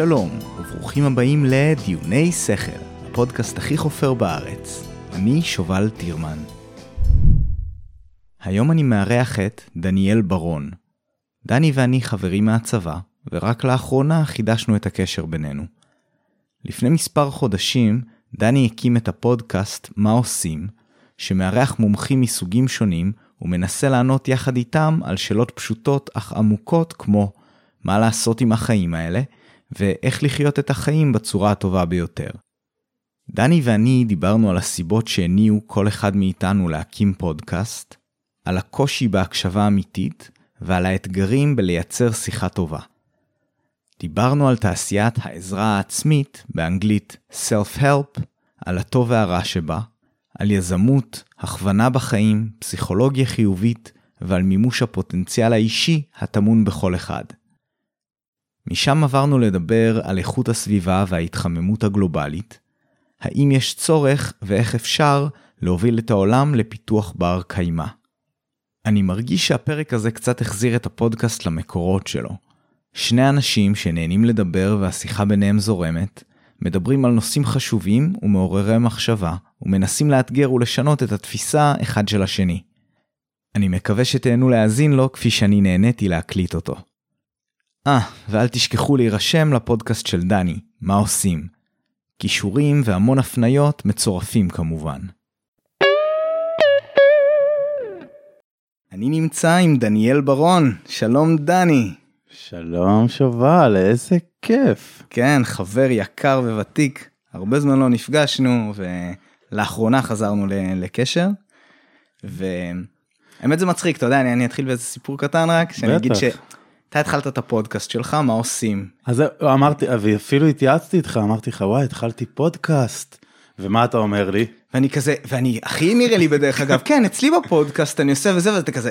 שלום, וברוכים הבאים לדיוני שכל, הפודקאסט הכי חופר בארץ. אני שובל טירמן. היום אני מארח את דניאל ברון. דני ואני חברים מהצבא, ורק לאחרונה חידשנו את הקשר בינינו. לפני מספר חודשים, דני הקים את הפודקאסט "מה עושים", שמארח מומחים מסוגים שונים ומנסה לענות יחד איתם על שאלות פשוטות אך עמוקות כמו מה לעשות עם החיים האלה, ואיך לחיות את החיים בצורה הטובה ביותר. דני ואני דיברנו על הסיבות שהניעו כל אחד מאיתנו להקים פודקאסט, על הקושי בהקשבה אמיתית ועל האתגרים בלייצר שיחה טובה. דיברנו על תעשיית העזרה העצמית, באנגלית Self-Help, על הטוב והרע שבה, על יזמות, הכוונה בחיים, פסיכולוגיה חיובית ועל מימוש הפוטנציאל האישי הטמון בכל אחד. משם עברנו לדבר על איכות הסביבה וההתחממות הגלובלית, האם יש צורך ואיך אפשר להוביל את העולם לפיתוח בר קיימא. אני מרגיש שהפרק הזה קצת החזיר את הפודקאסט למקורות שלו. שני אנשים שנהנים לדבר והשיחה ביניהם זורמת, מדברים על נושאים חשובים ומעוררי מחשבה, ומנסים לאתגר ולשנות את התפיסה אחד של השני. אני מקווה שתהנו להאזין לו כפי שאני נהניתי להקליט אותו. אה, ואל תשכחו להירשם לפודקאסט של דני, מה עושים? כישורים והמון הפניות מצורפים כמובן. אני נמצא עם דניאל ברון, שלום דני. שלום שובל, איזה כיף. כן, חבר יקר וותיק, הרבה זמן לא נפגשנו ולאחרונה חזרנו לקשר. והאמת זה מצחיק, אתה יודע, אני, אני אתחיל באיזה סיפור קטן רק, שאני אגיד ש... אתה התחלת את הפודקאסט שלך, מה עושים? אז אמרתי, ואפילו התייעצתי איתך, אמרתי לך, וואי, התחלתי פודקאסט, ומה אתה אומר לי? ואני כזה, ואני הכי נראה לי בדרך אגב, כן, אצלי בפודקאסט אני עושה וזה, ואתה כזה,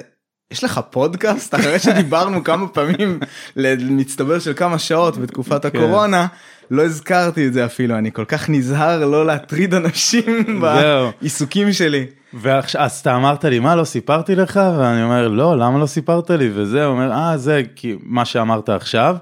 יש לך פודקאסט אחרי שדיברנו כמה פעמים למצטבר של כמה שעות בתקופת כן. הקורונה לא הזכרתי את זה אפילו אני כל כך נזהר לא להטריד אנשים בעיסוקים שלי. ועכשיו אז אתה אמרת לי מה לא סיפרתי לך ואני אומר לא למה לא סיפרת לי וזה אומר אה זה כי מה שאמרת עכשיו.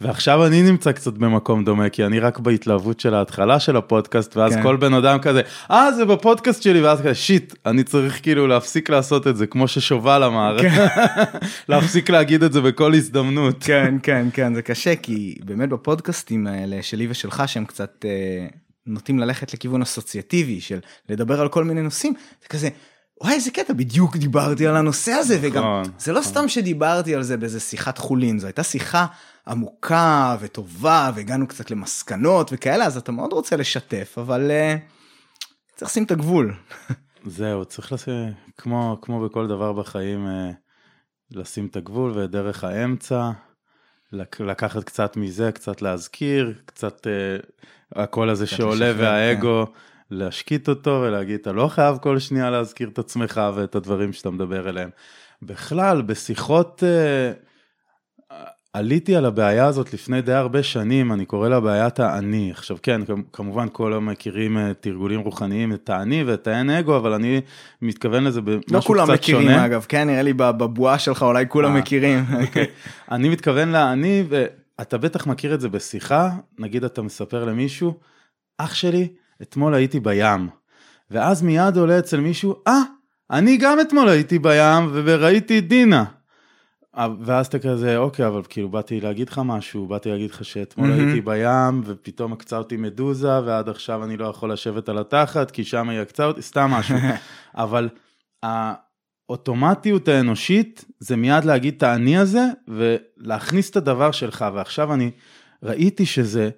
ועכשיו אני נמצא קצת במקום דומה כי אני רק בהתלהבות של ההתחלה של הפודקאסט ואז כן. כל בן אדם כזה אה זה בפודקאסט שלי ואז כזה שיט אני צריך כאילו להפסיק לעשות את זה כמו ששובל אמר כן. להפסיק להגיד את זה בכל הזדמנות כן כן כן זה קשה כי באמת בפודקאסטים האלה שלי ושלך שהם קצת אה, נוטים ללכת לכיוון אסוציאטיבי של לדבר על כל מיני נושאים זה כזה וואי איזה קטע בדיוק דיברתי על הנושא הזה וגם נכון, זה לא נכון. סתם שדיברתי על זה באיזה שיחת חולין זו הייתה שיחה עמוקה וטובה והגענו קצת למסקנות וכאלה אז אתה מאוד רוצה לשתף אבל uh, צריך לשים את הגבול. זהו צריך לשים כמו כמו בכל דבר בחיים uh, לשים את הגבול ודרך האמצע לקחת קצת מזה קצת להזכיר קצת uh, הקול הזה שעולה והאגו. כן. להשקיט אותו ולהגיד אתה לא חייב כל שנייה להזכיר את עצמך ואת הדברים שאתה מדבר אליהם. בכלל בשיחות uh, עליתי על הבעיה הזאת לפני די הרבה שנים, אני קורא לה בעיית האני. עכשיו כן, כמובן כל היום מכירים אה, תרגולים רוחניים, את האני ואת האין אגו, אבל אני מתכוון לזה במשהו קצת שונה. לא כולם מכירים שונה. אגב, כן, נראה לי בבועה שלך אולי כולם אה, מכירים. אוקיי. אני מתכוון לאני, ואתה בטח מכיר את זה בשיחה, נגיד אתה מספר למישהו, אח שלי, אתמול הייתי בים. ואז מיד עולה אצל מישהו, אה, אני גם אתמול הייתי בים וראיתי את דינה. ואז אתה כזה, אוקיי, אבל כאילו באתי להגיד לך משהו, באתי להגיד לך שאתמול mm-hmm. הייתי בים, ופתאום עקצה אותי מדוזה, ועד עכשיו אני לא יכול לשבת על התחת, כי שם היא עקצה אותי, סתם משהו. אבל האוטומטיות האנושית זה מיד להגיד את האני הזה, ולהכניס את הדבר שלך, ועכשיו אני ראיתי שזה,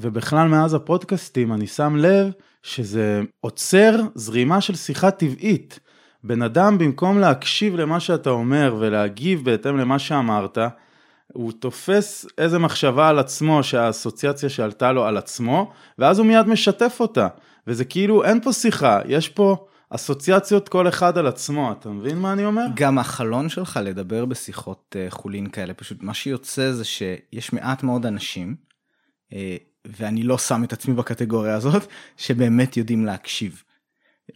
ובכלל מאז הפודקאסטים אני שם לב שזה עוצר זרימה של שיחה טבעית. בן אדם במקום להקשיב למה שאתה אומר ולהגיב בהתאם למה שאמרת, הוא תופס איזה מחשבה על עצמו שהאסוציאציה שעלתה לו על עצמו, ואז הוא מיד משתף אותה. וזה כאילו אין פה שיחה, יש פה אסוציאציות כל אחד על עצמו, אתה מבין מה אני אומר? גם החלון שלך לדבר בשיחות אה, חולין כאלה, פשוט מה שיוצא זה שיש מעט מאוד אנשים, אה, ואני לא שם את עצמי בקטגוריה הזאת, שבאמת יודעים להקשיב.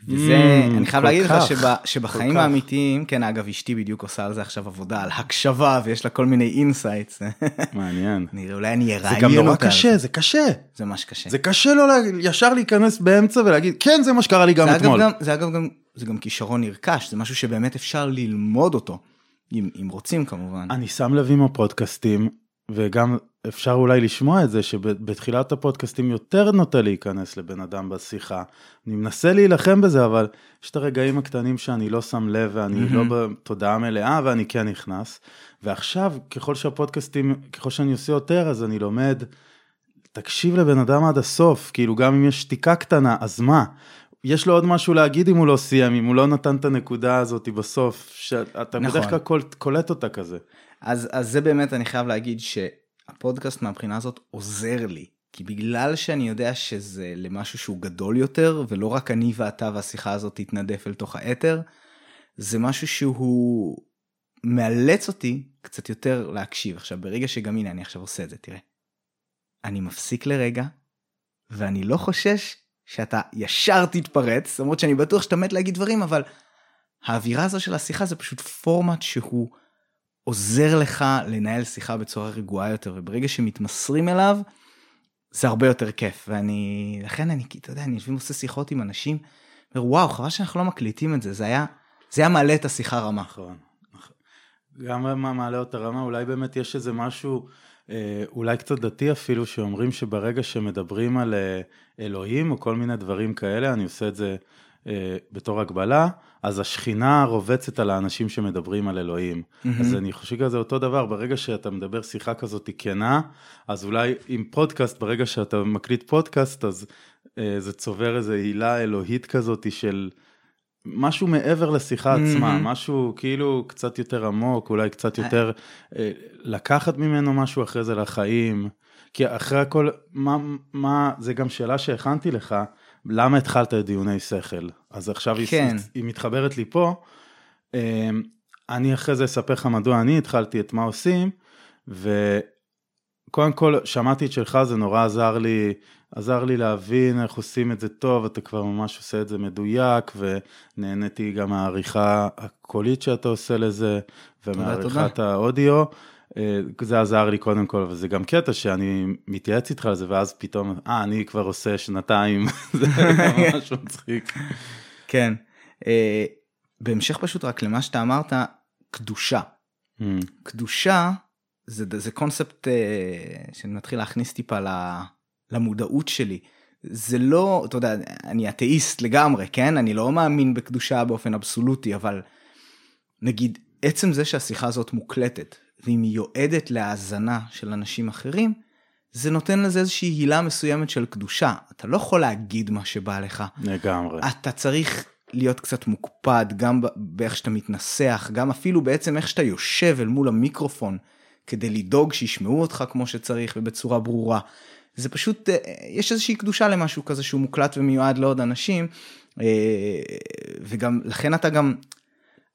וזה, Mm, אני חייב להגיד לך כך, שב, שבחיים. האמיתיים, כן, אגב, אשתי בדיוק עושה על זה עכשיו עבודה, על הקשבה, ויש לה כל מיני insights. מעניין. נראה, אולי אני זה אראיין גם אותה. נורא על זה. קשה, זה קשה. זה ממש קשה. זה קשה לו לה- ישר להיכנס באמצע ולהגיד, כן, זה מה שקרה לי גם זה אגב אתמול. גם, זה אגב גם, זה גם כישרון נרכש, זה משהו שבאמת אפשר ללמוד אותו, אם, אם רוצים כמובן. אני שם לב עם הפודקאסטים, וגם אפשר אולי לשמוע את זה, שבתחילת הפודקאסטים יותר נוטה להיכנס לבן אדם בשיחה. אני מנסה להילחם בזה, אבל יש את הרגעים הקטנים שאני לא שם לב, ואני מהמם. לא בתודעה מלאה, ואני כן נכנס. ועכשיו, ככל שהפודקאסטים, ככל שאני עושה יותר, אז אני לומד, תקשיב לבן אדם עד הסוף, כאילו גם אם יש שתיקה קטנה, אז מה? יש לו עוד משהו להגיד אם הוא לא סיים, אם הוא לא נתן את הנקודה הזאת בסוף, שאתה נכון. בדרך כלל קול- קולט אותה כזה. אז, אז זה באמת, אני חייב להגיד שהפודקאסט מהבחינה הזאת עוזר לי. כי בגלל שאני יודע שזה למשהו שהוא גדול יותר, ולא רק אני ואתה והשיחה הזאת תתנדף אל תוך האתר, זה משהו שהוא מאלץ אותי קצת יותר להקשיב. עכשיו, ברגע שגם הנה, אני עכשיו עושה את זה, תראה. אני מפסיק לרגע, ואני לא חושש שאתה ישר תתפרץ, למרות שאני בטוח שאתה מת להגיד דברים, אבל האווירה הזו של השיחה זה פשוט פורמט שהוא עוזר לך לנהל שיחה בצורה רגועה יותר, וברגע שמתמסרים אליו, זה הרבה יותר כיף. ואני, לכן אני, אתה יודע, אני יושבים ועושה שיחות עם אנשים, אומר, וואו, חבל שאנחנו לא מקליטים את זה, זה היה, זה היה מעלה את השיחה רמה. נכון. נכון. גם מה מעלה אותה רמה, אולי באמת יש איזה משהו, אה, אולי קצת דתי אפילו, שאומרים שברגע שמדברים על אה, אלוהים או כל מיני דברים כאלה, אני עושה את זה אה, בתור הגבלה, אז השכינה רובצת על האנשים שמדברים על אלוהים. אז אני חושב שזה אותו דבר, ברגע שאתה מדבר שיחה כזאת כנה, אז אולי עם פודקאסט, ברגע שאתה מקליט פודקאסט, אז אה, זה צובר איזו הילה אלוהית כזאת של... משהו מעבר לשיחה עצמה, מהמם. משהו כאילו קצת יותר עמוק, אולי קצת יותר אה, לקחת ממנו משהו אחרי זה לחיים. כי אחרי הכל, מה, מה, זה גם שאלה שהכנתי לך, למה התחלת את דיוני שכל? אז עכשיו היא, כן. היא מתחברת לי פה. אה, אני אחרי זה אספר לך מדוע אני התחלתי את מה עושים, וקודם כל שמעתי את שלך, זה נורא עזר לי, עזר לי להבין איך עושים את זה טוב, אתה כבר ממש עושה את זה מדויק, ונהניתי גם מהעריכה הקולית שאתה עושה לזה, ומעריכת האודיו. אה, זה עזר לי קודם כל, וזה גם קטע שאני מתייעץ איתך על זה, ואז פתאום, אה, אני כבר עושה שנתיים, זה ממש מצחיק. כן. אה, בהמשך פשוט רק למה שאתה אמרת, קדושה. Mm, קדושה זה, זה קונספט אה, שאני מתחיל להכניס טיפה ל- למודעות שלי. זה לא, אתה יודע, אני אתאיסט לגמרי, כן? אני לא מאמין בקדושה באופן אבסולוטי, אבל נגיד, עצם זה שהשיחה הזאת מוקלטת, והיא מיועדת להאזנה של אנשים אחרים, זה נותן לזה איזושהי הילה מסוימת של קדושה. אתה לא יכול להגיד מה שבא לך. לגמרי. אתה צריך להיות קצת מוקפד גם באיך שאתה מתנסח, גם אפילו בעצם איך שאתה יושב אל מול המיקרופון, כדי לדאוג שישמעו אותך כמו שצריך ובצורה ברורה. זה פשוט, אה, יש איזושהי קדושה למשהו כזה שהוא מוקלט ומיועד לעוד אנשים, אה, וגם, לכן אתה גם,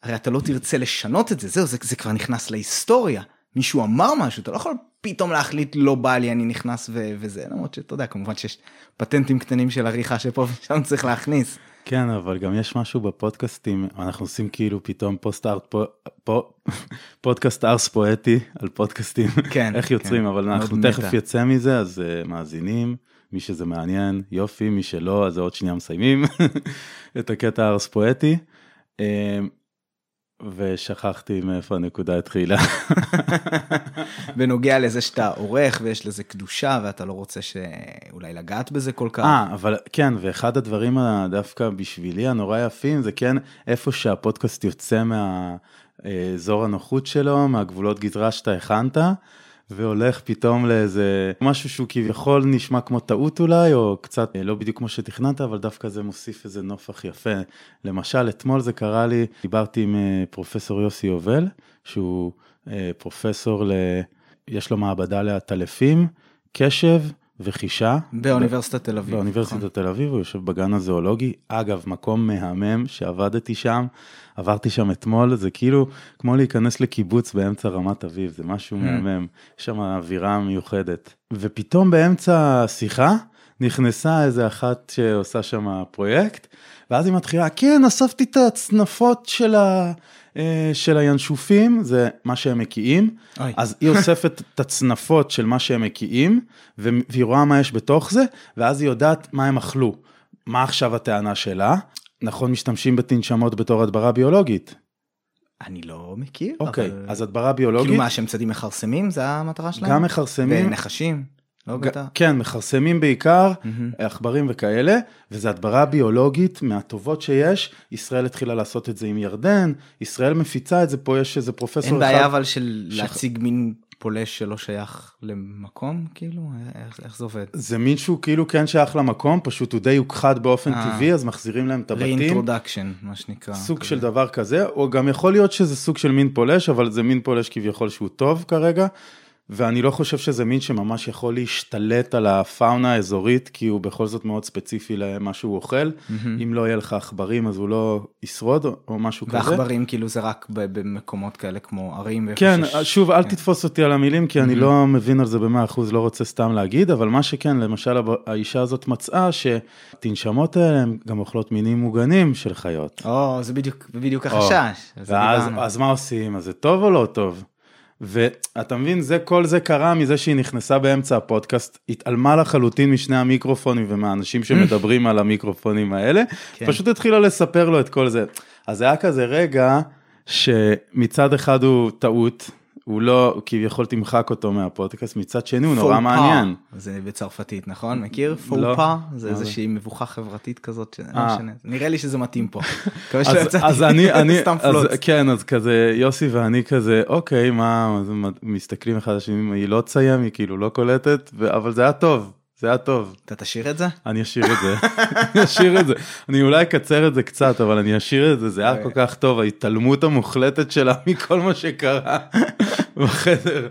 הרי אתה לא תרצה לשנות את זה, זהו, זה, זה כבר נכנס להיסטוריה. מישהו אמר משהו, אתה לא יכול פתאום להחליט לא בא לי, אני נכנס ו- וזה, למרות שאתה יודע, כמובן שיש פטנטים קטנים של עריכה שפה ושם צריך להכניס. כן, אבל גם יש משהו בפודקאסטים, אנחנו עושים כאילו פתאום פוסט ארט, פו, פו, פודקאסט ארס פואטי על פודקאסטים, כן, איך יוצרים, כן, אבל אנחנו מטה. תכף יצא מזה, אז uh, מאזינים, מי שזה מעניין, יופי, מי שלא, אז עוד שנייה מסיימים את הקטע ארס פואטי. ושכחתי מאיפה הנקודה התחילה. בנוגע לזה שאתה עורך ויש לזה קדושה ואתה לא רוצה שאולי לגעת בזה כל כך. אה, אבל כן, ואחד הדברים דווקא בשבילי הנורא יפים זה כן איפה שהפודקאסט יוצא מהאזור הנוחות שלו, מהגבולות גזרה שאתה הכנת, והולך פתאום לאיזה משהו שהוא כביכול נשמע כמו טעות אולי, או קצת לא בדיוק כמו שתכננת, אבל דווקא זה מוסיף איזה נופח יפה. למשל, אתמול זה קרה לי, דיברתי עם אה, פרופסור יוסי יובל, שהוא אה, פרופסור ל... יש לו מעבדה לעטלפים, קשב וחישה. באוניברסיטת תל אביב. באוניברסיטת נכון. תל אביב, הוא יושב בגן הזואולוגי. אגב, מקום מהמם שעבדתי שם, עברתי שם אתמול, זה כאילו כמו להיכנס לקיבוץ באמצע רמת אביב, זה משהו Mm. מהמם, יש שם אווירה מיוחדת. ופתאום באמצע השיחה, נכנסה איזה אחת שעושה שם פרויקט, ואז היא מתחילה, כן, אספתי את הצנפות של, ה, של הינשופים, זה מה שהם מקיאים, אוי. אז היא אוספת את הצנפות של מה שהם מקיאים, והיא רואה מה יש בתוך זה, ואז היא יודעת מה הם אכלו. מה עכשיו הטענה שלה? נכון, משתמשים בתנשמות בתור הדברה ביולוגית. אני לא מכיר. אוקיי, אבל- אז הדברה ביולוגית, כאילו מה, שהם צדים מכרסמים? זה המטרה שלהם? גם מכרסמים, ונחשים? לא ג- בטח. כן, מכרסמים בעיקר, מהמם. עכברים וכאלה, וזה הדברה ביולוגית מהטובות שיש. ישראל התחילה לעשות את זה עם ירדן, ישראל מפיצה את זה, פה יש איזה פרופסור אין אחד. בעיה אבל של שח- להציג מין פולש שלא שייך למקום, כאילו? איך- איך זה עובד? זה מין שהוא כאילו כן שייך למקום, פשוט הוא די הוכחד באופן אה. טבעי, אז מחזירים להם את הבתים. רeintroduction, מה שנקרא. סוג כזה. של דבר כזה, או גם יכול להיות שזה סוג של מין פולש, אבל זה מין פולש כביכול שהוא טוב כרגע, ואני לא חושב שזה מין שממש יכול להשתלט על הפאונה האזורית, כי הוא בכל זאת מאוד ספציפי למה שהוא אוכל. אם לא יהיה לך עכברים אז הוא לא ישרוד, או- משהו כזה. ועכברים כאילו זה רק במקומות כאלה כמו ערים. כן, שיש- שוב, אל כן. תתפוס אותי על המילים, כי אני לא מבין על זה במאה אחוז, לא רוצה סתם להגיד, אבל מה שכן, למשל האישה הזאת מצאה שהתנשמות האלה הן גם אוכלות מינים מוגנים של חיות. או, זה בדיוק בדיוק החשש. ואז. אז מה עושים? אז זה טוב או לא טוב? ואתה מבין, זה, כל זה קרה מזה שהיא נכנסה באמצע הפודקאסט, התעלמה לחלוטין משני המיקרופונים ומהאנשים שמדברים על המיקרופונים האלה, כן. פשוט התחילה לספר לו את כל זה. אז זה היה כזה רגע שמצד אחד הוא טעות, הוא לא, כביכול תמחק אותו מהפודקאסט, מצד שני הוא נורא מעניין. זה בצרפתית, נכון? מכיר? לא. פו-פא? זה מה זה? איזושהי מבוכה חברתית כזאת, לא אה. משנה. נראה לי שזה מתאים פה. מקווה שלא אז, יצאתי אז אני, אני, סתם אז, פלוץ. כן, אז כזה יוסי ואני כזה, אוקיי, מה, אז מסתכלים אחד על השני, היא לא תסיים, היא כאילו לא קולטת, ו- אבל זה היה טוב, זה היה טוב, אתה תשאיר את זה? אני אשאיר את זה, אני אשאיר את זה, אני אולי אקצר את זה קצת, אבל אני אשאיר את זה, זה היה כל כך טוב, ההתעלמות המוחלטת שלה מכל מה שקרה בחדר.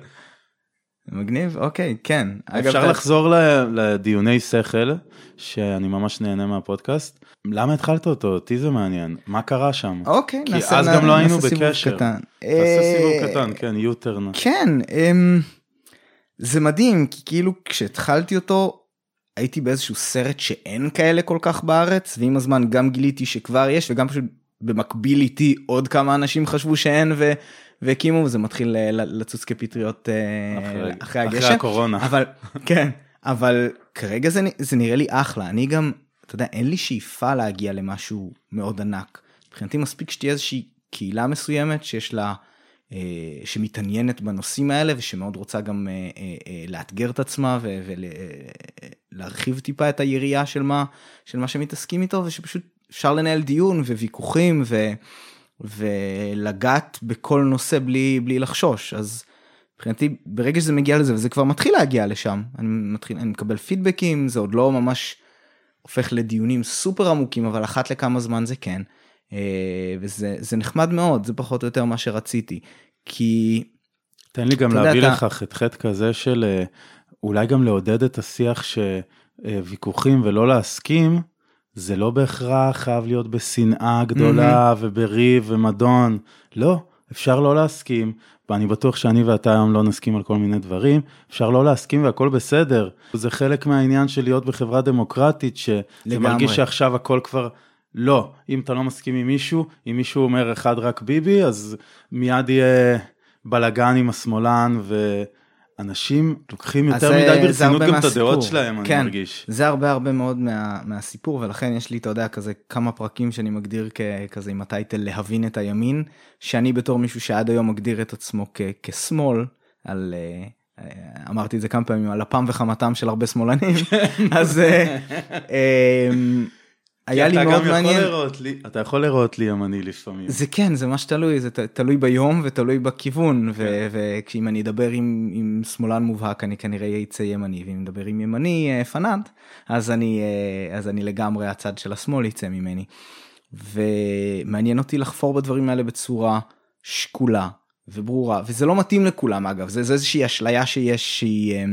מגניב? אוקיי, כן. אפשר לחזור לדיוני שכל, שאני ממש נהנה מהפודקאסט, למה התחלת אותו? אותי זה מעניין, מה קרה שם? אוקיי, כי נעשה אז גם לא היינו נעשה סיבוב בקשר. קטן. תעשה אה, סיבוב קטן, כן, יוטרן. כן, אמ, זה מדהים, כי כאילו כשהתחלתי אותו, הייתי באיזשהו סרט שאין כאלה כל כך בארץ, ועם הזמן גם גיליתי שכבר יש, וגם פשוט במקביל איתי עוד כמה אנשים חשבו שאין ו... והקימו, וזה מתחיל אה, לצוץ כפטריות אה, אחרי- אחרי אחרי הגשם. הקורונה. אבל, כן, אבל כרגע זה, זה נראה לי אחלה, אני גם, אתה יודע, אין לי שאיפה להגיע למשהו מאוד ענק. מבחינתי מספיק שתהיה איזושהי קהילה מסוימת שיש לה, שמתעניינת בנושאים האלה ושמאוד רוצה גם אה, אה, אה, לאתגר את עצמה ולהרחיב טיפה את היריעה של מה, של מה שמתעסקים איתו ושפשוט אפשר לנהל דיון וויכוחים ו, ולגעת בכל נושא בלי, בלי לחשוש. אז מבחינתי ברגע שזה מגיע לזה וזה כבר מתחיל להגיע לשם אני מתחיל אני מקבל פידבקים זה עוד לא ממש הופך לדיונים סופר עמוקים אבל אחת לכמה זמן זה כן אה, וזה זה נחמד מאוד זה פחות או יותר מה שרציתי. כי תן לי גם להביא אתה- לך חטחט כזה של אה, אולי גם לעודד את השיח שוויכוחים ולא להסכים, זה לא בהכרח חייב להיות בשנאה גדולה ובריב ומדון, לא, אפשר לא להסכים, ואני בטוח שאני ואתה היום לא נסכים על כל מיני דברים, אפשר לא להסכים והכל בסדר, זה חלק מהעניין של להיות בחברה דמוקרטית, שזה לגמרי. מרגיש שעכשיו הכל כבר... לא, אם אתה לא מסכים עם מישהו, אם מישהו אומר אחד רק ביבי, אז מיד יהיה בלאגן עם השמאלן, ואנשים לוקחים אז יותר מדי ברצינות גם את הדעות. שלהם, אני כן, מרגיש. זה הרבה הרבה מאוד מה, מהסיפור ולכן יש לי אתה יודע כזה כמה פרקים שאני מגדיר ככזה עם הטייטל להבין את הימין שאני בתור מישהו שעד היום מגדיר את עצמו כ, כשמאל על. אה, אה, אמרתי את זה כמה פעמים על אפם וחמתם של הרבה שמאלנים אז אה, אה, היה לי מאוד מעניין לי, אתה יכול לראות לי ימני לפעמים. זה כן זה ממש תלוי זה ת- תלוי ביום ותלוי בכיוון כן. ו- וכשאם אני אדבר עם, עם שמאלן מובהק אני כנראה אצא ימני ואם אדבר עם ימני אה, פנאט אז אני אה, אז אני לגמרי הצד של השמאל יצא ממני. ומעניין אותי לחפור בדברים האלה בצורה שקולה וברורה וזה לא מתאים לכולם אגב זה, זה איזושהי אשליה שיש שהיא. אה,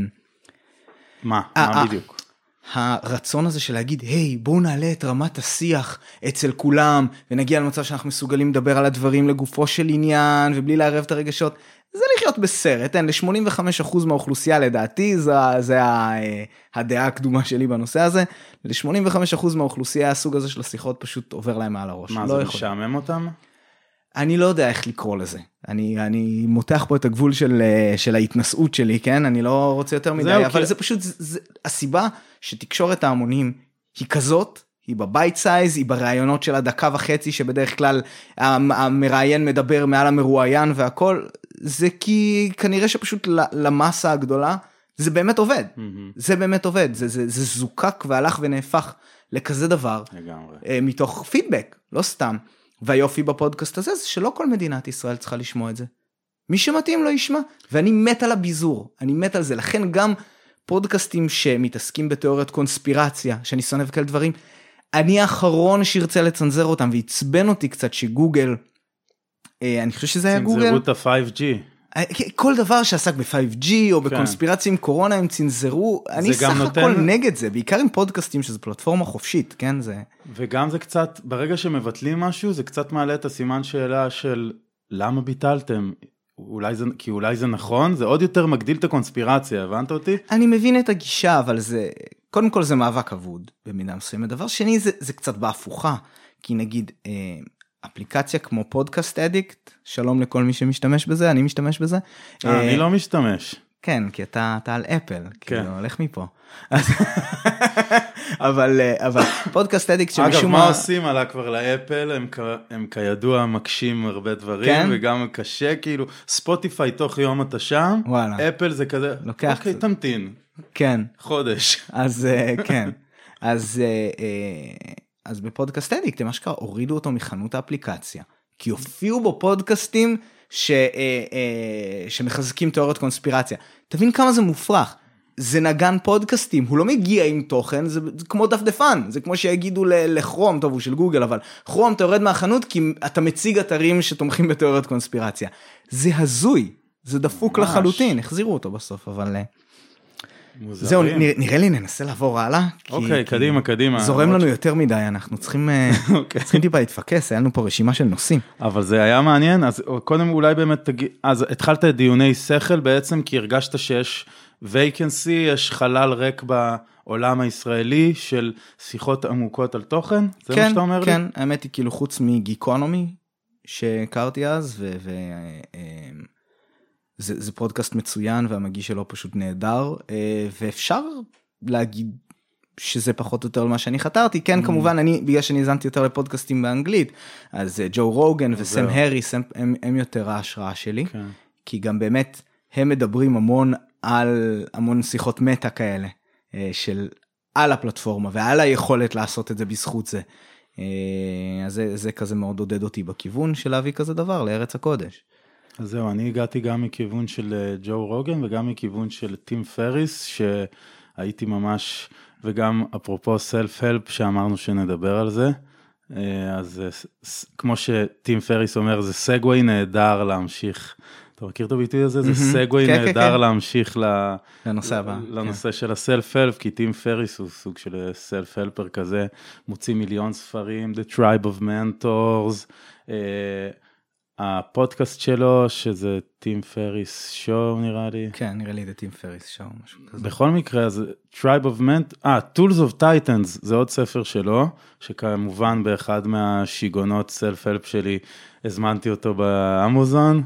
מה, אה, מה. בדיוק? הרצון הזה של להגיד היי בואו נעלה את רמת השיח אצל כולם ונגיע למצב שאנחנו מסוגלים לדבר על הדברים לגופו של עניין ובלי לערב את הרגשות זה לחיות בסרט, אין, ל-85% מהאוכלוסייה לדעתי, זה, זה ה, אה, הדעה הקדומה שלי בנושא הזה, ל-85% מהאוכלוסייה הסוג הזה של השיחות פשוט עובר להם מעל הראש. מה, לא זה יכול. משעמם אותם? אני לא יודע איך לקרוא לזה. אני, אני מותח פה את הגבול של, אה, של ההתנשאות שלי, כן? אני לא רוצה יותר מדי, זהו, אבל כי- זה פשוט, זה, זה, הסיבה שתקשורת ההמונים היא כזאת, היא ב bite size, היא בראיונות של הדקה וחצי שבדרך כלל המ- המראיין מדבר מעל המרואיין והכל, זה כי כנראה שפשוט ל- למסה הגדולה זה באמת עובד. מהמם, זה באמת עובד, זה, זה, זה זוקק והלך ונהפך לכזה דבר. לגמרי. אה, מתוך פידבק, לא סתם. והיופי בפודקאסט הזה זה שלא כל מדינת ישראל צריכה לשמוע את זה. מי שמתאים לו ישמע, ואני מת על הביזור, אני מת על זה, לכן גם פודקאסטים שמתעסקים בתיאוריות קונספירציה, שאני שונא וכאלה דברים, אני האחרון שירצה לצנזר אותם, ועצבן אותי קצת שגוגל, אה, אני חושב שזה היה גוגל, צנזרו את ה-5G. כל דבר שעסק ב-5G או כן. בקונספירציה עם קורונה הם צנזרו, אני סך נותן- הכל נגד זה, בעיקר עם פודקאסטים שזו פלטפורמה חופשית, כן, זה... וגם זה קצת, ברגע שמבטלים משהו, זה קצת מעלה את הסימן שאלה של למה ביטלתם? אולי זה, כי אולי זה נכון, זה עוד יותר מגדיל את הקונספירציה, הבנת אותי? אני מבין את הגישה, אבל זה, קודם כל זה מאבק אבוד במידה מסוימת. דבר שני, זה, זה קצת בהפוכה, כי נגיד אה, אפליקציה כמו פודקאסט אדיקט, שלום לכל מי שמשתמש בזה, אני משתמש בזה. אה, אני לא משתמש. כן, כי אתה, אתה על אפל, כן. כאילו, הולך מפה. אבל, אה, אבל פודקאסט אדיקט אגב, שמשום מה עושים עלה כבר לאפל, הם, כ- הם כידוע מקשים הרבה דברים, כן? וגם קשה, כאילו, ספוטיפיי תוך יום אתה שם, וואלה. אפל זה כזה, לוקח אוקיי, קצת. תמתין, כן, חודש. אז אה, כן, אז, אה, אה, אז בפודקאסט אדיקט הם אשכרה הורידו אותו מחנות האפליקציה, כי הופיעו בו פודקאסטים ש, אה, אה, שמחזקים תיאוריות קונספירציה. תבין כמה זה מופרך. זה נגן פודקאסטים, הוא לא מגיע עם תוכן, זה, זה כמו דפדפן, זה כמו שיגידו ל- לכרום, טוב הוא של גוגל, אבל כרום אתה יורד מהחנות כי אתה מציג אתרים שתומכים בתיאוריות קונספירציה. זה הזוי, זה דפוק ממש. לחלוטין, החזירו אותו בסוף, אבל... אה, מוזרים. זהו, נראה, נראה לי ננסה לעבור הלאה. אוקיי, כי קדימה, קדימה. זורם לנו יותר מדי, אנחנו צריכים, אה, אוקיי. צריכים טיפה להתפקס, היה לנו פה רשימה של נושאים. אבל זה היה מעניין, אז קודם אולי באמת תגיד, אז התחלת את דיוני שכל בעצם, כי הרגשת שיש וייקנסי, יש חלל ריק בעולם הישראלי של שיחות עמוקות על תוכן? זה מה כן, שאתה אומר לי? כן, האמת היא כאילו חוץ מגיקונומי שהכרתי אז, ו... ו אה, זה, זה פודקאסט מצוין והמגיש שלו פשוט נהדר, אה, ואפשר להגיד שזה פחות או יותר מה שאני חתרתי, כן Mm. כמובן אני, בגלל שאני האזנתי יותר לפודקאסטים באנגלית, אז אה, ג'ו רוגן וסם. הריס הם, הם, הם יותר ההשראה שלי. כן. כי גם באמת הם מדברים המון על המון שיחות מטה כאלה אה, של על הפלטפורמה ועל היכולת לעשות את זה בזכות זה. אז זה, זה כזה מאוד עודד אותי בכיוון של להביא כזה דבר לארץ הקודש. אז זהו, אני הגעתי גם מכיוון של אה, ג'ו רוגן וגם מכיוון של טים פריס, שהייתי ממש, וגם אפרופו סלף-הלפ שאמרנו שנדבר על זה, אה, אז אה, כמו שטים פריס אומר, זה סגווי נהדר להמשיך. אתה מכיר את הביטוי הזה? זה. segue כן, כן, נהדר כן. להמשיך. לנושא הבא. לנושא של ה self-help, כי טים פריס הוא סוג של self-helper כזה, מוציא מיליון ספרים, The Tribe of Mentors, הפודקאסט שלו, שזה Tim Ferriss Show נראה לי. כן, נראה לי זה Tim Ferriss Show, משהו כזה. בכל מקרה, אז Tribe of Ment, אה, Tools of Titans, זה עוד ספר שלו, שכמובן באחד מהשיגעונות self-help שלי, הזמנתי אותו באמזון,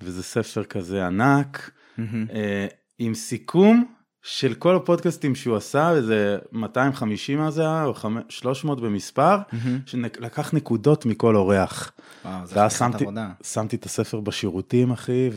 וזה ספר כזה ענק. מהמם. אה, עם סיכום של כל הפודקאסטים שהוא עשה, איזה 250 אז היה, או חמ- 300 במספר, מהמם. שלקח נקודות מכל אורח. וואו, זה חתיכת שמתי, עבודה. שמתי את הספר בשירותים, אחי,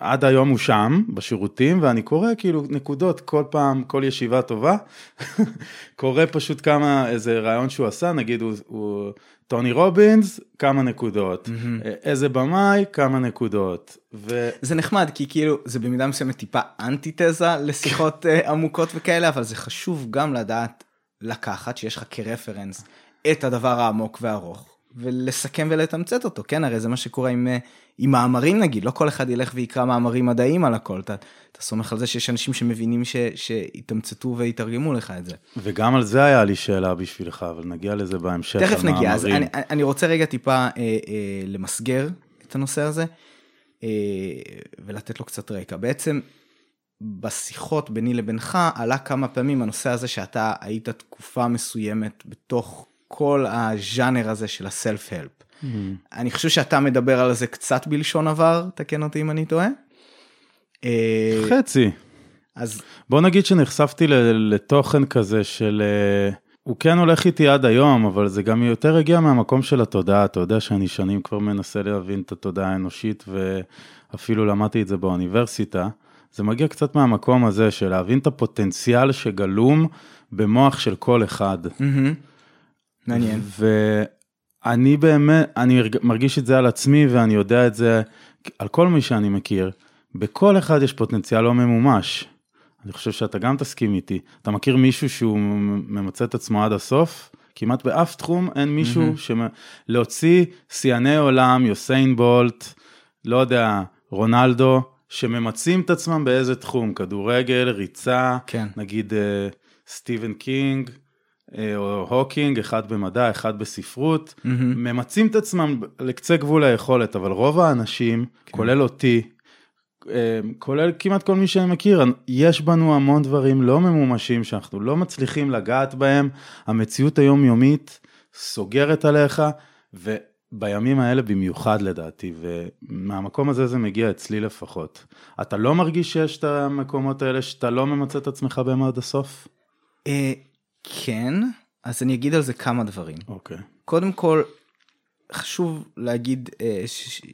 ועד היום הוא שם, בשירותים, ואני קורא כאילו נקודות כל פעם, כל ישיבה טובה. קורא פשוט כמה, איזה רעיון שהוא עשה, נגיד הוא, הוא טוני רובינס, כמה נקודות. מהמם. איזה במאי, כמה נקודות. ו... זה נחמד כי כאילו זה במידה מסוימת טיפה אנטיתזה לשיחות אה, עמוקות וכאלה אבל זה חשוב גם לדעת לקחת שיש לך כרפרנס את הדבר העמוק והארוך ולסכם ולתמצת אותו כן הרי זה מה שקורה עם, אה, עם מאמרים נגיד לא כל אחד ילך ויקרא מאמרים מדעיים על הכל אתה, אתה סומך על זה שיש אנשים שמבינים ש, שיתמצתו ויתרגמו לך את זה. וגם על זה היה לי שאלה בשבילך, אבל נגיע לזה בהמשך. תכף נגיע אז. אני, אני רוצה רגע טיפה אה, אה, למסגר את הנושא הזה. אה, ולתת לו קצת רקע. בעצם בשיחות ביני לבינך עלה כמה פעמים הנושא הזה שאתה היית תקופה מסוימת בתוך כל הז'אנר הזה של הסלף-הלפ. Mm-hmm. אני חושב שאתה מדבר על זה קצת בלשון עבר, תקן אותי אם אני טועה. אה, חצי. אז בוא נגיד שנחשפתי לתוכן כזה של... אה, הוא כן הולך איתי עד היום, אבל זה גם יותר הגיע מהמקום של התודעה. אתה יודע שאני שנים כבר מנסה להבין את התודעה האנושית, ואפילו למדתי את זה באוניברסיטה. זה מגיע קצת מהמקום הזה של להבין את הפוטנציאל שגלום במוח של כל אחד. מעניין. ואני באמת, אני מרגיש את זה על עצמי ואני יודע את זה על כל מי שאני מכיר. בכל אחד יש פוטנציאל לא ממומש. אני חושב שאתה גם תסכים איתי. אתה מכיר מישהו שהוא ממצה את עצמו עד הסוף? כמעט באף תחום אין מישהו mm-hmm. להוציא שיאני עולם, יוסיין בולט, לא יודע, רונלדו, שממצים את עצמם באיזה תחום, כדורגל, ריצה, כן. נגיד אה, סטיבן קינג, או הוקינג, אחד במדע, אחד בספרות, mm-hmm. ממצים את עצמם לקצה גבול היכולת, אבל רוב האנשים, כן. כולל אותי, אה, כולל כמעט כל מי שאני מכיר, יש בנו המון דברים לא ממומשים שאנחנו לא מצליחים לגעת בהם, המציאות היומיומית סוגרת עליך, ובימים האלה במיוחד לדעתי, ומהמקום הזה זה מגיע אצלי לפחות. אתה לא מרגיש שיש את המקומות האלה שאתה לא ממצה את עצמך בהם עד הסוף? כן, אז אני אגיד על זה כמה דברים. אוקיי. קודם כל, חשוב להגיד אה,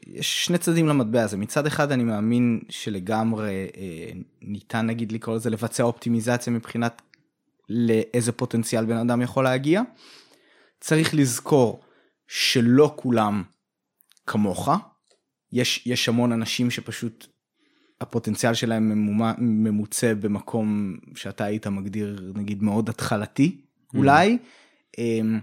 יש שני צדדים למטבע הזה מצד אחד אני מאמין שלגמרי אה, ניתן נגיד לקרוא לזה לבצע אופטימיזציה מבחינת לאיזה פוטנציאל בן אדם יכול להגיע. צריך לזכור שלא כולם כמוך יש יש המון אנשים שפשוט הפוטנציאל שלהם ממומה, ממוצע במקום שאתה היית מגדיר נגיד מאוד התחלתי mm. אולי. אמ,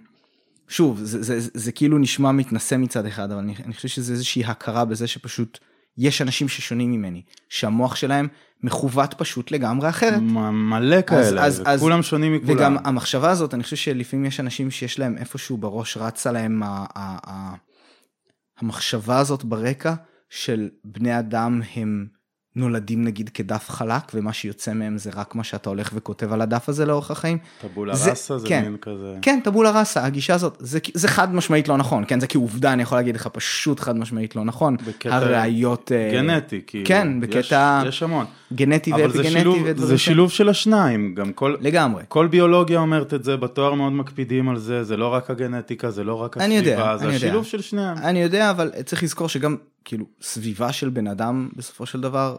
שוב, זה, זה, זה, זה כאילו נשמע מתנשא מצד אחד, אבל אני, אני חושב שזה איזושהי הכרה בזה שפשוט יש אנשים ששונים ממני, שהמוח שלהם מכוות פשוט לגמרי אחרת. מלא כאלה, אז, אז, כולם שונים מכולם. וגם המחשבה הזאת, אני חושב שלפעמים יש אנשים שיש להם איפשהו בראש רצה להם ה, ה, ה, המחשבה הזאת ברקע של בני אדם הם נולדים נגיד כדף חלק ומה שיוצא מהם זה רק מה שאתה הולך וכותב על הדף הזה לאורך החיים. טבולה זה, ראסה זה כן, מין כזה. כן, טבולה ראסה, הגישה הזאת, זה, זה חד משמעית לא נכון, כן, זה כעובדה אני יכול להגיד לך פשוט חד משמעית לא נכון. בקטע הראיות... אה, גנטי, כאילו. כן, בקטע... יש, יש המון. גנטי ואפיגנטי ודברים זה שילוב של השניים, גם כל... לגמרי. כל ביולוגיה אומרת את זה, בתואר מאוד מקפידים על זה, זה לא רק הגנטיקה, זה לא רק הסביבה, יודע, זה השילוב יודע. של שניהם. אני יודע, אבל צריך לזכור שגם, כאילו, סביבה של בן אדם בסופו של דבר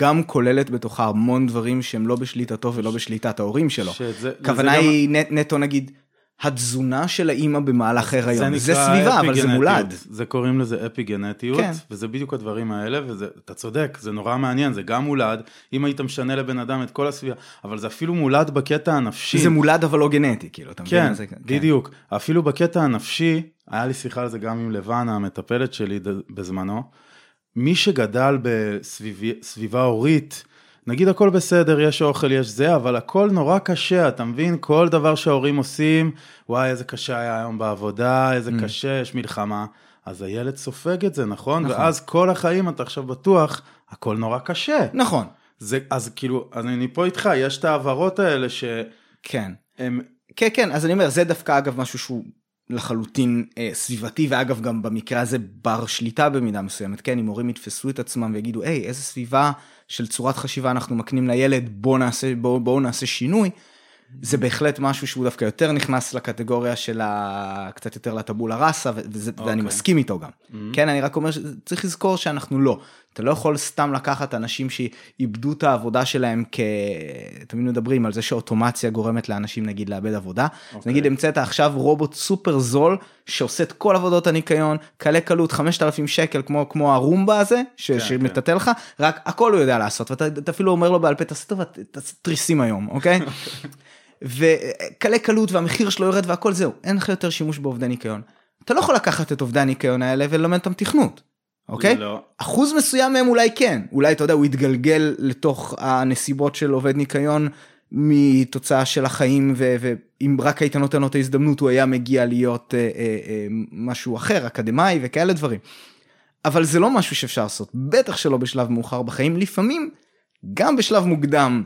גם כוללת בתוכה המון דברים שהם לא בשליטתו ולא בשליטת ההורים שלו. שזה, כוונה היא גם... נטו נגיד התזונה של האימא במהלך הריון, זה, זה סביבה אבל זה מולד. זה קוראים לזה אפיגנטיות, כן. וזה בדיוק הדברים האלה, ואתה צודק, זה נורא מעניין, זה גם מולד, אם היית משנה לבן אדם את כל הסביבה, אבל זה אפילו מולד בקטע הנפשי. זה מולד אבל לא גנטי, כאילו, אתה כן, מבין? זה, כן, בדיוק, אפילו בקטע הנפשי, היה לי שיחה על זה גם עם לבנה, המטפלת שלי בזמנו, מי שגדל בסביבה הורית, נגיד הכל בסדר, יש אוכל, יש זה, אבל הכל נורא קשה, אתה מבין? כל דבר שההורים עושים, וואי, איזה קשה היה היום בעבודה, איזה mm. קשה, יש מלחמה. אז הילד סופג את זה, נכון? נכון? ואז כל החיים אתה עכשיו בטוח, הכל נורא קשה. נכון. זה, אז כאילו, אז אני פה איתך, יש את ההעברות האלה ש... כן. הם... כן, כן, אז אני אומר, זה דווקא אגב משהו שהוא לחלוטין אה, סביבתי ואגב גם במקרה הזה בר שליטה במידה מסוימת כן אם הורים יתפסו את עצמם ויגידו היי איזה סביבה של צורת חשיבה אנחנו מקנים לילד בוא נעשה בוא, בואו נעשה שינוי. זה בהחלט משהו שהוא דווקא יותר נכנס לקטגוריה של ה... קצת יותר לטבולה ראסה וזה, okay. ואני אוקיי. מסכים איתו גם. Mm-hmm. כן אני רק אומר שצריך לזכור שאנחנו לא. אתה לא יכול סתם לקחת אנשים שאיבדו את העבודה שלהם כ... תמיד מדברים על זה שאוטומציה גורמת לאנשים נגיד לאבד עבודה. Okay. אז אוקיי. נגיד המצאת עכשיו רובוט סופר זול שעושה את כל עבודות הניקיון, קלה קלות 5,000 שקל כמו כמו הרומבה הזה ש... כן, שמטאטא כן. לך, רק הכל הוא יודע לעשות ואתה אפילו אומר לו בעל פה תעשה טובה, תעשה תריסים היום, אוקיי? וקלה קלות והמחיר שלו יורד והכל זהו, אין לך יותר שימוש בעובדי ניקיון. אתה לא יכול לקחת את עובדי הניקיון האלה וללמד אותם תכנות. אוקיי? לא. אחוז מסוים מהם אולי כן, אולי אתה יודע, הוא יתגלגל לתוך הנסיבות של עובד ניקיון מתוצאה של החיים, ואם רק היית נותן לו את ההזדמנות הוא היה מגיע להיות אה, אה, אה, משהו אחר, אקדמאי וכאלה דברים. אבל זה לא משהו שאפשר לעשות, בטח שלא בשלב מאוחר בחיים, לפעמים גם בשלב מוקדם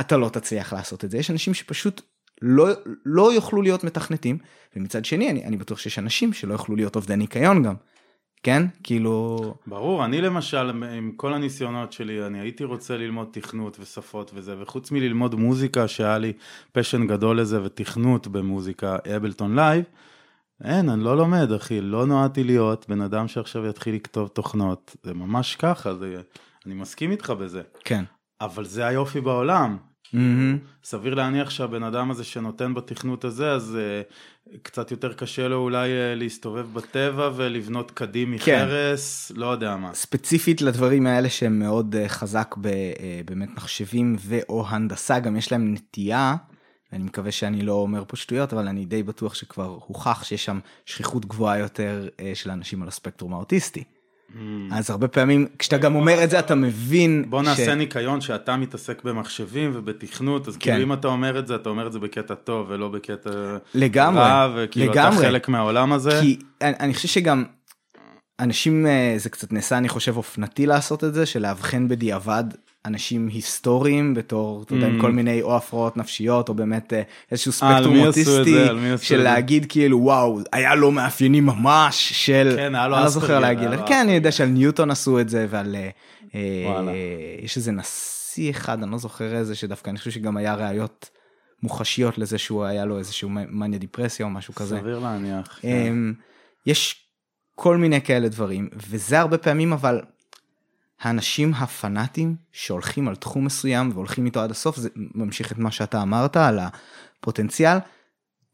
אתה לא תצליח לעשות את זה. יש אנשים שפשוט לא, לא יוכלו להיות מתכנתים, ומצד שני אני, אני בטוח שיש אנשים שלא יוכלו להיות עובדי ניקיון גם. כן? כאילו... ברור, אני למשל, עם כל הניסיונות שלי, אני הייתי רוצה ללמוד תכנות ושפות וזה, וחוץ מללמוד מוזיקה, שהיה לי passion גדול לזה, ותכנות במוזיקה, Ableton Live, אין, אני לא לומד, אחי, לא נועדתי להיות בן אדם שעכשיו יתחיל לכתוב תוכנות, זה ממש ככה, זה... אני מסכים איתך בזה. כן. אבל זה היופי בעולם, Mm-hmm. סביר להניח שהבן אדם הזה שנותן בתכנות הזה, אז uh, קצת יותר קשה לו אולי uh, להסתובב בטבע ולבנות כדים כן. מחרס, לא יודע מה. ספציפית לדברים האלה שהם מאוד uh, חזק ב, uh, באמת מחשבים ו/או הנדסה, גם יש להם נטייה, ואני מקווה שאני לא אומר פה שטויות, אבל אני די בטוח שכבר הוכח שיש שם שכיחות גבוהה יותר uh, של אנשים על הספקטרום האוטיסטי. אז הרבה פעמים כשאתה גם אומר את זה אתה מבין בוא נעשה ניקיון שאתה מתעסק במחשבים ובתכנות, אז כאילו כן. אם אתה אומר את זה, אתה אומר את זה בקטע טוב ולא בקטע רע, וכאילו אתה לגמרי. חלק מהעולם הזה. כי אני, אני חושב שגם אנשים אה, זה קצת נעשה אני חושב אופנתי לעשות את זה של לאבחן בדיעבד אנשים היסטוריים בתור אתה יודע, עם Mm. כל מיני או הפרעות נפשיות או באמת אה, איזשהו אה, ספקטרום? אוטיסטי של? להגיד כאילו וואו היה לו מאפיינים ממש של כן, היה לו אני לא זוכר להגיד כן אני יודע שעל ניוטון עשו את זה ועל אה. יש איזה נשיא אחד אני לא זוכר איזה שדווקא אני חושב שגם היה ראיות מוחשיות לזה שהוא היה לו איזשהו מניה דיפרסיה או משהו כזה. סביר להניח. כן. אמ, יש כל מיני כאלה דברים וזה הרבה פעמים אבל האנשים הפנאטים שהולכים על תחום מסוים והולכים איתו עד הסוף זה ממשיך את מה שאתה אמרת על הפוטנציאל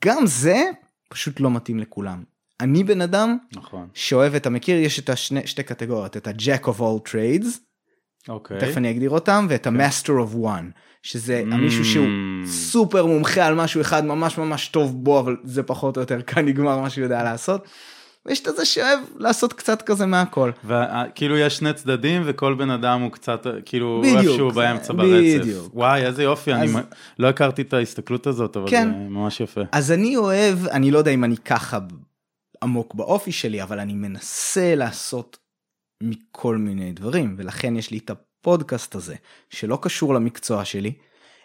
גם זה פשוט לא מתאים לכולם. אני בן אדם נכון. שאוהב אתה מכיר יש את השני שתי קטגוריות את ה-Jack of all trades אוקיי. תכף אני אגדיר אותם ואת ה-Master of one שזה Mm. המישהו שהוא סופר מומחה על משהו אחד ממש ממש טוב בו אבל זה פחות או יותר כאן נגמר מה שהוא יודע לעשות. ויש את הזה שאוהב לעשות קצת כזה מהכל. וכאילו יש שני צדדים וכל בן אדם הוא קצת כאילו בדיוק, איפשהו זה- באמצע ברצף. בדיוק. וואי איזה יופי, אני אז- מ- לא הכרתי את ההסתכלות הזאת אבל כן. זה ממש יפה. אז אני אוהב אני לא יודע אם אני ככה עמוק באופי שלי אבל אני מנסה לעשות מכל מיני דברים ולכן יש לי את הפודקאסט הזה שלא קשור למקצוע שלי.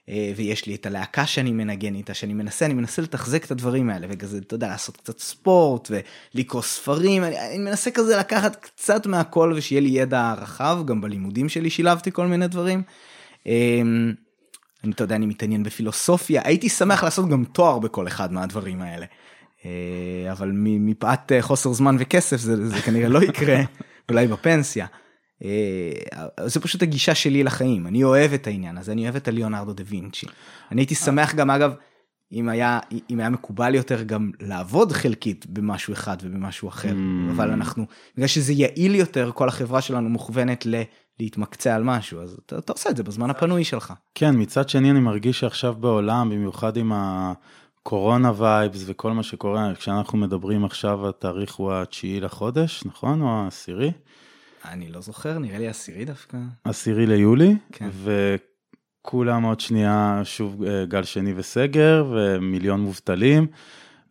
אה, ויש לי את הלהקה שאני מנגן איתה שאני מנסה אני מנסה לתחזק את הדברים האלה וכזה אתה יודע לעשות קצת ספורט ולקרוא ספרים אני, אני מנסה כזה לקחת קצת מהכל ושיהיה לי ידע רחב גם בלימודים שלי שילבתי כל מיני דברים. אמ, אני אתה יודע אני מתעניין בפילוסופיה הייתי שמח לעשות גם תואר בכל אחד מהדברים האלה. אה, אבל מפאת אה, חוסר זמן וכסף זה, זה כנראה לא יקרה אולי בפנסיה. אה, זה פשוט הגישה שלי לחיים אני אוהב את העניין הזה אני אוהב את הליאונרדו דה וינצ'י. אני הייתי שמח גם אגב אם היה אם היה מקובל יותר גם לעבוד חלקית במשהו אחד ובמשהו אחר Mm. אבל אנחנו בגלל שזה יעיל יותר כל החברה שלנו מוכוונת ל... להתמקצע על משהו אז אתה, אתה עושה את זה בזמן הפנוי שלך. כן, מצד שני אני מרגיש שעכשיו בעולם, במיוחד עם הקורונה וייבס וכל מה שקורה, כשאנחנו מדברים עכשיו התאריך הוא התשיעי לחודש, נכון? או העשירי? אני לא זוכר נראה לי עשירי דווקא. עשירי ליולי, כן. וכולם עוד שנייה שוב אה, גל שני וסגר ומיליון מובטלים,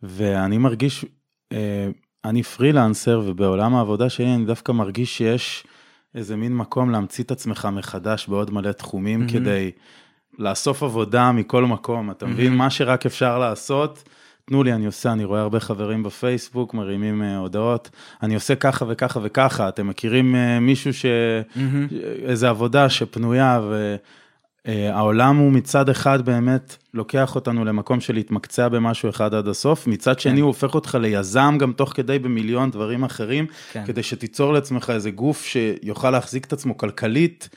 ואני מרגיש, אה, אני פרילנסר ובעולם העבודה שלי אני דווקא מרגיש שיש איזה מין מקום להמציא את עצמך מחדש בעוד מלא תחומים מהמם. כדי לאסוף עבודה מכל מקום, אתה מבין? מהמם. מה שרק אפשר לעשות. תנו לי, אני עושה, אני רואה הרבה חברים בפייסבוק מרימים אה, הודעות, אני עושה ככה וככה וככה, אתם מכירים אה, מישהו ש... איזה עבודה שפנויה והעולם הוא מצד אחד באמת לוקח אותנו למקום של להתמקצע במשהו אחד עד הסוף, מצד שני כן. הוא הופך אותך ליזם גם תוך כדי במיליון דברים אחרים, כן. כדי שתיצור לעצמך איזה גוף שיוכל להחזיק את עצמו כלכלית,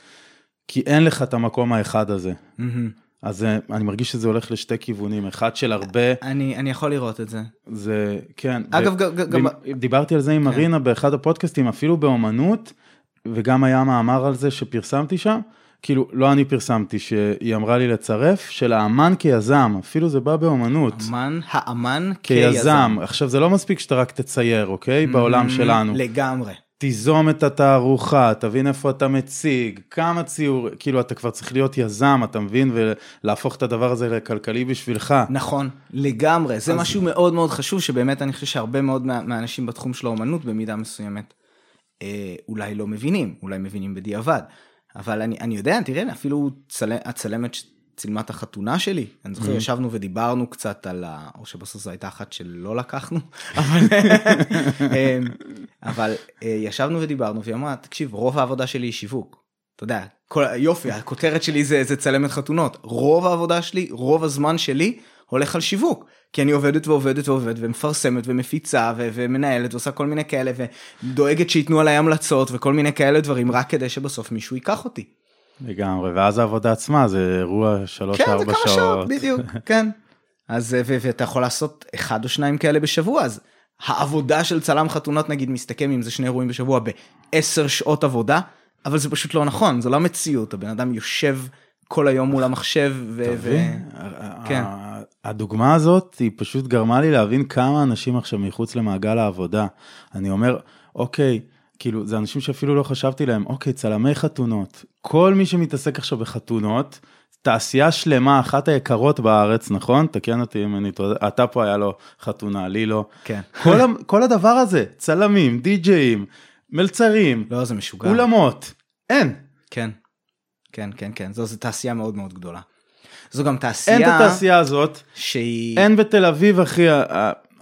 כי אין לך את המקום האחד הזה. מהמם. אז אה, אני מרגיש שזה הולך לשתי כיוונים, אחד של הרבה, אני אני יכול לראות את זה. זה, כן. אגב, ו- גם- גם- גם- דיב- דיברתי על זה עם כן. מרינה באחד הפודקאסטים, אפילו באומנות, וגם היה מאמר על זה שפרסמתי שם, כאילו, לא אני פרסמתי, שהיא אמרה לי לצרף, של האמן כיזם, אפילו זה בא באומנות. אמן האמן כיזם. עכשיו, זה לא מספיק שאתה רק תצייר, אוקיי? בעולם מהמם. שלנו. לגמרי. תיזום את התערוכה, תבין איפה אתה מציג, כמה ציור, כאילו אתה כבר צריך להיות יזם, אתה מבין, ולהפוך את הדבר הזה לכלכלי בשבילך. נכון, לגמרי, זה אז- משהו מאוד מאוד חשוב שבאמת אני חושב שהרבה מאוד מה- מהאנשים בתחום של האומנות במידה מסוימת אה, אולי לא מבינים, אולי מבינים בדיעבד. אבל אני, אני יודע, תראה, אפילו צל... הצלמת שצילמה את החתונה שלי, אני זוכר, Mhm. ישבנו ודיברנו קצת על ה... או שבסוף זו הייתה אחת שלא לקחנו, אבל, אה, אבל אה, ישבנו ודיברנו, והיא אמרה, תקשיב, רוב העבודה שלי היא שיווק. אתה יודע, כל, יופי, הכותרת שלי זה, זה צלמת חתונות. רוב העבודה שלי, רוב הזמן שלי, הולך על שיווק. כי אני עובדת ועובדת ועובדת ומפרסמת ומפיצה ו- ומנהלת ועושה כל מיני כאלה ודואגת שייתנו עליי המלצות וכל מיני כאלה דברים רק כדי שבסוף מישהו ייקח אותי. לגמרי, ואז העבודה עצמה זה אירוע שלוש כן, זה כמה שעות, שעות. בדיוק, כן. אז ואתה יכול לעשות אחד או שניים כאלה בשבוע, אז העבודה של צלם חתונות נגיד מסתכם אם זה שני אירועים בשבוע בעשר שעות עבודה, אבל זה פשוט לא נכון, זו לא המציאות, הבן אדם יושב כל היום מול המחשב ו... ו-? כן. הדוגמה הזאת היא פשוט גרמה לי להבין כמה אנשים עכשיו מחוץ למעגל העבודה. אני אומר, אוקיי, כאילו זה אנשים שאפילו לא חשבתי להם, אוקיי, צלמי חתונות, כל מי שמתעסק עכשיו בחתונות, תעשייה שלמה, אחת היקרות בארץ, נכון? תקן אותי אם אני טועה, אתה פה היה לו חתונה, לי לא. כן. כל, כל הדבר הזה, צלמים, די-ג'אים, מלצרים, לא, זה משוגע. אולמות, אין. כן, כן, כן, כן, זו, זו תעשייה מאוד מאוד גדולה. זו גם תעשייה, אין את התעשייה הזאת, שהיא... אין בתל אביב אחי,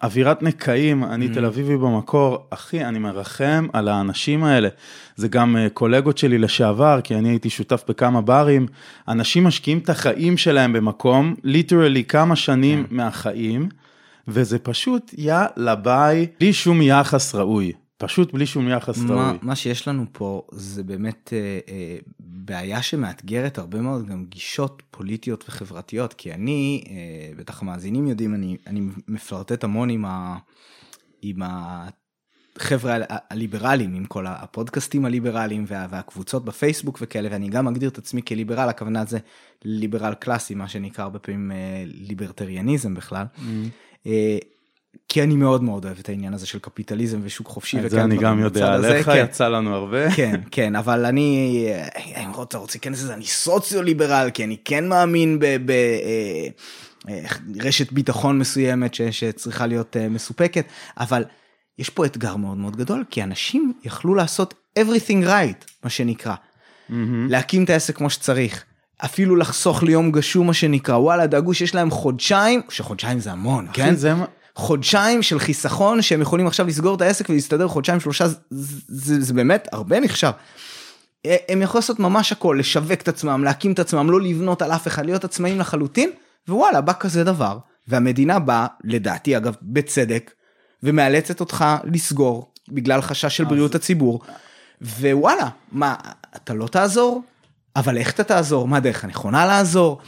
אווירת נקעים, אני Mm. תל אביבי במקור, אחי אני מרחם על האנשים האלה. זה גם אה, קולגות שלי לשעבר, כי אני הייתי שותף בכמה ברים, אנשים משקיעים את החיים שלהם במקום, ליטרלי כמה שנים כן. מהחיים, וזה פשוט יאללה ביי, בלי שום יחס ראוי, פשוט בלי שום יחס מה, ראוי. מה שיש לנו פה זה באמת אה, אה, בעיה שמאתגרת הרבה מאוד גם גישות פוליטיות וחברתיות כי אני אה, בטח המאזינים יודעים אני אני מפלרטט המון עם, ה, עם החבר'ה הליברליים עם כל הפודקאסטים הליברליים וה, והקבוצות בפייסבוק וכאלה ואני גם מגדיר את עצמי כליברל הכוונה זה ליברל קלאסי מה שנקרא הרבה פעמים אה, ליברטריאניזם בכלל. Mm. אה, כי אני מאוד מאוד אוהב את העניין הזה של קפיטליזם ושוק חופשי. את זה אני גם יודע עליך, כן. יצא לנו הרבה. כן, כן, אבל אני, אה, אם אתה רוצה להיכנס לזה, אני סוציו-ליברל, כי אני כן מאמין ברשת ביטחון מסוימת ש, שצריכה להיות אה, מסופקת, אבל יש פה אתגר מאוד מאוד גדול, כי אנשים יכלו לעשות everything right, מה שנקרא. מהמם. להקים את העסק כמו שצריך. אפילו לחסוך ליום גשום מה שנקרא וואלה דאגו שיש להם חודשיים שחודשיים זה המון כן זה חודשיים של חיסכון שהם יכולים עכשיו לסגור את העסק ולהסתדר חודשיים שלושה זה, זה, זה באמת הרבה נחשב. אה, הם יכולים לעשות ממש הכל לשווק את עצמם להקים את עצמם לא לבנות על אף אחד להיות עצמאים לחלוטין ווואלה בא כזה דבר והמדינה באה לדעתי אגב בצדק ומאלצת אותך לסגור בגלל חשש של בריאות הציבור ווואלה מה אתה לא תעזור אבל איך אתה תעזור מה הדרך הנכונה לעזור.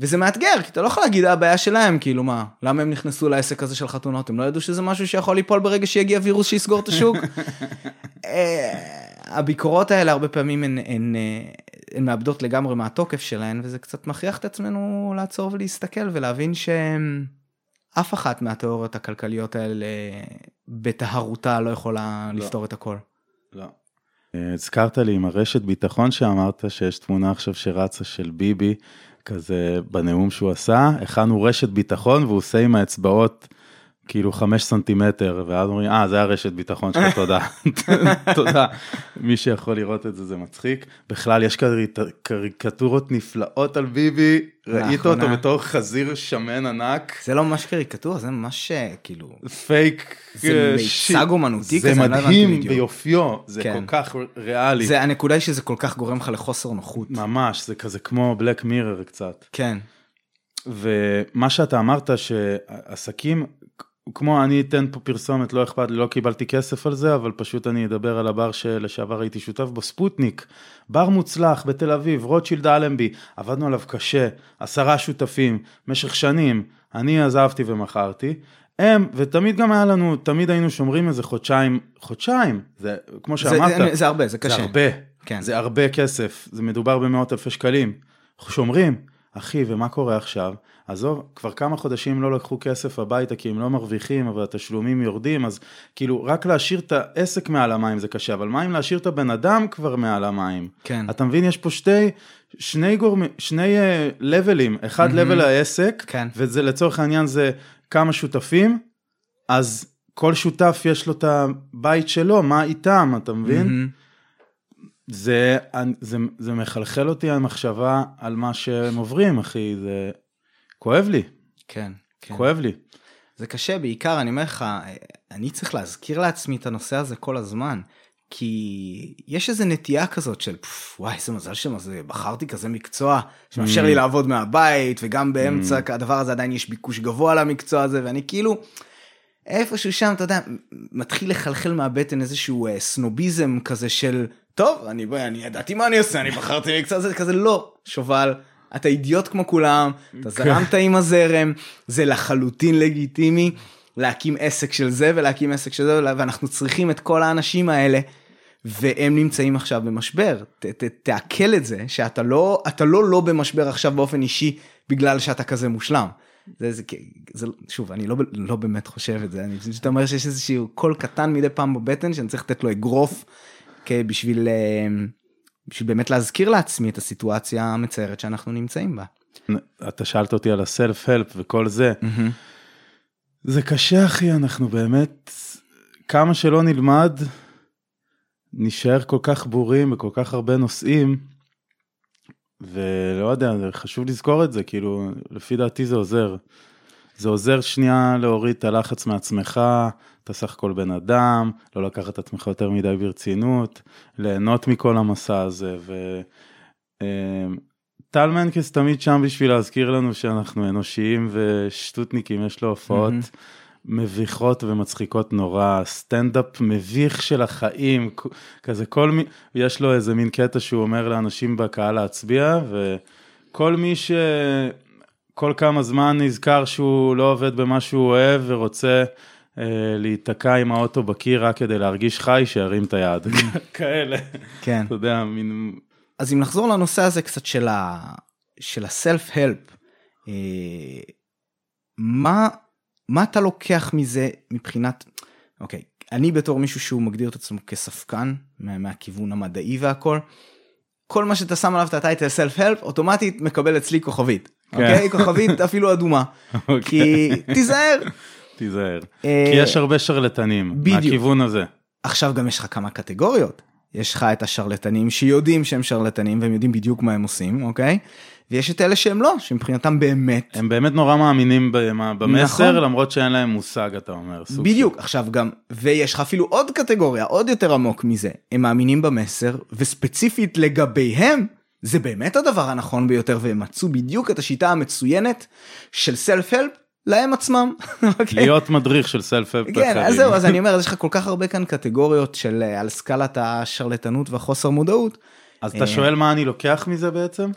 וזה מאתגר כי אתה לא יכול להגיד הבעיה שלהם כאילו מה למה הם נכנסו לעסק הזה של חתונות הם לא ידעו שזה משהו שיכול ליפול ברגע שיגיע וירוס שיסגור את השוק. אה, הביקורות האלה הרבה פעמים הן, הן, אה, הן מאבדות לגמרי מהתוקף שלהן וזה קצת מכריח את עצמנו לעצור ולהסתכל ולהבין שאף אחת מהתיאוריות הכלכליות האלה בטהרותה לא יכולה לא. לפתור את הכל. לא. אה, הזכרת לי עם הרשת ביטחון שאמרת שיש תמונה עכשיו שרצה של ביבי, כזה בנאום שהוא עשה, הכנו רשת ביטחון והוא עושה עם האצבעות כאילו חמש סנטימטר, ואז אומרים, אה, זה הרשת ביטחון שלך, תודה. תודה. מי שיכול לראות את זה, זה מצחיק. בכלל, יש קריקטורות נפלאות על ביבי, ראית אותו. בתור חזיר שמן ענק, זה לא ממש קריקטורה זה ממש אה, כאילו פייק. זה אה, מיצג. אומנותי זה כזה, אני לא מדהים. ביופיו, זה כן. כל כך ריאלי. זה הנקודה היא שזה כל כך גורם לך לחוסר נוחות. ממש, זה כזה כמו Black Mirror קצת. כן. ומה שאתה אמרת שעסקים, כמו אני אתן פה פרסומת, לא אכפת לי, לא קיבלתי כסף על זה, אבל פשוט אני אדבר על הבר שלשעבר הייתי שותף בו, ספוטניק, בר מוצלח בתל אביב, רוטשילד אלנבי, עבדנו עליו קשה, עשרה שותפים, משך שנים, אני עזבתי ומכרתי. הם, ותמיד גם היה לנו, תמיד היינו שומרים איזה חודשיים, חודשיים, זה כמו זה, שאמרת, זה, זה הרבה, זה זה קשה. הרבה, כן. זה הרבה כסף, זה מדובר במאות אלפי שקלים. שומרים, אחי, ומה קורה עכשיו? עזוב, כבר כמה חודשים לא לקחו כסף הביתה כי הם לא מרוויחים, אבל התשלומים יורדים, אז כאילו, רק להשאיר את העסק מעל המים זה קשה, אבל מה אם להשאיר את הבן אדם כבר מעל המים? כן. אתה מבין, יש פה שתי, שני גורמים, שני uh, לבלים, אחד מהמם. לבל העסק, כן. וזה לצורך העניין זה כמה שותפים, אז כל שותף יש לו את הבית שלו, מה איתם, אתה מבין? מהמם. זה, זה, זה מחלחל אותי המחשבה על מה שהם עוברים, אחי, זה כואב לי, כן, כן. כואב לי. זה קשה, בעיקר, אני אומר לך, אני צריך להזכיר לעצמי את הנושא הזה כל הזמן. כי יש איזה נטייה כזאת של פף, וואי איזה מזל שמזה בחרתי כזה מקצוע שמאפשר לי לעבוד מהבית וגם באמצע הדבר הזה עדיין יש ביקוש גבוה למקצוע הזה ואני כאילו איפשהו שם אתה יודע מתחיל לחלחל מהבטן איזשהו אה, סנוביזם כזה של טוב אני אני ידעתי מה אני עושה אני בחרתי מקצוע הזה כזה לא שובל אתה אידיוט כמו כולם אתה זרמת עם הזרם זה לחלוטין לגיטימי. להקים עסק של זה ולהקים עסק של זה ואנחנו צריכים את כל האנשים האלה והם נמצאים עכשיו במשבר ת, ת, תעכל את זה שאתה לא אתה לא לא במשבר עכשיו באופן אישי בגלל שאתה כזה מושלם. זה, זה, זה שוב אני לא לא באמת חושב את זה אני שאתה אומר שיש איזשהו קול קטן מדי פעם בבטן שאני צריך לתת לו אגרוף בשביל אה, בשביל באמת להזכיר לעצמי את הסיטואציה המצערת שאנחנו נמצאים בה. אתה שאלת אותי על הסלף הלפ וכל זה. Mm-hmm. זה קשה אחי, אנחנו באמת, כמה שלא נלמד, נשאר כל כך בורים בכל כך הרבה נושאים, ולא יודע, חשוב לזכור את זה, כאילו, לפי דעתי זה עוזר. זה עוזר שנייה להוריד את הלחץ מעצמך, אתה סך הכל בן אדם, לא לקחת את עצמך יותר מדי ברצינות, ליהנות מכל המסע הזה, ו... אמ, מנקס תמיד שם בשביל להזכיר לנו שאנחנו אנושיים ושטותניקים, יש לו הופעות mm-hmm. מביכות ומצחיקות נורא, סטנדאפ מביך של החיים, כזה כל מי, יש לו איזה מין קטע שהוא אומר לאנשים בקהל להצביע, וכל מי שכל כמה זמן נזכר שהוא לא עובד במה שהוא אוהב ורוצה להיתקע עם האוטו בקיר רק כדי להרגיש חי, שירים את היד, כאלה. כן. אתה יודע, מין... אז אם נחזור לנושא הזה קצת של ה... של הסלף הלפ, אה, מה מה אתה לוקח מזה מבחינת אוקיי אני בתור מישהו שהוא מגדיר את עצמו כספקן מה, מהכיוון המדעי והכל. כל מה שאתה שם עליו את הטייטל סלף הלפ אוטומטית מקבל אצלי כוכבית. כן. אוקיי כוכבית אפילו אדומה. אוקיי. כי תיזהר. תיזהר. אה, כי יש הרבה שרלטנים בדיוק. מהכיוון הזה. עכשיו גם יש לך כמה קטגוריות. יש לך את השרלטנים שיודעים שהם שרלטנים והם יודעים בדיוק מה הם עושים, אוקיי? ויש את אלה שהם לא, שמבחינתם באמת... הם באמת נורא מאמינים במסר, נכון. למרות שאין להם מושג, אתה אומר. בדיוק, של... עכשיו גם, ויש לך אפילו עוד קטגוריה, עוד יותר עמוק מזה. הם מאמינים במסר, וספציפית לגביהם, זה באמת הדבר הנכון ביותר, והם מצאו בדיוק את השיטה המצוינת של סלף-הלפ להם עצמם. אוקיי? להיות מדריך של סלף-הלפ. כן, אז זהו, אז אני אומר, יש לך כל כך הרבה כאן קטגוריות של אה, על סקלת השרלטנות והחוסר מודעות. אז אתה שואל מה אני לוקח מזה בעצם?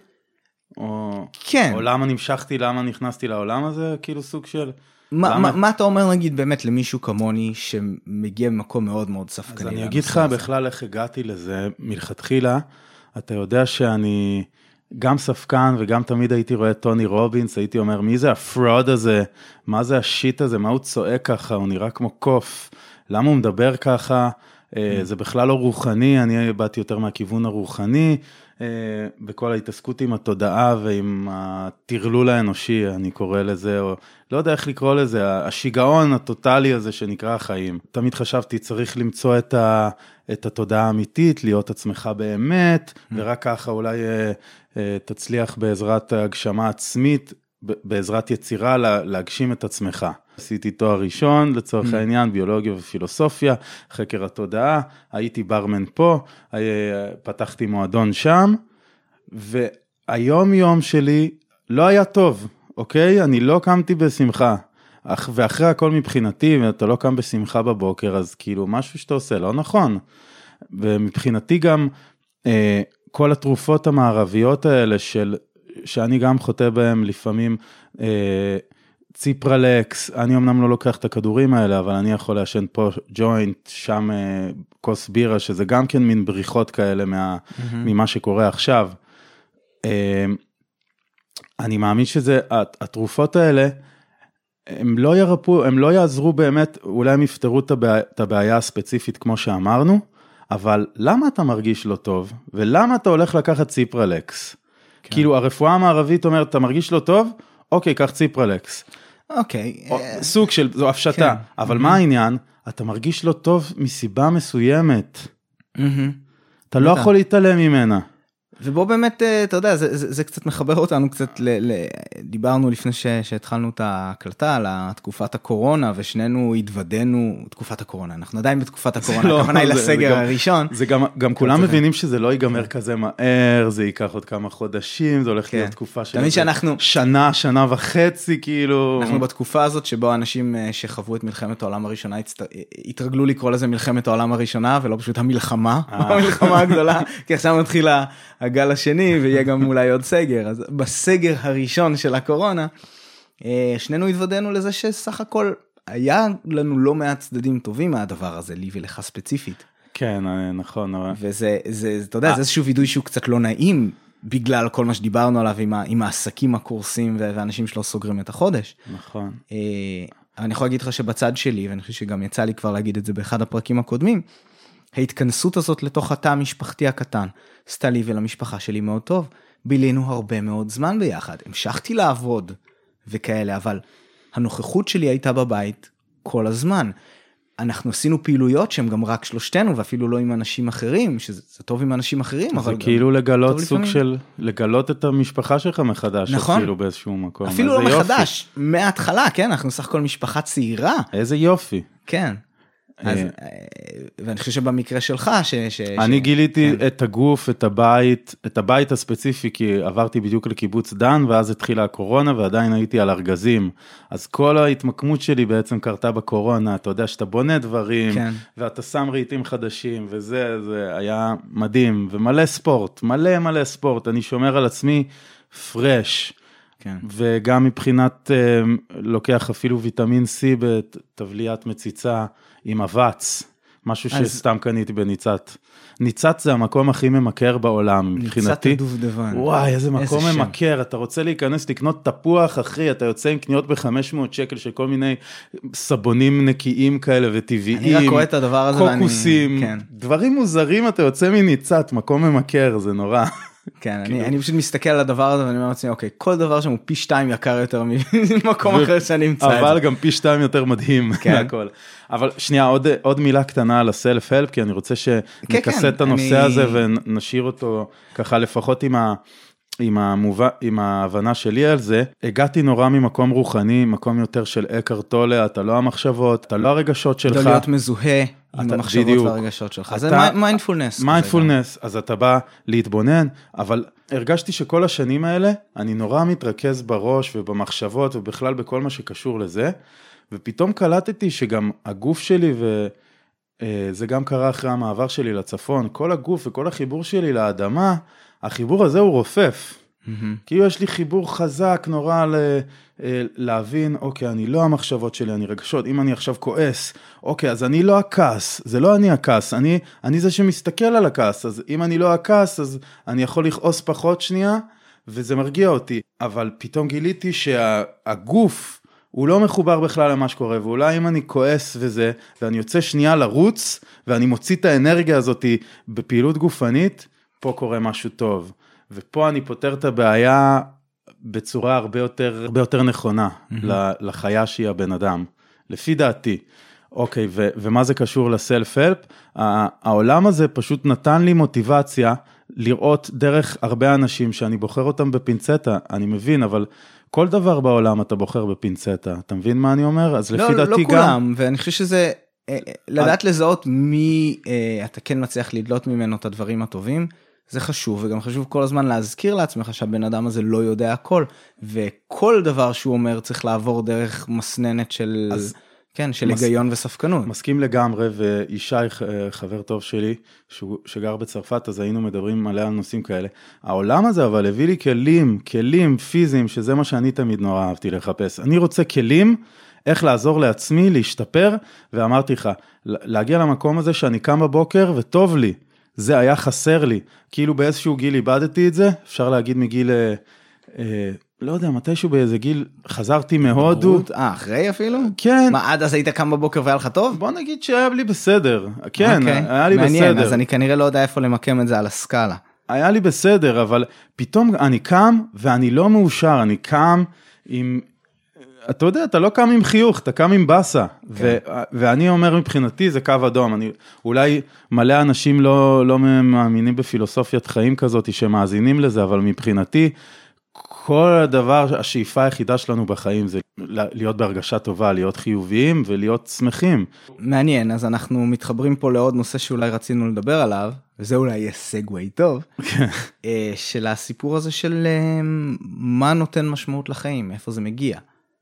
או, כן. או למה נמשכתי, למה נכנסתי לעולם הזה, כאילו סוג של... מה, למה... מה, מה אתה אומר נגיד באמת למישהו כמוני שמגיע ממקום מאוד מאוד ספקני? אז אני אגיד לך בכלל איך הגעתי לזה מלכתחילה. אתה יודע שאני גם ספקן וגם תמיד הייתי רואה את טוני רובינס, הייתי אומר מי זה ה fraud הזה, מה זה ה shit הזה, מה הוא צועק ככה, הוא נראה כמו קוף, למה הוא מדבר ככה, אה, mm. זה בכלל לא רוחני, אני באתי יותר מהכיוון הרוחני, אה, בכל ההתעסקות עם התודעה ועם הטרלול האנושי, אני קורא לזה, או לא יודע איך לקרוא לזה, השיגעון הטוטלי הזה שנקרא החיים. תמיד חשבתי, צריך למצוא את, ה, את התודעה האמיתית, להיות עצמך באמת, mm. ורק ככה אולי אה, תצליח בעזרת הגשמה עצמית, בעזרת יצירה להגשים את עצמך. עשיתי תואר ראשון לצורך mm. העניין, ביולוגיה ופילוסופיה, חקר התודעה, הייתי ברמן פה, פתחתי מועדון שם, והיום יום שלי לא היה טוב, אוקיי? אני לא קמתי בשמחה. אך, ואחרי הכל מבחינתי, ואתה לא קם בשמחה בבוקר, אז כאילו משהו שאתה עושה לא נכון. ומבחינתי גם אה, כל התרופות המערביות האלה של, שאני גם חוטא בהם לפעמים, אה, ציפרלקס, אני אמנם לא לוקח את הכדורים האלה, אבל אני יכול לעשן פה ג'וינט, שם אה, כוס בירה, שזה גם כן מין בריחות כאלה מה, mm-hmm. ממה שקורה עכשיו. אה, אני מאמין שזה, התרופות האלה, הם לא ירפאו, הם לא יעזרו באמת, אולי הם יפתרו את הבעיה הספציפית כמו שאמרנו, אבל למה אתה מרגיש לא טוב, ולמה אתה הולך לקחת ציפרלקס? כן. כאילו הרפואה המערבית אומרת, אתה מרגיש לא טוב? אוקיי, קח ציפרלקס. אוקיי. או- אה, סוג של, זו הפשטה. כן. אבל מה העניין? אתה מרגיש לא טוב מסיבה מסוימת. מהמם. אתה לא. יכול להתעלם ממנה. ובוא באמת, אה, אתה יודע, זה, זה, זה קצת מחבר אותנו קצת, ל, ל, דיברנו לפני ש, שהתחלנו את ההקלטה על תקופת הקורונה, ושנינו התוודענו, תקופת הקורונה, אנחנו עדיין בתקופת הקורונה, לא, הכוונה היא זה- זה לסגר גם- הראשון. זה גם, גם כולם צודק. מבינים שזה לא ייגמר כזה מהר, זה ייקח עוד כמה חודשים, זה הולך כן. להיות תקופה של שאנחנו- שנה, שנה וחצי, כאילו. אנחנו בתקופה הזאת שבו אנשים אה, שחוו את מלחמת העולם הראשונה הצט... התרגלו לקרוא לזה מלחמת העולם הראשונה ולא פשוט המלחמה, אה. המלחמה הגדולה, כי עכשיו מתחיל ה- הגל השני ויהיה גם אולי עוד סגר, אז בסגר הראשון של הקורונה, אה, שנינו התוודענו לזה שסך הכל היה לנו לא מעט צדדים טובים מהדבר הזה, לי ולך ספציפית, כן, אה, נכון. וזה, זה, אתה יודע, זה איזשהו וידוי שהוא קצת לא נעים. בגלל כל מה שדיברנו עליו עם, ה, עם העסקים הקורסים ואנשים שלא סוגרים את החודש. נכון. אה, אני יכול להגיד לך שבצד שלי, ואני חושב שגם יצא לי כבר להגיד את זה באחד הפרקים הקודמים, ההתכנסות הזאת לתוך התא המשפחתי הקטן, עשתה לי ולמשפחה שלי מאוד טוב. בילינו הרבה מאוד זמן ביחד, המשכתי לעבוד וכאלה, אבל הנוכחות שלי הייתה בבית כל הזמן. אנחנו עשינו פעילויות שהן גם רק שלושתנו ואפילו לא עם אנשים אחרים, שזה זה טוב עם אנשים אחרים, אבל זה כאילו לגלות סוג לפעמים. של, לגלות את המשפחה שלך מחדש, נכון. אפילו באיזשהו מקום. אפילו לא יופי. מחדש, מההתחלה, כן, אנחנו סך הכל משפחה צעירה. איזה יופי. כן. אז, אה, אה, ואני חושב שבמקרה שלך, ש... ש אני ש... גיליתי כן. את הגוף, את הבית, את הבית הספציפי, כי עברתי בדיוק לקיבוץ דן, ואז התחילה הקורונה, ועדיין הייתי על ארגזים. אז כל ההתמקמות שלי בעצם קרתה בקורונה, אתה יודע שאתה בונה דברים, כן. ואתה שם רהיטים חדשים, וזה, זה היה מדהים, ומלא ספורט, מלא מלא ספורט, אני שומר על עצמי פרש. כן. וגם מבחינת אה, לוקח אפילו ויטמין C בטבליית מציצה עם אבץ, משהו אז- שסתם קניתי בניצת. ניצת זה המקום הכי ממכר בעולם ניצת מבחינתי. הדובדבן. וואי איזה מקום שם. ממכר אתה רוצה להיכנס לקנות תפוח אחי אתה יוצא עם קניות ב-500 שקל של כל מיני סבונים נקיים כאלה וטבעיים. אני רק רואה את הדבר הזה ואני... קוקוסים, כן, דברים מוזרים אתה יוצא מניצת מקום ממכר זה נורא. כן, כאילו- אני, אני פשוט מסתכל על הדבר הזה ואני אומר לעצמי, אוקיי, כל דבר שם הוא פי שתיים יקר יותר ממקום ו- אחר שאני אמצא את אבל זה. גם פי שתיים יותר מדהים כן. מהכל. אבל שנייה עוד עוד מילה קטנה על הסלף הלפ כי אני רוצה כן, שנכסה את הנושא אני- הזה ונשאיר אותו ככה לפחות עם ה... עם, המובא, עם ההבנה שלי על זה, הגעתי נורא ממקום רוחני, מקום יותר של אקהרט טולה, אתה לא המחשבות, אתה לא הרגשות שלך. לא להיות מזוהה עם המחשבות בדיוק. והרגשות שלך. זה אתה- mindfulness. mindfulness, אז אתה בא להתבונן, אבל הרגשתי שכל השנים האלה, אני נורא מתרכז בראש ובמחשבות ובכלל בכל מה שקשור לזה, ופתאום קלטתי שגם הגוף שלי, וזה גם קרה אחרי המעבר שלי לצפון, כל הגוף וכל החיבור שלי לאדמה, החיבור הזה הוא רופף. כאילו יש לי חיבור חזק נורא ל, אה, להבין, אוקיי, אני לא המחשבות שלי, אני רגשות, אם אני עכשיו כועס, אוקיי, אז אני לא הכעס, זה לא אני הכעס, אני, אני זה שמסתכל על הכעס, אז אם אני לא הכעס, אז אני יכול לכעוס פחות שנייה, וזה מרגיע אותי, אבל פתאום גיליתי שהגוף, הוא לא מחובר בכלל למה שקורה, ואולי אם אני כועס וזה, ואני יוצא שנייה לרוץ, ואני מוציא את האנרגיה הזאת בפעילות גופנית, פה קורה משהו טוב. ופה אני פותר את הבעיה בצורה הרבה יותר, הרבה יותר נכונה ל- לחיה שהיא הבן אדם, לפי דעתי. אוקיי, ו- ומה זה קשור לסלף-הלפ? העולם הזה פשוט נתן לי מוטיבציה לראות דרך הרבה אנשים שאני בוחר אותם בפינצטה, אני מבין, אבל כל דבר בעולם אתה בוחר בפינצטה, אתה מבין מה אני אומר? אז לפי לא, דעתי לא גם... כולם, ואני חושב שזה, אה, אה, לדעת לזהות מי אה, אתה כן מצליח לדלות ממנו את הדברים הטובים, זה חשוב, וגם חשוב כל הזמן להזכיר לעצמך שהבן אדם הזה לא יודע הכל, וכל דבר שהוא אומר צריך לעבור דרך מסננת של, אז- כן, של מס- היגיון וספקנות. מסכים לגמרי, וישי, אה, חבר טוב שלי, שהוא- שגר בצרפת, אז היינו מדברים מלא על נושאים כאלה. העולם הזה אבל הביא לי כלים, כלים פיזיים, שזה מה שאני תמיד נורא אהבתי לחפש. אני רוצה כלים, איך לעזור לעצמי להשתפר, ואמרתי לך, להגיע למקום הזה שאני קם בבוקר וטוב לי. זה היה חסר לי. כאילו באיזשהו גיל איבדתי את זה, אפשר להגיד מגיל, אה, אה, לא יודע, מתישהו באיזה גיל חזרתי מהודו. אה, אחרי אפילו? כן. מה, עד אז היית קם בבוקר והיה לך טוב? בוא נגיד שהיה לי בסדר, כן, אוקיי. היה לי מעניין, בסדר, אז אני כנראה לא יודע איפה למקם את זה על הסקאלה. היה לי בסדר, אבל פתאום אני קם ואני לא מאושר, אני קם עם אתה יודע, אתה לא קם עם חיוך, אתה קם עם באסה. ו- ואני אומר מבחינתי זה קו אדום. אני, אולי מלא אנשים לא, לא מאמינים בפילוסופיית חיים כזאת שמאזינים לזה, אבל מבחינתי, כל הדבר, השאיפה היחידה שלנו בחיים זה להיות בהרגשה טובה, להיות חיוביים ולהיות שמחים. מעניין, אז אנחנו מתחברים פה לעוד נושא שאולי רצינו לדבר עליו, וזה אולי יהיה סגווי טוב, אה, של הסיפור הזה של אה, מה נותן משמעות לחיים, איפה זה מגיע.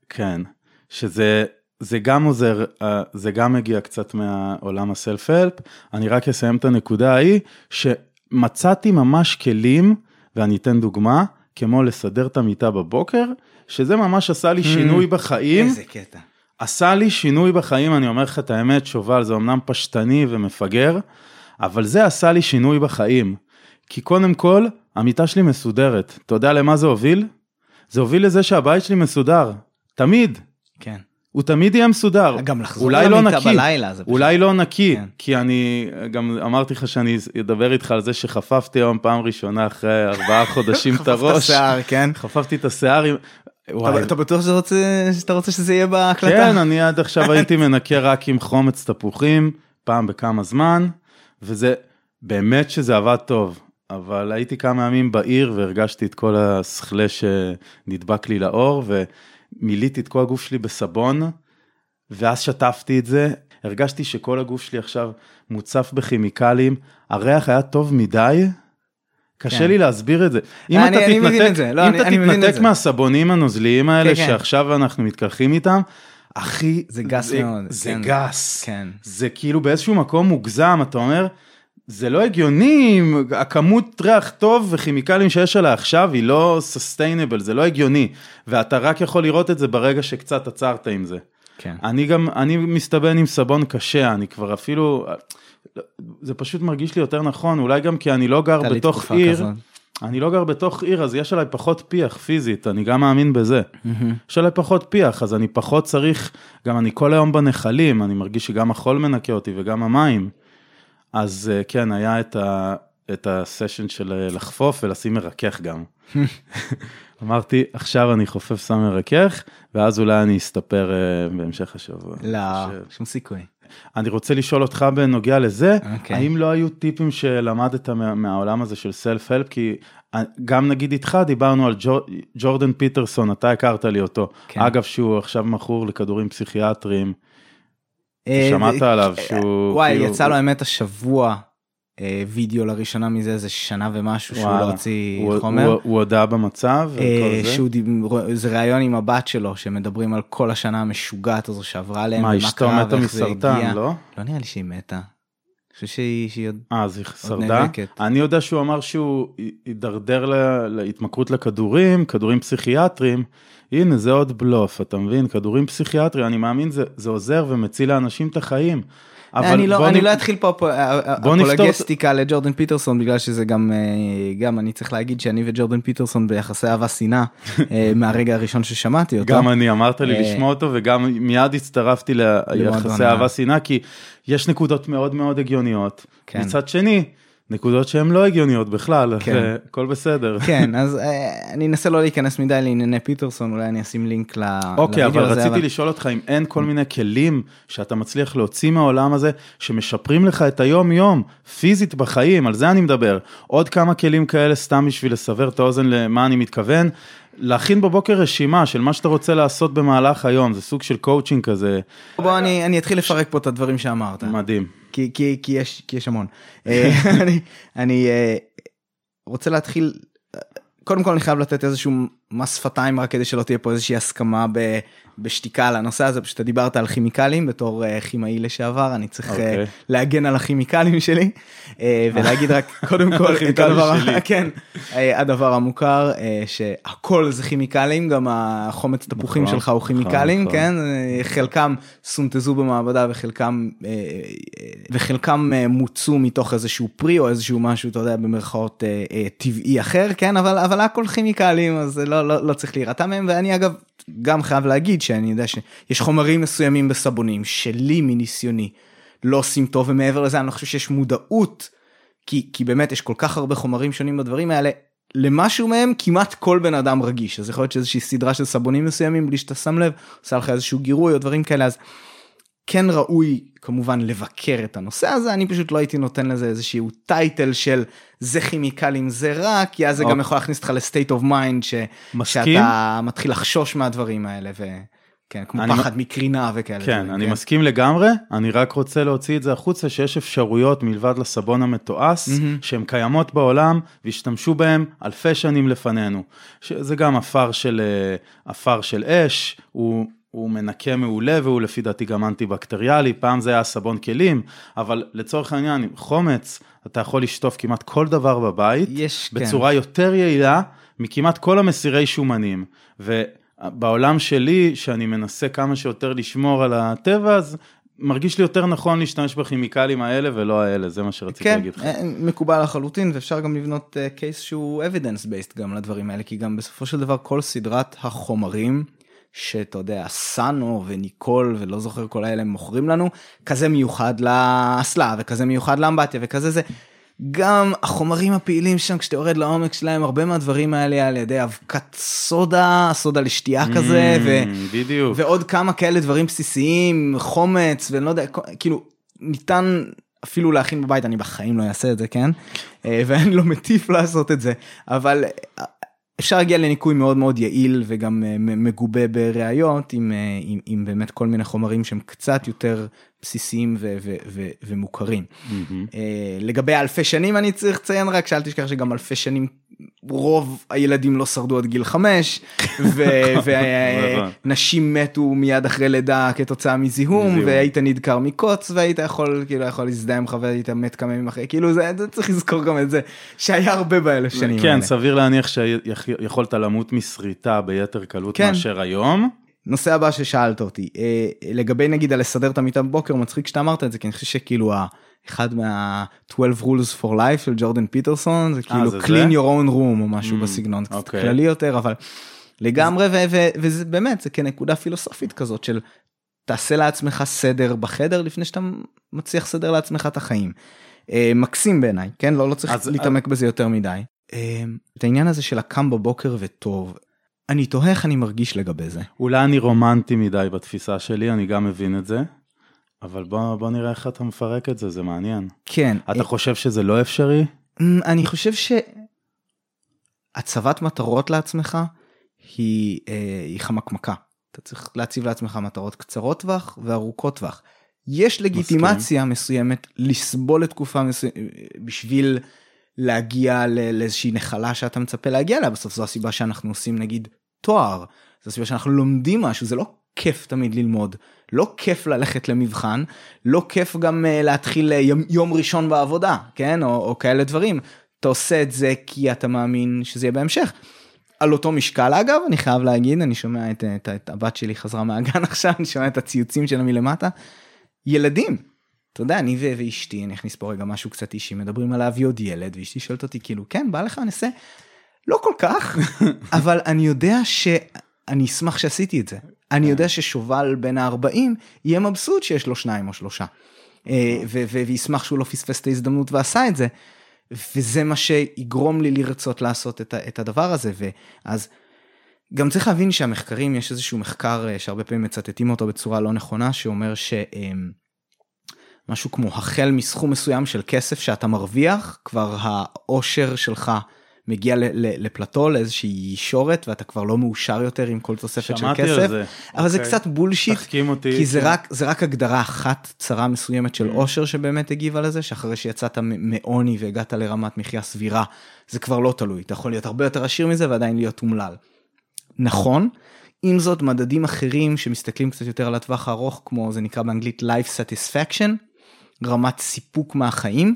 כן, שזה זה גם עוזר, אה, זה גם מגיע קצת מהעולם הסלף-הלפ, אני רק אסיים את הנקודה ההיא, שמצאתי ממש כלים, ואני אתן דוגמה, כמו לסדר את המיטה בבוקר, שזה ממש עשה לי שינוי hmm, בחיים. איזה קטע. עשה לי שינוי בחיים, אני אומר לך את האמת, שובל, זה אמנם פשטני ומפגר, אבל זה עשה לי שינוי בחיים. כי קודם כל, המיטה שלי מסודרת. אתה יודע למה זה הוביל? זה הוביל לזה שהבית שלי מסודר. תמיד. כן. הוא תמיד יהיה מסודר. גם לחזור למיטה לא בלילה זה פשוט. אולי לא נקי, כן. כי אני גם אמרתי לך שאני אדבר איתך על זה שחפפתי היום פעם ראשונה אחרי ארבעה חודשים את הראש. חפפת השיער, כן? חפפתי את השיער עם... וואי. אתה בטוח שאתה רוצה, שאתה רוצה שזה יהיה בהקלטה? כן, אני עד עכשיו הייתי מנקה רק עם חומץ תפוחים, פעם בכמה זמן, וזה, באמת שזה עבד טוב. אבל הייתי כמה ימים בעיר והרגשתי את כל הסכלה שנדבק לי לאור, ומילאתי את כל הגוף שלי בסבון, ואז שטפתי את זה, הרגשתי שכל הגוף שלי עכשיו מוצף בכימיקלים, הריח היה טוב מדי, קשה כן. לי להסביר את זה. אם אני, אתה אני תתנתק, את זה. לא, אם אני, אתה תתנתק מהסבונים הנוזליים האלה כן, כן. שעכשיו אנחנו מתקלחים איתם, אחי, זה גס זה, מאוד. זה כן. גס. כן. זה כאילו באיזשהו מקום מוגזם, אתה אומר, זה לא הגיוני, הכמות ריח טוב וכימיקלים שיש עליה עכשיו היא לא סוסטיינבל, זה לא הגיוני, ואתה רק יכול לראות את זה ברגע שקצת עצרת עם זה. כן. אני גם, אני מסתבן עם סבון קשה, אני כבר אפילו, זה פשוט מרגיש לי יותר נכון, אולי גם כי אני לא גר בתוך עיר, כזאת. אני לא גר בתוך עיר, אז יש עליי פחות פיח פיזית, אני גם מאמין בזה. Mm-hmm. יש עליי פחות פיח, אז אני פחות צריך, גם אני כל היום בנחלים, אני מרגיש שגם החול מנקה אותי וגם המים. אז אה, כן, היה את, ה, את הסשן של אה, לחפוף ולשים מרכך גם. אמרתי, עכשיו אני חופף שם מרכך, ואז אולי אני אסתפר uh, בהמשך השבוע. לא, ש... שום סיכוי. אני רוצה לשאול אותך בנוגע לזה, okay. אוקיי. האם לא היו טיפים שלמדת מה, מהעולם הזה של סלף-הלפ? כי גם נגיד איתך דיברנו על ג'ור, ג'ורדן פיטרסון, אתה הכרת לי אותו. כן. אגב, שהוא עכשיו מכור לכדורים פסיכיאטריים. שמעת עליו שהוא... וואי, כאילו... יצא לו האמת השבוע אה, וידאו לראשונה מזה איזה שנה ומשהו שהוא לא הוציא חומר. הוא, הודה במצב? אה, שהוא דיבר, זה ראיון עם הבת שלו שמדברים על כל השנה המשוגעת הזו שעברה עליהם. מה, אשתו מתה מסרטן, לא? לא נראה לי שהיא מתה. אני חושב שהיא, שהיא עוד, אה, אז היא שרדה? אני יודע שהוא אמר שהוא הידרדר להתמכרות לכדורים, כדורים פסיכיאטרים. הנה זה עוד בלוף, אתה מבין? כדורים פסיכיאטריים, אני מאמין זה, זה עוזר ומציל לאנשים את החיים. אני לא, אני לא אתחיל פה אפולוגסטיקה לג'ורדן פיטרסון בגלל שזה גם אה, גם אני צריך להגיד שאני וג'ורדן פיטרסון ביחסי אהבה שנאה אה, מהרגע הראשון ששמעתי אותו. גם אני אמרת לי אה, לשמוע אותו וגם מיד הצטרפתי ליחסי אהבה שנאה כי יש נקודות מאוד מאוד הגיוניות. כן. מצד שני. נקודות שהן לא הגיוניות בכלל, כן. הכל בסדר. כן, אז אה, אני אנסה לא להיכנס מדי לענייני פיטרסון, אולי אני אשים לינק ל... אוקיי, אבל הזה, רציתי אבל... לשאול אותך אם אין כל מיני כלים שאתה מצליח להוציא מהעולם הזה, שמשפרים לך את היום יום, פיזית בחיים, על זה אני מדבר. עוד כמה כלים כאלה סתם בשביל לסבר את האוזן למה אני מתכוון. להכין בבוקר רשימה של מה שאתה רוצה לעשות במהלך היום, זה סוג של קואוצ'ינג כזה. בוא אני, אני אתחיל לפרק פה את הדברים שאמרת. מדהים. כי, כי, כי, יש, כי יש המון. אה, אני, אני אה, רוצה להתחיל, קודם כל אני חייב לתת איזשהו מס שפתיים רק כדי שלא תהיה פה איזושהי הסכמה ב, בשתיקה על הנושא הזה, פשוט דיברת על כימיקלים בתור uh, כימאי לשעבר, אני צריך okay. uh, אוקיי. להגן על הכימיקלים שלי uh, ולהגיד רק קודם כל את הדבר, כן, הדבר המוכר שהכל זה כימיקלים, גם החומץ תפוחים נכון, שלך הוא נכון, כימיקלים, נכון. כן, חלקם סונטזו במעבדה וחלקם, וחלקם מוצו מתוך איזשהו פרי או איזשהו משהו, אתה יודע, במרכאות טבעי אחר, כן, אבל, אבל הכל כימיקלים, אז לא, לא, לא צריך להירתע מהם, ואני אגב גם חייב להגיד שאני יודע שיש חומרים מסוימים בסבונים שלי מניסיוני לא עושים טוב ומעבר לזה אני לא חושב שיש מודעות כי כי באמת יש כל כך הרבה חומרים שונים בדברים האלה. למשהו מהם כמעט כל בן אדם רגיש. אז יכול להיות שאיזושהי סדרה של סבונים מסוימים בלי שאתה שם לב עושה לך איזשהו גירוי או דברים כאלה אז כן ראוי כמובן לבקר את הנושא הזה אני פשוט לא הייתי נותן לזה איזשהו title של זה כימיקלים זה רע כי אז זה גם אוקיי. יכול להכניס אותך ל state of mind. שאתה מתחיל לחשוש מהדברים האלה וכן כמו אני פחד מקרינה וכאלה. כן, דברים, אני מסכים לגמרי, אני רק רוצה להוציא את זה החוצה, שיש אפשרויות מלבד לסבון המתועש, מהמם. שהן קיימות בעולם, והשתמשו בהן אלפי שנים לפנינו. זה גם עפר של, אה, עפר של אש, הוא... הוא מנקה מעולה והוא לפי דעתי גם אנטי-בקטריאלי, פעם זה היה סבון כלים, אבל לצורך העניין, חומץ, אתה יכול לשטוף כמעט כל דבר בבית, יש, כן. בצורה יותר יעילה מכמעט כל המסירי שומנים. ובעולם שלי, שאני מנסה כמה שיותר לשמור על הטבע, אז מרגיש לי יותר נכון להשתמש בכימיקלים האלה ולא האלה, זה מה שרציתי כן, להגיד לך. אה, מקובל לחלוטין ואפשר גם לבנות קייס שהוא evidence based גם לדברים האלה כי גם בסופו של דבר כל סדרת החומרים שאתה יודע סאנו וניקול ולא זוכר כל האלה מוכרים לנו כזה מיוחד לאסלה וכזה מיוחד לאמבטיה וכזה זה. גם החומרים הפעילים שם כשאתה יורד לעומק שלהם הרבה מהדברים האלה על ידי אבקת סודה סודה לשתייה כזה ו... Mm, בדיוק. ועוד כמה כאלה דברים בסיסיים חומץ ואני לא יודע כאילו ניתן אפילו להכין בבית אני בחיים לא אעשה את זה כן אה, ואני לא מטיף לעשות את זה אבל אפשר להגיע לניקוי מאוד מאוד יעיל וגם אה, מגובה בראיות עם, אה, עם, עם באמת כל מיני חומרים שהם קצת יותר בסיסיים ו- ו- ו- ומוכרים. מהמם. אה, לגבי אלפי שנים אני צריך לציין רק שאל תשכח שגם אלפי שנים רוב הילדים לא שרדו עד גיל חמש נכון. ונשים מתו מיד אחרי לידה כתוצאה מזיהום. והיית נדקר מקוץ והיית יכול כאילו יכול להזדהה עם חבר היית מת כמה ימים אחרי כאילו זה זה צריך לזכור גם את זה שהיה הרבה באלף שנים כן, האלה. סביר להניח שיכולת למות משריטה ביתר קלות כן. מאשר היום. נושא הבא ששאלת אותי אה, לגבי נגיד על לסדר את המיטה בבוקר מצחיק שאתה אמרת את זה כי אני חושב שכאילו אחד מה 12 rules for life של ג'ורדן פיטרסון זה כאילו אה, זה clean זה? your own room או משהו Mm, בסגנון קצת אוקיי. כללי יותר אבל לגמרי ו- ו- וזה באמת זה כנקודה פילוסופית כזאת של תעשה לעצמך סדר בחדר לפני שאתה מצליח לסדר לעצמך את החיים. אה, מקסים בעיניי כן לא לא צריך אז- להתעמק בזה יותר מדי. אה, את העניין הזה של הקם בבוקר וטוב אני תוהה איך אני מרגיש לגבי זה. אולי אני רומנטי מדי בתפיסה שלי, אני גם מבין את זה. אבל בוא, בוא נראה איך אתה מפרק את זה, זה מעניין. כן. אתה חושב שזה לא אפשרי? אמ, אני חושב שהצבת מטרות לעצמך היא, אה, היא חמקמקה. אתה צריך להציב לעצמך מטרות קצרות טווח וארוכות טווח. יש לגיטימציה מסוימת לסבול לתקופה מסוימת בשביל להגיע לאיזושהי נחלה שאתה מצפה להגיע אליה בסוף זו הסיבה שאנחנו עושים נגיד תואר זו הסיבה שאנחנו לומדים משהו זה לא כיף תמיד ללמוד לא כיף ללכת למבחן לא כיף גם uh, להתחיל uh, יום, יום ראשון בעבודה כן או, או כאלה דברים אתה עושה את זה כי אתה מאמין שזה יהיה בהמשך. על אותו משקל אגב אני חייב להגיד אני שומע את, את, את הבת שלי חזרה מהגן עכשיו אני שומע את הציוצים שלה מלמטה. ילדים. אתה יודע אני ואשתי אני אכניס פה רגע משהו קצת אישי מדברים על להביא עוד ילד ואשתי שואלת אותי כאילו כן בא לך נעשה לא כל כך אבל אני יודע שאני אשמח שעשיתי את זה אני יודע ששובל בין ה-40 יהיה מבסוט שיש לו שניים או שלושה. אה, ו- וישמח שהוא לא פספס את ההזדמנות ועשה את זה. וזה מה שיגרום לי לרצות לעשות את, את הדבר הזה ואז גם צריך להבין שהמחקרים יש איזשהו מחקר אה, שהרבה פעמים מצטטים אותו בצורה לא נכונה שאומר שמשהו כמו החל מסכום מסוים של כסף שאתה מרוויח כבר העושר שלך מגיע לפלטו לאיזושהי ישורת ואתה כבר לא מאושר יותר עם כל תוספת של שמעתי כסף על זה. אבל זה אוקיי. קצת בולשיט תחכים אותי. כי זה כן. רק זה רק הגדרה אחת צרה מסוימת של Mm. אושר שבאמת הגיבה לזה שאחרי שיצאת מעוני והגעת לרמת מחיה סבירה זה כבר לא תלוי אתה יכול להיות הרבה יותר עשיר מזה ועדיין להיות אומלל. נכון עם זאת מדדים אחרים שמסתכלים קצת יותר על הטווח הארוך כמו זה נקרא באנגלית life satisfaction רמת סיפוק מהחיים.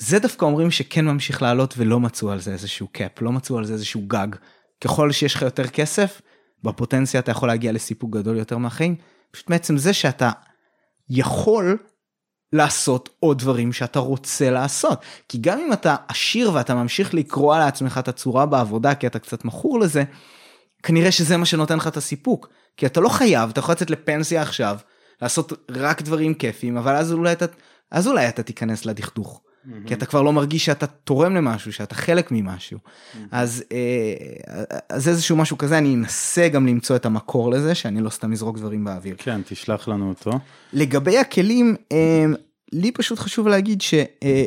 זה דווקא אומרים שכן ממשיך לעלות ולא מצאו על זה איזשהו קאפ לא מצאו על זה איזשהו גג. ככל שיש לך יותר כסף בפוטנציה אתה יכול להגיע לסיפוק גדול יותר מהחיים. פשוט מעצם זה שאתה יכול לעשות עוד דברים שאתה רוצה לעשות. כי גם אם אתה עשיר ואתה ממשיך לקרוע לעצמך את הצורה בעבודה כי אתה קצת מכור לזה כנראה שזה מה שנותן לך את הסיפוק. כי אתה לא חייב אתה יכול לצאת לפנסיה עכשיו לעשות רק דברים כיפים אבל אז אולי אתה אז אולי אתה תיכנס לדכדוך כי אתה כבר לא מרגיש שאתה תורם למשהו, שאתה חלק ממשהו. אז, אה, אז איזשהו משהו כזה, אני אנסה גם למצוא את המקור לזה, שאני לא סתם אזרוק דברים באוויר. כן, תשלח לנו אותו. לגבי הכלים, אה, לי פשוט חשוב להגיד ש... אה,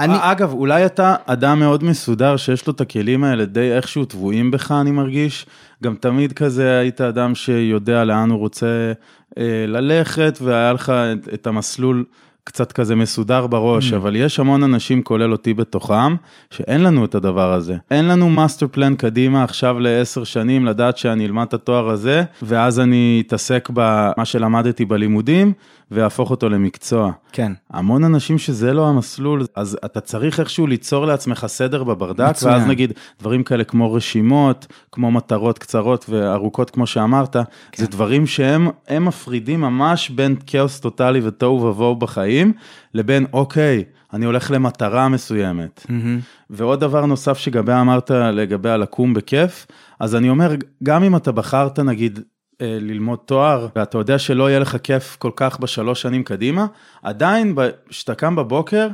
אני... אגב, אולי אתה אדם מאוד מסודר שיש לו את הכלים האלה די איכשהו טבועים בך, אני מרגיש. גם תמיד כזה היית אדם שיודע לאן הוא רוצה אה, ללכת, והיה לך את, את המסלול קצת כזה מסודר בראש, mm. אבל יש המון אנשים, כולל אותי בתוכם, שאין לנו את הדבר הזה. אין לנו master plan קדימה עכשיו לעשר שנים, לדעת שאני אלמד את התואר הזה, ואז אני אתעסק במה שלמדתי בלימודים, ויהפוך אותו למקצוע. כן. המון אנשים שזה לא המסלול, אז אתה צריך איכשהו ליצור לעצמך סדר בברדק, מצוין. ואז נגיד דברים כאלה כמו רשימות, כמו מטרות קצרות וארוכות כמו שאמרת, כן. זה דברים שהם מפרידים ממש בין כאוס טוטאלי ותוהו ובוהו בחיים, לבין אוקיי, אני הולך למטרה מסוימת. Mm-hmm. ועוד דבר נוסף שגבי אמרת לגבי הלקום בכיף, אז אני אומר, גם אם אתה בחרת נגיד ללמוד תואר, ואתה יודע שלא יהיה לך כיף כל כך בשלוש שנים קדימה, עדיין כשאתה קם בבוקר,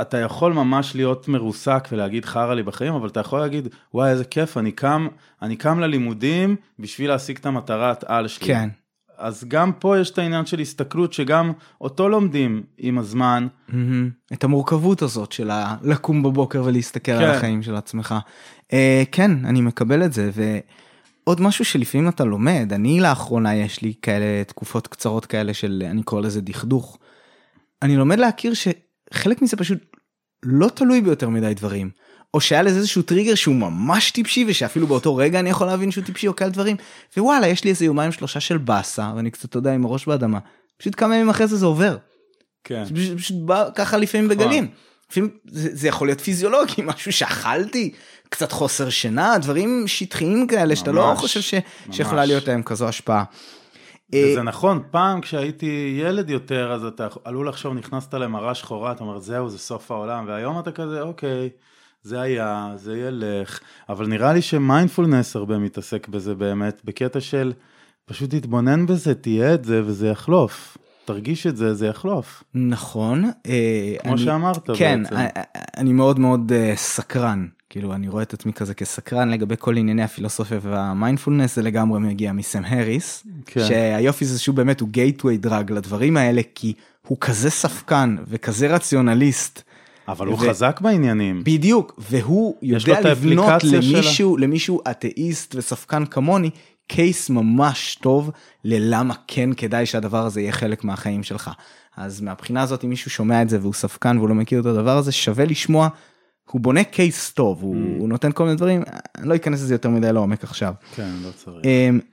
אתה יכול ממש להיות מרוסק ולהגיד חרא לי בחיים, אבל אתה יכול להגיד, וואי, איזה כיף, אני קם, אני קם ללימודים בשביל להשיג את המטרת על שלי. כן. אז גם פה יש את העניין של הסתכלות שגם אותו לומדים עם הזמן. Mm-hmm. את המורכבות הזאת של לקום בבוקר ולהסתכל כן. על החיים של עצמך. Uh, כן, אני מקבל את זה. ו... עוד משהו שלפעמים אתה לומד, אני לאחרונה יש לי כאלה תקופות קצרות כאלה של, אני קורא לזה דכדוך. אני לומד להכיר שחלק מזה פשוט לא תלוי ביותר מדי דברים. או שהיה לזה איזשהו טריגר שהוא ממש טיפשי ושאפילו באותו רגע אני יכול להבין שהוא טיפשי או כאלה דברים. ווואלה יש לי איזה יומיים שלושה של באסה ואני קצת אתה יודע עם הראש באדמה. פשוט כמה ימים אחרי זה זה עובר. כן. פשוט, פשוט בא ככה לפעמים בגלים. לפעמים זה, זה יכול להיות פיזיולוגי משהו שאכלתי קצת חוסר שינה, דברים שטחיים כאלה שאתה לא חושב ש... שיכולה להיות להם כזו השפעה. אה, נכון, פעם כשהייתי ילד יותר, אז אתה עלול לחשוב, נכנסת למראה שחורה, אתה אומר, זהו, זה סוף העולם, והיום אתה כזה, אוקיי, זה היה, זה ילך, אבל נראה לי שמיינדפולנס הרבה מתעסק בזה באמת, בקטע של פשוט תתבונן בזה, תהיה את זה, וזה יחלוף. תרגיש את זה, זה יחלוף. נכון. אה, כמו אני, שאמרת כן, בעצם. כן, אני מאוד מאוד סקרן כאילו אני רואה את עצמי כזה כסקרן לגבי כל ענייני הפילוסופיה והמיינדפולנס זה לגמרי מגיע מסם הריס כן. שהיופי זה שהוא באמת הוא גייטווי דרג לדברים האלה כי הוא כזה ספקן וכזה רציונליסט. אבל הוא ו... חזק בעניינים. בדיוק והוא יודע לבנות למישהו שלה. למישהו אתאיסט וספקן כמוני קייס ממש טוב ללמה כן כדאי שהדבר הזה יהיה חלק מהחיים שלך. אז מהבחינה הזאת אם מישהו שומע את זה והוא ספקן והוא לא מכיר את הדבר הזה שווה לשמוע הוא בונה קייס טוב, הוא, mm. הוא נותן כל מיני דברים, אני לא אכנס לזה יותר מדי לעומק עכשיו. כן, לא צריך. Um,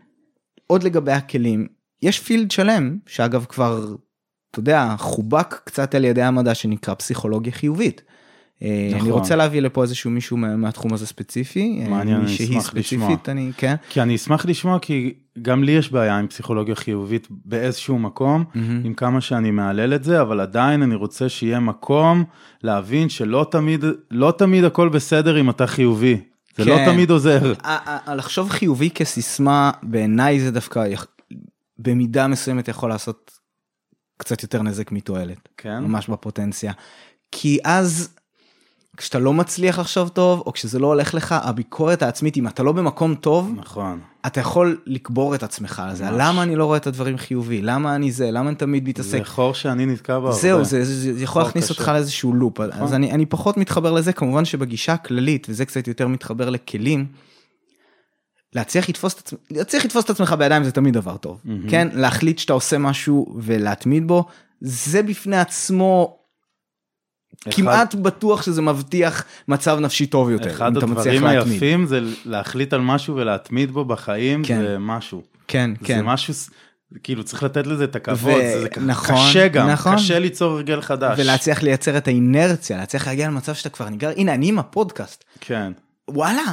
עוד לגבי הכלים, יש פילד שלם, שאגב כבר, אתה יודע, חובק קצת על ידי המדע שנקרא פסיכולוגיה חיובית. אה, נכון. אני רוצה להביא לפה איזשהו מישהו מהתחום הזה ספציפי. אה, מעניין, אני אשמח לשמוע. אני, כן. כי אני אשמח לשמוע, כי גם לי יש בעיה עם פסיכולוגיה חיובית באיזשהו מקום, mm-hmm. עם כמה שאני מהלל את זה, אבל עדיין אני רוצה שיהיה מקום להבין שלא תמיד, לא תמיד הכל בסדר אם אתה חיובי. זה לא כן. לא תמיד עוזר. לחשוב חיובי כסיסמה, בעיניי זה דווקא במידה מסוימת יכול לעשות קצת יותר נזק מתועלת. כן. ממש בפוטנציה. כי אז כשאתה לא מצליח לחשוב טוב, או כשזה לא הולך לך, הביקורת העצמית, אם אתה לא במקום טוב, נכון. אתה יכול לקבור את עצמך על זה. למה אני לא רואה את הדברים חיובי? למה אני זה? למה אני תמיד מתעסק? זה חור שאני נתקע בו זהו, זה, זה, זה יכול להכניס קשה. אותך לאיזשהו לופ. נכון. אז אני, אני פחות מתחבר לזה, כמובן שבגישה הכללית, וזה קצת יותר מתחבר לכלים, להצליח לתפוס את, עצמך, להצליח לתפוס את עצמך בידיים זה תמיד דבר טוב. Mm-hmm. כן? להחליט שאתה עושה משהו ולהתמיד בו, זה בפני עצמו כמעט בטוח שזה מבטיח מצב נפשי טוב יותר. אחד הדברים היפים זה להחליט על משהו ולהתמיד בו בחיים, כן. זה משהו. כן, זה כן. זה משהו, כאילו צריך לתת לזה את הכבוד, ו... זה נכון, קשה גם, נכון. קשה ליצור הרגל חדש. ולהצליח לייצר את האינרציה, להצליח להגיע למצב שאתה כבר ניגר, הנה אני עם הפודקאסט. כן. וואלה,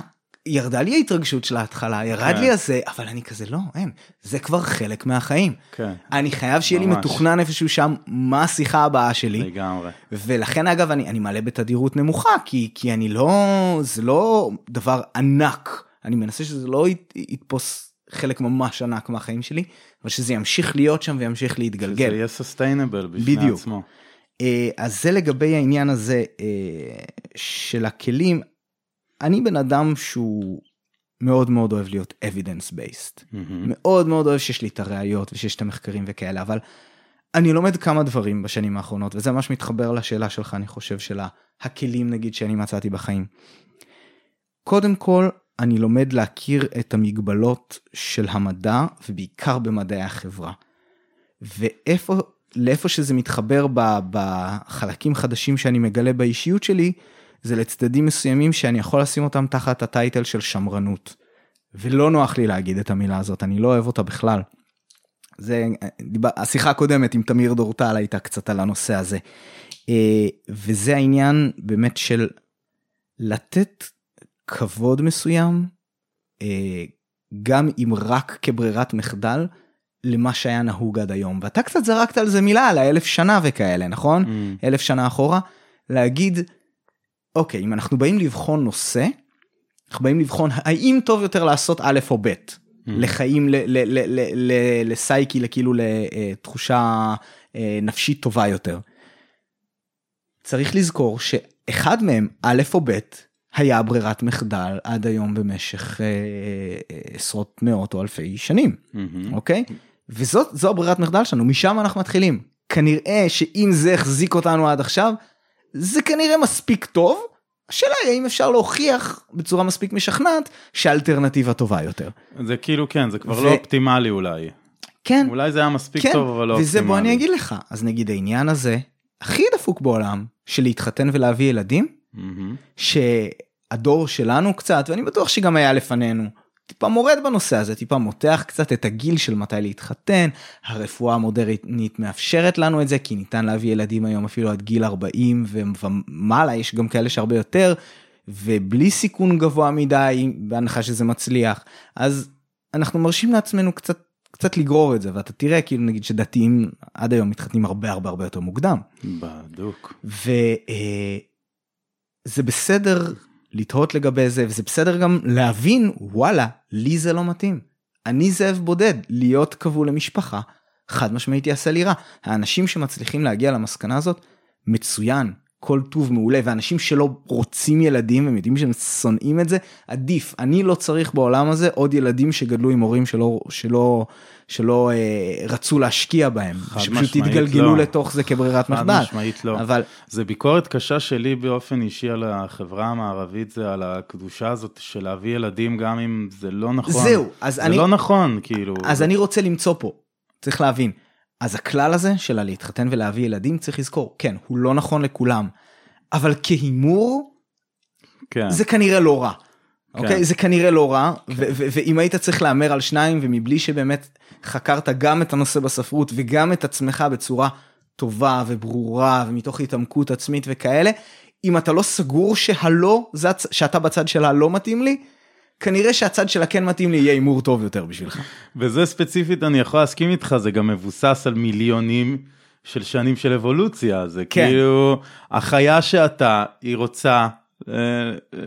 ירדה לי ההתרגשות של ההתחלה, ירד כן. לי הזה, אבל אני כזה לא, אין, זה כבר חלק מהחיים. כן. אני חייב שיהיה ממש. לי מתוכנן איפשהו שם מה השיחה הבאה שלי. לגמרי. ולכן אגב אני, אני מעלה בתדירות נמוכה, כי, כי אני לא, זה לא דבר ענק, אני מנסה שזה לא ית, יתפוס חלק ממש ענק מהחיים שלי, אבל שזה ימשיך להיות שם וימשיך להתגלגל. שזה יהיה סוסטיינבל בפני בדיוק. עצמו. אה, אז זה לגבי העניין הזה אה, של הכלים. אני בן אדם שהוא מאוד מאוד אוהב להיות evidence based. מאוד מאוד אוהב שיש לי את הראיות ושיש את המחקרים וכאלה, אבל אני לומד כמה דברים בשנים האחרונות, וזה ממש מתחבר לשאלה שלך, אני חושב, של הכלים נגיד שאני מצאתי בחיים. קודם כל, אני לומד להכיר את המגבלות של המדע, ובעיקר במדעי החברה. ואיפה, לאיפה שזה מתחבר בחלקים חדשים שאני מגלה באישיות שלי, זה לצדדים מסוימים שאני יכול לשים אותם תחת הטייטל של שמרנות. ולא נוח לי להגיד את המילה הזאת, אני לא אוהב אותה בכלל. זה, השיחה הקודמת עם תמיר דורטל הייתה קצת על הנושא הזה. אה, וזה העניין באמת של לתת כבוד מסוים, אה, גם אם רק כברירת מחדל, למה שהיה נהוג עד היום. ואתה קצת זרקת על זה מילה, על האלף שנה וכאלה, נכון? Mm. אלף שנה אחורה. להגיד, אוקיי, אם אנחנו באים לבחון נושא, אנחנו באים לבחון האם טוב יותר לעשות א' או ב', mm. לחיים, לסייקי, כאילו לתחושה אה, נפשית טובה יותר. צריך לזכור שאחד מהם, א' או ב', היה ברירת מחדל עד היום במשך אה, אה, עשרות מאות או אלפי שנים, mm-hmm. אוקיי? וזאת זו הברירת מחדל שלנו, משם אנחנו מתחילים. כנראה שאם זה החזיק אותנו עד עכשיו, זה כנראה מספיק טוב. השאלה היא האם אפשר להוכיח בצורה מספיק משכנעת שהאלטרנטיבה טובה יותר. זה כאילו כן, זה כבר ו... לא אופטימלי אולי. כן. אולי זה היה מספיק כן, טוב אבל לא וזה אופטימלי. וזה בוא אני אגיד לך, אז נגיד העניין הזה, הכי דפוק בעולם, של להתחתן ולהביא ילדים, mm-hmm. שהדור שלנו קצת, ואני בטוח שגם היה לפנינו, טיפה מורד בנושא הזה, טיפה מותח קצת את הגיל של מתי להתחתן, הרפואה המודרנית מאפשרת לנו את זה, כי ניתן להביא ילדים היום אפילו עד גיל 40 ומעלה, יש גם כאלה שהרבה יותר, ובלי סיכון גבוה מדי, בהנחה שזה מצליח, אז אנחנו מרשים לעצמנו קצת קצת לגרור את זה ואתה תראה כאילו נגיד שדתיים עד היום מתחתנים הרבה הרבה הרבה יותר מוקדם. בדוק. וזה אה, בסדר לתהות לגבי זה וזה בסדר גם להבין וואלה לי זה לא מתאים. אני זאב בודד להיות כבול למשפחה חד משמעית יעשה לי רע. האנשים שמצליחים להגיע למסקנה הזאת מצוין כל טוב מעולה ואנשים שלא רוצים ילדים הם יודעים שהם שונאים את זה עדיף אני לא צריך בעולם הזה עוד ילדים שגדלו עם הורים שלא שלא שלא אה, רצו להשקיע בהם שפשוט התגלגלו לא. לתוך זה כברירת מחדל. חד משמעית לא. אבל זה ביקורת קשה שלי באופן אישי על החברה המערבית זה על הקדושה הזאת של להביא ילדים גם אם זה לא נכון. זהו אז זה אני לא נכון כאילו. אז אני רוצה למצוא פה צריך להבין. אז הכלל הזה של הלהתחתן ולהביא ילדים צריך לזכור כן הוא לא נכון לכולם אבל כהימור כן. זה כנראה לא רע. כן. אוקיי זה כנראה לא רע כן. ואם היית צריך להמר על שניים ומבלי שבאמת חקרת גם את הנושא בספרות וגם את עצמך בצורה טובה וברורה ומתוך התעמקות עצמית וכאלה אם אתה לא סגור שהלא שאתה בצד של הלא מתאים לי כנראה שהצד של הכן מתאים לי יהיה הימור טוב יותר בשבילך. וזה ספציפית אני יכול להסכים איתך זה גם מבוסס על מיליונים של שנים של אבולוציה זה כן. כאילו החיה שאתה היא רוצה אה, אה,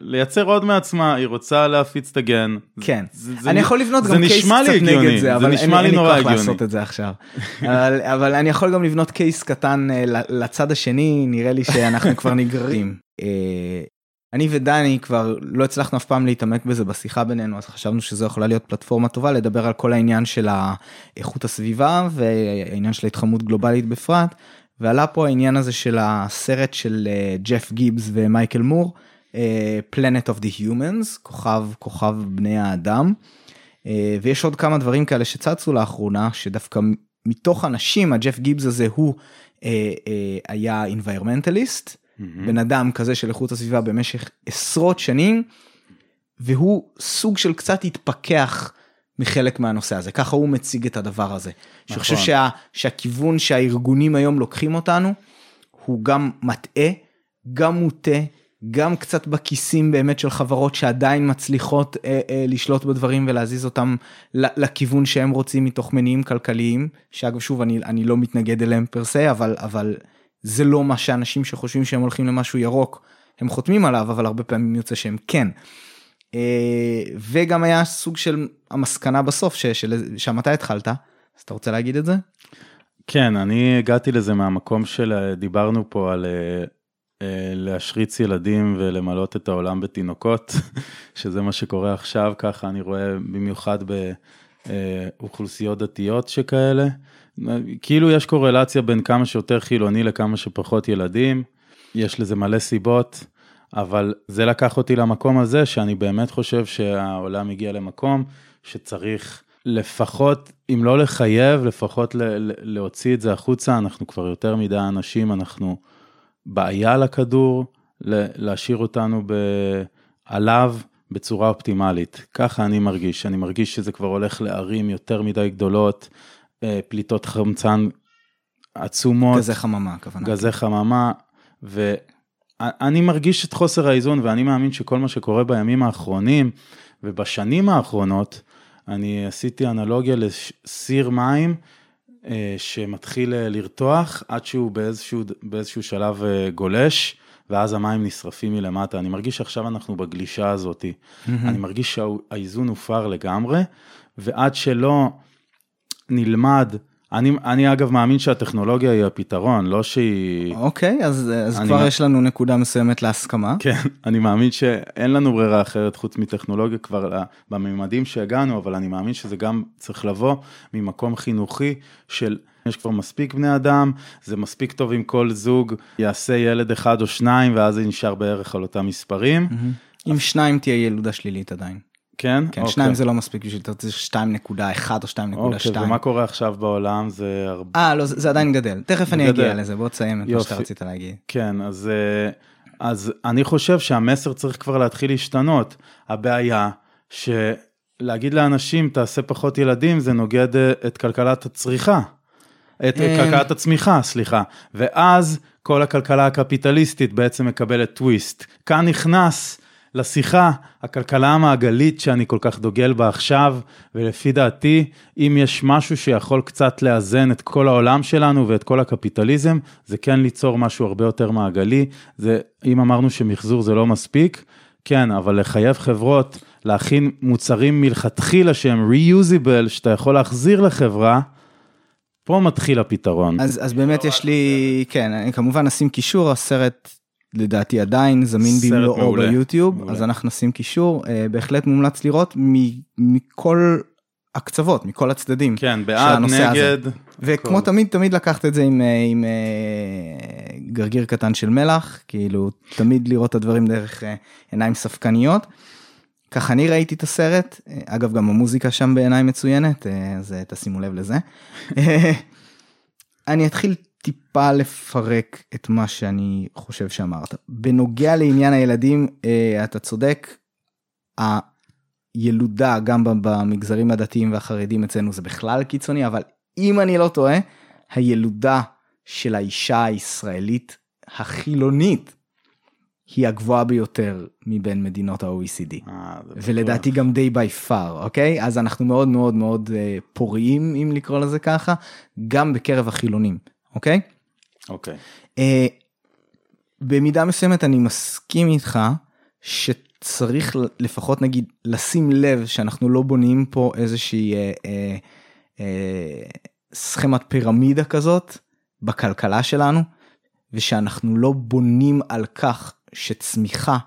לייצר עוד מעצמה היא רוצה להפיץ את הגן. כן זה, זה אני יכול לבנות גם קייס קצת נגד זה אבל אין לי כוח לעשות את זה עכשיו אבל, אבל אני יכול גם לבנות קייס קטן אה, לצד השני נראה לי שאנחנו כבר נגררים. אני ודני כבר לא הצלחנו אף פעם להתעמק בזה בשיחה בינינו אז חשבנו שזו יכולה להיות פלטפורמה טובה לדבר על כל העניין של איכות הסביבה והעניין של ההתחממות גלובלית בפרט ועלה פה העניין הזה של הסרט של ג'ף גיבס ומייקל מור Planet of the Humans כוכב כוכב בני האדם ויש עוד כמה דברים כאלה שצצו לאחרונה שדווקא מתוך אנשים הג'ף גיבס הזה הוא היה environmentalist. Mm-hmm. בן אדם כזה של איכות הסביבה במשך עשרות שנים והוא סוג של קצת התפכח מחלק מהנושא הזה ככה הוא מציג את הדבר הזה. נכון. אני חושב שה, שהכיוון שהארגונים היום לוקחים אותנו הוא גם מטעה גם מוטה גם קצת בכיסים באמת של חברות שעדיין מצליחות אה, אה, לשלוט בדברים ולהזיז אותם לכיוון שהם רוצים מתוך מניעים כלכליים שאגב שוב אני אני לא מתנגד אליהם פר סה אבל אבל זה לא מה שאנשים שחושבים שהם הולכים למשהו ירוק הם חותמים עליו אבל הרבה פעמים יוצא שהם כן. אה, וגם היה סוג של המסקנה בסוף ששם אתה התחלת אז אתה רוצה להגיד את זה? כן, אני הגעתי לזה מהמקום של, אה, דיברנו פה על אה, להשריץ ילדים ולמלות את העולם בתינוקות, שזה מה שקורה עכשיו, ככה אני רואה במיוחד באוכלוסיות דתיות שכאלה. כאילו יש קורלציה בין כמה שיותר חילוני לכמה שפחות ילדים, יש לזה מלא סיבות, אבל זה לקח אותי למקום הזה שאני באמת חושב שהעולם הגיע למקום שצריך לפחות, אם לא לחייב, לפחות להוציא את זה החוצה, אנחנו כבר יותר מדי אנשים, אנחנו בעיה לכדור, להשאיר אותנו ב... עליו בצורה אופטימלית. ככה אני מרגיש, אני מרגיש שזה כבר הולך לערים יותר מדי גדולות, פליטות חמצן עצומות. גזי חממה, הכוונה. גזי חממה, ואני מרגיש את חוסר האיזון, ואני מאמין שכל מה שקורה בימים האחרונים ובשנים האחרונות, אני עשיתי אנלוגיה לסיר מים אה, שמתחיל אה, לרתוח עד שהוא באיזשהו, באיזשהו שלב אה, גולש, ואז המים נשרפים מלמטה. אני מרגיש שעכשיו אנחנו בגלישה הזאת. Mm-hmm. אני מרגיש שהאיזון הופר לגמרי, ועד שלא נלמד אני, אני אגב מאמין שהטכנולוגיה היא הפתרון, לא שהיא... אוקיי, אז, אז כבר יש לנו נקודה מסוימת להסכמה. כן, אני מאמין שאין לנו ברירה אחרת חוץ מטכנולוגיה כבר בממדים שהגענו, אבל אני מאמין שזה גם צריך לבוא ממקום חינוכי של... יש כבר מספיק בני אדם, זה מספיק טוב אם כל זוג יעשה ילד אחד או שניים, ואז זה נשאר בערך על אותם מספרים. Mm-hmm. אם שניים תהיה ילודה שלילית עדיין. כן? כן, אוקיי. שניים זה לא מספיק בשביל, אתה רוצה 2.1 או 2.2. אוקיי, ומה קורה עכשיו בעולם? זה הרבה... אה, לא, זה, זה עדיין גדל. תכף אני אגיע לזה, בוא תסיים את מה שאתה רצית להגיד. כן, אז, אה, אז אני חושב שהמסר צריך כבר להתחיל להשתנות. הבעיה שלהגיד לאנשים, תעשה פחות ילדים, זה נוגד אה, את כלכלת הצריכה. את אה, כלכלת הצמיחה, סליחה. ואז כל הכלכלה הקפיטליסטית בעצם מקבלת טוויסט. כאן נכנס... לשיחה, הכלכלה המעגלית שאני כל כך דוגל בה עכשיו, ולפי דעתי, אם יש משהו שיכול קצת לאזן את כל העולם שלנו ואת כל הקפיטליזם, זה כן ליצור משהו הרבה יותר מעגלי. זה, אם אמרנו שמחזור זה לא מספיק, כן, אבל לחייב חברות להכין מוצרים מלכתחילה שהם reusable, שאתה יכול להחזיר לחברה, פה מתחיל הפתרון. אז, אז באמת יש לי, כן, אני כמובן אשים קישור, הסרט לדעתי עדיין זמין במלואו ביוטיוב, מעולה. אז אנחנו נשים קישור, uh, בהחלט מומלץ לראות מכל הקצוות, מכל הצדדים. כן, בעד, נגד. הזה. וכמו כל... תמיד, תמיד לקחת את זה עם, אה, עם uh, גרגיר קטן של מלח, כאילו תמיד לראות את הדברים דרך עיניים ספקניות. ככה אני ראיתי את הסרט, אגב גם המוזיקה שם בעיניי מצוינת, אז תשימו לב לזה. אני אתחיל טיפה לפרק את מה שאני חושב שאמרת. בנוגע לעניין הילדים, אה, אתה צודק, הילודה גם במגזרים הדתיים והחרדים אצלנו זה בכלל קיצוני, אבל אם אני לא טועה, הילודה של האישה הישראלית החילונית היא הגבוהה ביותר מבין מדינות ה-OECD. אה, ולדעתי גם די בי פאר, אוקיי? אז אנחנו מאוד מאוד מאוד אה, פוריים, אם לקרוא לזה ככה, גם בקרב החילונים, אוקיי? אוקיי. Uh, במידה מסוימת אני מסכים איתך שצריך לפחות נגיד לשים לב שאנחנו לא בונים פה איזושהי uh, uh, uh, סכמת פירמידה כזאת בכלכלה שלנו ושאנחנו לא בונים על כך שצמיחה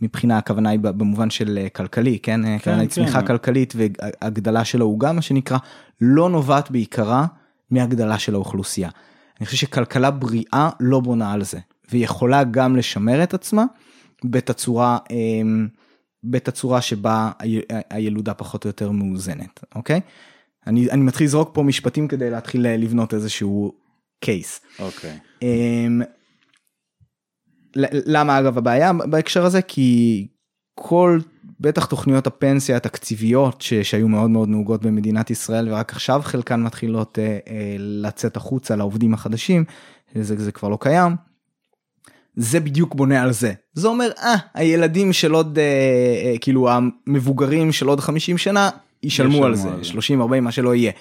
מבחינה הכוונה היא במובן של כלכלי כן, כן הכוונה היא צמיחה כן. כלכלית והגדלה של העוגה מה שנקרא לא נובעת בעיקרה מהגדלה של האוכלוסייה. אני חושב שכלכלה בריאה לא בונה על זה, ויכולה גם לשמר את עצמה בתצורה, אמ, בתצורה שבה הילודה פחות או יותר מאוזנת, אוקיי? אני, אני מתחיל לזרוק פה משפטים כדי להתחיל לבנות איזשהו קייס. אוקיי. אמ, למה אגב הבעיה בהקשר הזה? כי כל בטח תוכניות הפנסיה התקציביות ש, שהיו מאוד מאוד נהוגות במדינת ישראל ורק עכשיו חלקן מתחילות אה, אה, לצאת החוצה לעובדים החדשים, זה, זה כבר לא קיים. זה בדיוק בונה על זה. זה אומר, אה, הילדים של עוד, אה, אה, כאילו המבוגרים של עוד 50 שנה ישלמו על זה, 30, 40, מה שלא יהיה.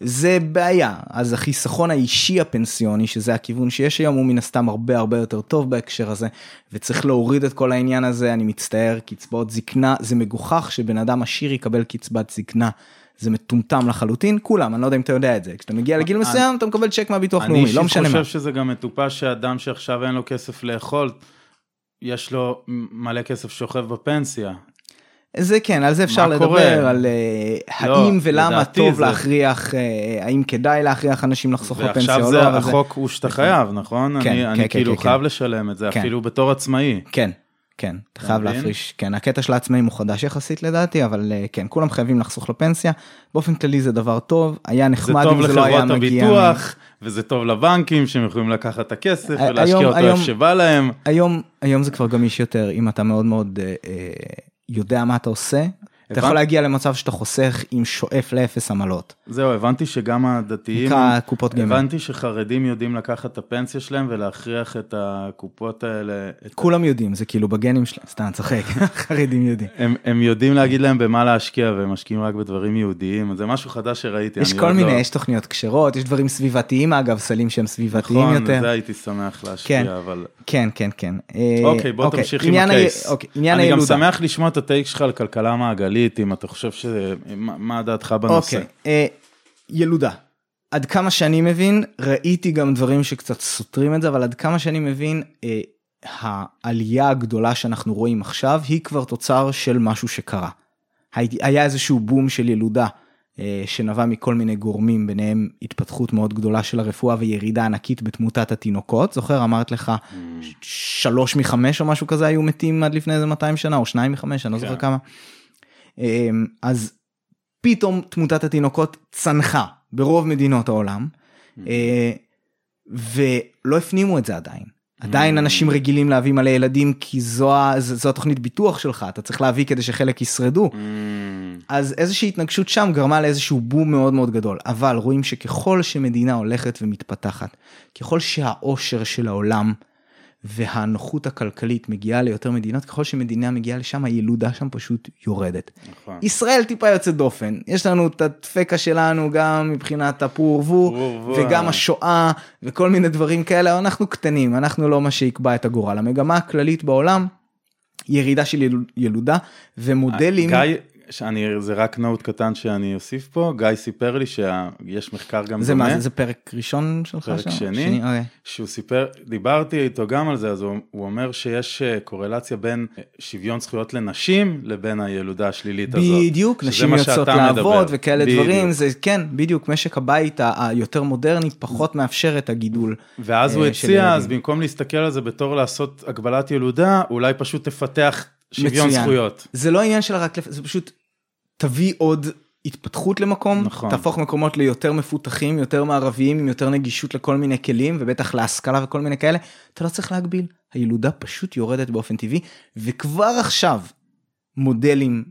זה בעיה, אז החיסכון האישי הפנסיוני, שזה הכיוון שיש היום, הוא מן הסתם הרבה הרבה יותר טוב בהקשר הזה, וצריך להוריד את כל העניין הזה, אני מצטער, קצבאות זקנה, זה מגוחך שבן אדם עשיר יקבל קצבת זקנה, זה מטומטם לחלוטין, כולם, אני לא יודע אם אתה יודע את זה. כשאתה מגיע לגיל מסוים, אתה מקבל צ'ק מהביטוח אני לאומי, לא משנה מה. חושב שזה גם מטופש שאדם שעכשיו אין לו כסף לאכול, יש לו מלא כסף שוכב בפנסיה. זה כן, על זה אפשר מה קורה? לדבר, על אה, לא, האם ולמה טוב זה- להכריח, אה, האם כדאי להכריח אנשים לחסוך בפנסיה ועכשיו או זה לא, אבל זה... החוק הוא שאתה חייב, נכון? כן, אני כן, אני כן, כאילו כן, חייב כן. לשלם את זה, כן. אפילו בתור עצמאי. כן, כן, אתה חייב? להפריש, כן, הקטע של העצמאים הוא חדש יחסית לדעתי, אבל אה, כן, כולם חייבים לחסוך לפנסיה, באופן כללי זה דבר טוב, היה זה נחמד טוב אם זה לא היה לחברות מגיע... הביטוח, וזה טוב לבנקים שהם יכולים לקחת את הכסף היום- ולהשקיע אותו איפה שבא להם. היום, היום זה כבר גמיש יותר, אם אתה מאוד מאוד אה, אה, יודע מה אתה עושה, אתה? יכול להגיע למצב שאתה חוסך עם שואף לאפס עמלות. זהו, הבנתי שגם הדתיים, נקרא קופות גמל. הבנתי שחרדים יודעים לקחת את הפנסיה שלהם ולהכריח את הקופות האלה, את כולם יודעים, זה כאילו בגנים שלהם, סתם צוחק, חרדים יודעים. הם, הם יודעים להגיד להם במה להשקיע והם משקיעים רק בדברים יהודיים, זה משהו חדש שראיתי. יש כל מיני, לא... יש תוכניות כשרות, יש דברים סביבתיים אגב, סלים שהם סביבתיים נכון, יותר. זה הייתי שמח להשקיע, כן. אבל... כן, כן, כן. אה, אוקיי, בוא תמשיך עם ה- הקייס. אוקיי, אני גם. שמח לשמוע את הטייק שלך על כלכלה מעגלית, אם אתה חושב ש... מה מה דעתך בנושא? אוקיי, אה, ילודה. עד כמה שאני מבין, ראיתי גם דברים שקצת סותרים את זה, אבל עד כמה שאני מבין, אה, העלייה הגדולה שאנחנו רואים עכשיו היא כבר תוצר של משהו שקרה. הי- היה איזשהו בום של ילודה אה, שנבע מכל מיני גורמים, ביניהם התפתחות מאוד גדולה של הרפואה וירידה ענקית בתמותת התינוקות. זוכר, אמרת לך, Mm. שלוש מחמש או משהו כזה היו מתים עד לפני איזה 200 שנה, או שניים מחמש, אני לא זוכר כן. כמה. אמ, אז פתאום תמותת התינוקות צנחה ברוב מדינות העולם, אה, ולא הפנימו את זה עדיין. עדיין אנשים רגילים להביא מלא ילדים כי זו, זו זו התוכנית ביטוח שלך, אתה צריך להביא כדי שחלק ישרדו. Mm, אז איזושהי התנגשות שם גרמה לאיזשהו בום מאוד מאוד גדול, אבל רואים שככל שמדינה הולכת ומתפתחת, ככל שהאושר של העולם והנוחות הכלכלית מגיעה ליותר מדינות, ככל שמדינה מגיעה לשם, הילודה שם פשוט יורדת. נכון. ישראל טיפה יוצאת דופן, יש לנו את הדפקה שלנו גם מבחינת הפור ורבו, ורבו. וגם השואה וכל מיני דברים כאלה, אנחנו קטנים, אנחנו לא מה שיקבע את הגורל. המגמה הכללית בעולם, ירידה של יל- ילודה ומודלים. גיא, שאני, זה רק נוט קטן שאני אוסיף פה, גיא סיפר לי שיש מחקר גם זה דומה, מה זה, זה פרק ראשון שלך? פרק שם? שני. אוקיי. שהוא סיפר, דיברתי איתו גם על זה, אז הוא, הוא אומר שיש אה, קורלציה בין אה, שוויון זכויות לנשים לבין הילודה השלילית הזאת. בדיוק, נשים יוצאות לעבוד מדבר. וכאלה בדיוק. דברים, זה כן, בדיוק, משק הבית היותר מודרני פחות מאפשר את הגידול. ואז הוא אה, הציע, אז. במקום להסתכל על זה בתור לעשות הגבלת ילודה, אולי פשוט תפתח שוויון מצוין. זכויות. זה לא עניין של רק, לפ- זה פשוט תביא עוד התפתחות למקום, נכון. תהפוך מקומות ליותר מפותחים, יותר מערביים, עם יותר נגישות לכל מיני כלים, ובטח להשכלה וכל מיני כאלה, אתה לא צריך להגביל, הילודה פשוט יורדת באופן טבעי, וכבר עכשיו מודלים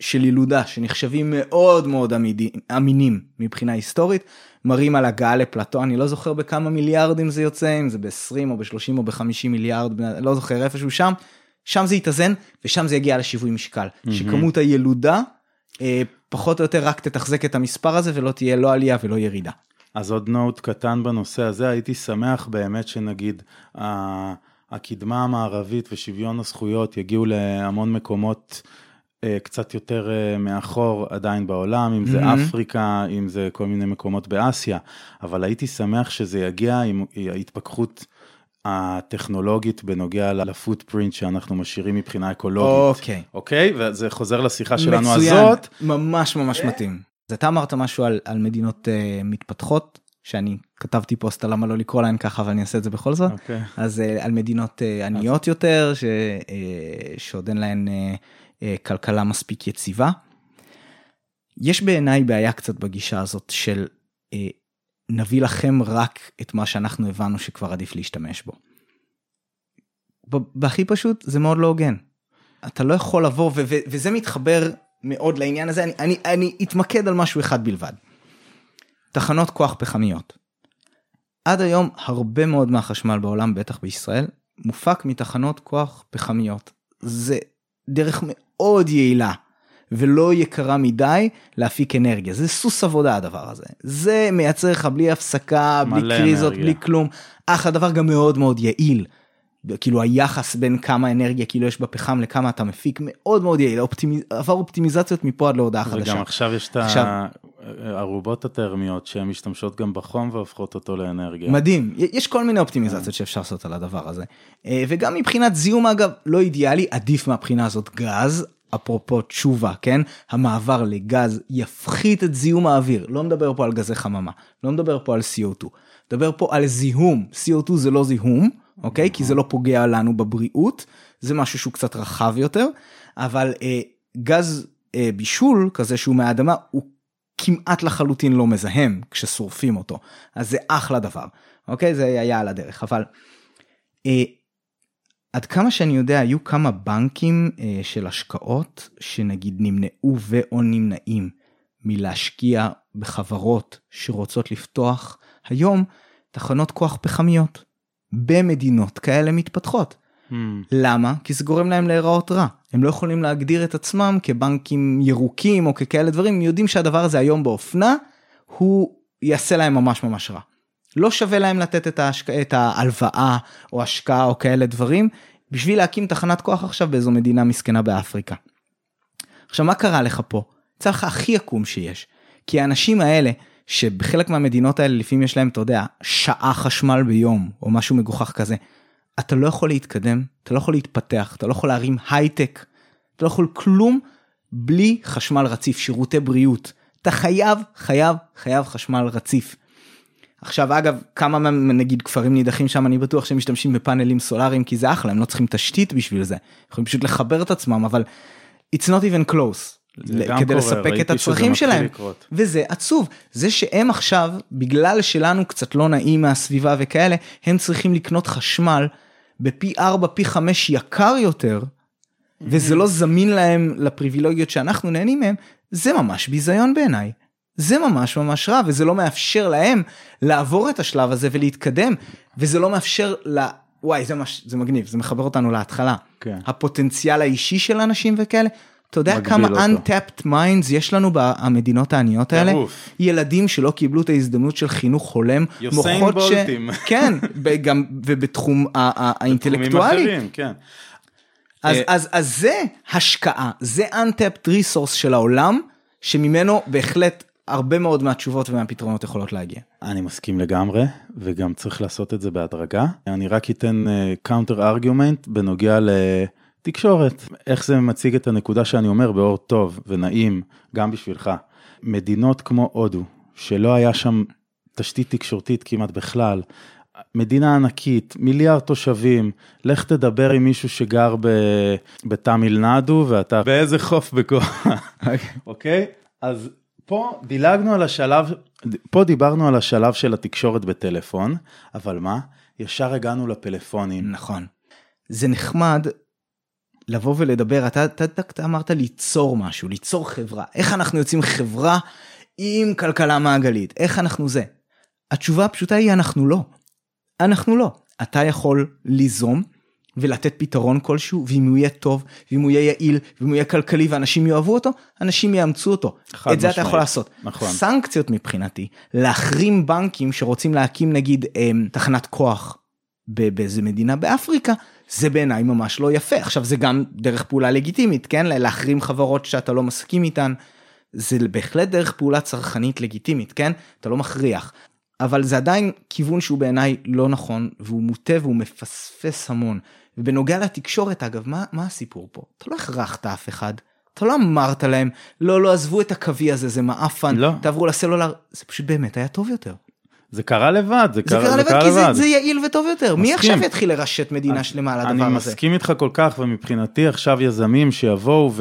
של ילודה שנחשבים מאוד מאוד עמידי, אמינים מבחינה היסטורית, מראים על הגעה לפלטו, אני לא זוכר בכמה מיליארדים זה יוצא, אם זה ב-20 או ב-30 או ב-50 מיליארד, לא זוכר איפשהו שם, שם זה יתאזן ושם זה יגיע לשיווי משקל, שכמות הילודה אה, פחות או יותר רק תתחזק את המספר הזה ולא תהיה לא עלייה ולא ירידה. אז עוד נוט קטן בנושא הזה, הייתי שמח באמת שנגיד ה- הקדמה המערבית ושוויון הזכויות יגיעו להמון מקומות אה, קצת יותר אה, מאחור עדיין בעולם, אם זה מהמם. אפריקה, אם זה כל מיני מקומות באסיה, אבל הייתי שמח שזה יגיע עם ההתפכחות הטכנולוגית בנוגע לפוטפרינט שאנחנו משאירים מבחינה אקולוגית. אוקיי. אוקיי? וזה חוזר לשיחה שלנו מצוין, הזאת. ממש ממש מתאים. אז אתה אמרת משהו על, על מדינות uh, מתפתחות, שאני כתבתי פוסט על למה לא לקרוא להן ככה, אבל אני אעשה את זה בכל זאת. אוקיי. אז uh, על מדינות uh, עניות יותר, ש, uh, שעוד אין להן uh, uh, כלכלה מספיק יציבה. יש בעיניי בעיה קצת בגישה הזאת של uh, נביא לכם רק את מה שאנחנו הבנו שכבר עדיף להשתמש בו. בהכי פשוט זה מאוד לא הוגן. אתה לא יכול לבוא וזה מתחבר מאוד לעניין הזה אני, אני, אני אתמקד על משהו אחד בלבד. תחנות כוח פחמיות. עד היום הרבה מאוד מהחשמל בעולם בטח בישראל מופק מתחנות כוח פחמיות. זה דרך מאוד יעילה ולא יקרה מדי להפיק אנרגיה זה סוס עבודה הדבר הזה זה מייצר לך בלי הפסקה בלי קריזות אנרגיה. בלי כלום אך הדבר גם מאוד מאוד יעיל. כאילו היחס בין כמה אנרגיה כאילו יש בפחם לכמה אתה מפיק מאוד מאוד יעיל, אופטימיז... עבר אופטימיזציות מפה עד להודעה חדשה. וגם עכשיו יש את עכשיו- הערובות הטרמיות שהן משתמשות גם בחום והופכות אותו לאנרגיה. מדהים, יש כל מיני אופטימיזציות שאפשר לעשות על הדבר הזה. אה, וגם מבחינת זיהום אגב, לא אידיאלי, עדיף מהבחינה הזאת גז, אפרופו תשובה, כן? המעבר לגז יפחית את זיהום האוויר, לא מדבר פה על גזי חממה, לא מדבר פה על CO2, מדבר פה על זיהום, CO2 זה לא זיהום, אוקיי? כי זה לא פוגע לנו בבריאות, זה משהו שהוא קצת רחב יותר, אבל אה, גז אה, בישול כזה שהוא מהאדמה, הוא כמעט לחלוטין לא מזהם כששורפים אותו, אז זה אחלה דבר, אוקיי? זה היה על הדרך, אבל אה, עד כמה שאני יודע, היו כמה בנקים אה, של השקעות שנגיד נמנעו ו/או נמנעים מלהשקיע בחברות שרוצות לפתוח היום תחנות כוח פחמיות במדינות כאלה מתפתחות. Hmm. למה? כי זה גורם להם להיראות רע. הם לא יכולים להגדיר את עצמם כבנקים ירוקים או ככאלה דברים, הם יודעים שהדבר הזה היום באופנה, הוא יעשה להם ממש ממש רע. לא שווה להם לתת את, ההשק... את ההלוואה או השקעה או כאלה דברים, בשביל להקים תחנת כוח עכשיו באיזו מדינה מסכנה באפריקה. עכשיו מה קרה לך פה? יצא לך הכי עקום שיש. כי האנשים האלה, שבחלק מהמדינות האלה לפעמים יש להם, אתה יודע, שעה חשמל ביום, או משהו מגוחך כזה, אתה לא יכול להתקדם, אתה לא יכול להתפתח, אתה לא יכול להרים הייטק, אתה לא יכול כלום בלי חשמל רציף, שירותי בריאות. אתה חייב, חייב, חייב חשמל רציף. עכשיו אגב כמה מה- נגיד כפרים נידחים שם אני בטוח שהם משתמשים בפאנלים סולאריים כי זה אחלה הם לא צריכים תשתית בשביל זה. יכולים פשוט לחבר את עצמם אבל it's not even close. כדי קורה, לספק את הצרכים שלהם. לקרות. וזה עצוב. זה שהם עכשיו בגלל שלנו קצת לא נעים מהסביבה וכאלה הם צריכים לקנות חשמל בפי 4 פי 5 יקר יותר וזה לא זמין להם לפריבילגיות שאנחנו נהנים מהם זה ממש ביזיון בעיניי. זה ממש ממש רע וזה לא מאפשר להם לעבור את השלב הזה ולהתקדם וזה לא מאפשר ל... וואי זה מש... זה מגניב זה מחבר אותנו להתחלה. כן. הפוטנציאל האישי של אנשים וכאלה. אתה יודע כמה אותו. untapped minds יש לנו במדינות העניות האלה? טירוף. ילדים שלא קיבלו את ההזדמנות של חינוך הולם, יוסיין מוחות ש... בולטים. כן, גם ובתחום האינטלקטואלי. תחומים אחרים, כן. אז, אה, אז, אז זה השקעה, זה untapped resource של העולם, שממנו בהחלט הרבה מאוד מהתשובות ומהפתרונות יכולות להגיע. אני מסכים לגמרי, וגם צריך לעשות את זה בהדרגה. אני רק אתן counter argument בנוגע לתקשורת. איך זה מציג את הנקודה שאני אומר באור טוב ונעים, גם בשבילך. מדינות כמו הודו, שלא היה שם תשתית תקשורתית כמעט בכלל, מדינה ענקית, מיליארד תושבים, לך תדבר עם מישהו שגר ב- בתמיל נדו ואתה באיזה חוף בכוח, אוקיי? אז פה דילגנו על השלב, פה דיברנו על השלב של התקשורת בטלפון, אבל מה? ישר הגענו לפלאפונים. נכון. זה נחמד לבוא ולדבר, אתה, אתה, אתה, אתה אמרת ליצור משהו, ליצור חברה. איך אנחנו יוצאים חברה עם כלכלה מעגלית? איך אנחנו זה? התשובה הפשוטה היא אנחנו לא. אנחנו לא. אתה יכול ליזום ולתת פתרון כלשהו, ואם הוא יהיה טוב, ואם הוא יהיה יעיל, ואם הוא יהיה כלכלי ואנשים יאהבו אותו, אנשים יאמצו אותו. את זה אתה משמעית. יכול לעשות. נכון. סנקציות מבחינתי, להחרים בנקים שרוצים להקים נגיד אמ, תחנת כוח באיזה מדינה באפריקה, זה בעיניי ממש לא יפה. עכשיו זה גם דרך פעולה לגיטימית, כן? להחרים חברות שאתה לא מסכים איתן, זה בהחלט דרך פעולה צרכנית לגיטימית, כן? אתה לא מכריח. אבל זה עדיין כיוון שהוא בעיניי לא נכון, והוא מוטה והוא מפספס המון. ובנוגע לתקשורת אגב, מה, מה הסיפור פה? אתה לא הכרחת אף אחד. אתה לא אמרת להם, לא, לא, עזבו את הקווי הזה, זה מעפן, לא. תעברו לסלולר, זה פשוט באמת היה טוב יותר. זה קרה לבד, זה זה קרה, קרה זה לבד קרה כי זה, לבד. זה יעיל וטוב יותר. מי מסכים. עכשיו יתחיל לרשת מדינה שלמה על הדבר אני הזה? מסכים איתך כל כך, ומבחינתי עכשיו יזמים שיבואו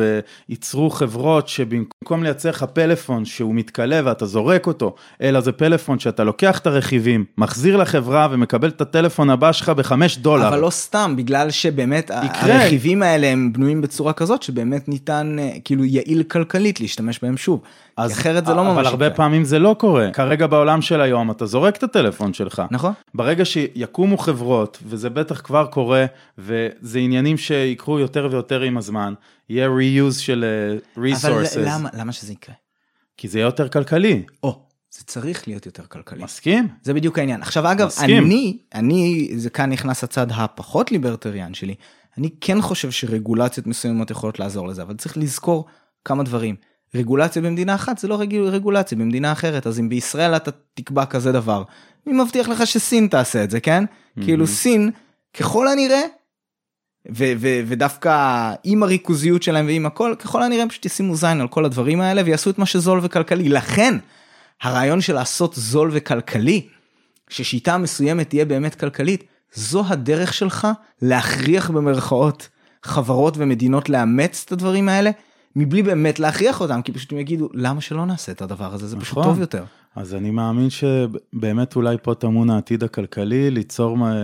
וייצרו חברות שבמקום לייצר לך פלאפון שהוא מתכלה ואתה זורק אותו, אלא זה פלאפון שאתה לוקח את הרכיבים, מחזיר לחברה ומקבל את הטלפון הבא שלך בחמש דולר. אבל לא סתם, בגלל שבאמת יקרה. הרכיבים האלה הם בנויים בצורה כזאת שבאמת ניתן, אה, כאילו יעיל כלכלית להשתמש בהם שוב. אז, אחרת זה לא ממש אבל הרבה. פעמים זה לא קורה. כרגע בעולם של היום אתה זורק את הטלפון שלך. נכון? ברגע שיקומו חברות, וזה בטח כבר קורה, וזה עניינים שיקרו יותר ויותר עם הזמן, יהיה reuse של אה, אבל resources, למה, למה שזה יקרה? כי זה יהיה יותר כלכלי. או, זה צריך להיות יותר כלכלי. מסכים? זה בדיוק העניין. עכשיו אגב, מסכים. אני, אני, זה כאן נכנס הצד הפחות ליברטריאן שלי, אני כן חושב שרגולציות מסוימות יכולות לעזור לזה, אבל צריך לזכור כמה דברים. רגולציה במדינה אחת זה לא רג... רגולציה במדינה אחרת, אז אם בישראל אתה תקבע כזה דבר, מי מבטיח לך שסין תעשה את זה, כן? כאילו סין, ככל הנראה, ו- ו- ודווקא עם הריכוזיות שלהם ועם הכל, ככל הנראה פשוט ישימו זין על כל הדברים האלה ויעשו את מה שזול וכלכלי. לכן, הרעיון של לעשות זול וכלכלי, ששיטה מסוימת תהיה באמת כלכלית, זו הדרך שלך להכריח במרכאות חברות ומדינות לאמץ את הדברים האלה, מבלי באמת להכריח אותם, כי פשוט הם יגידו, למה שלא נעשה את הדבר הזה, זה פשוט נכון. טוב יותר. אז אני מאמין שבאמת אולי פה טמון העתיד הכלכלי, ליצור, מה-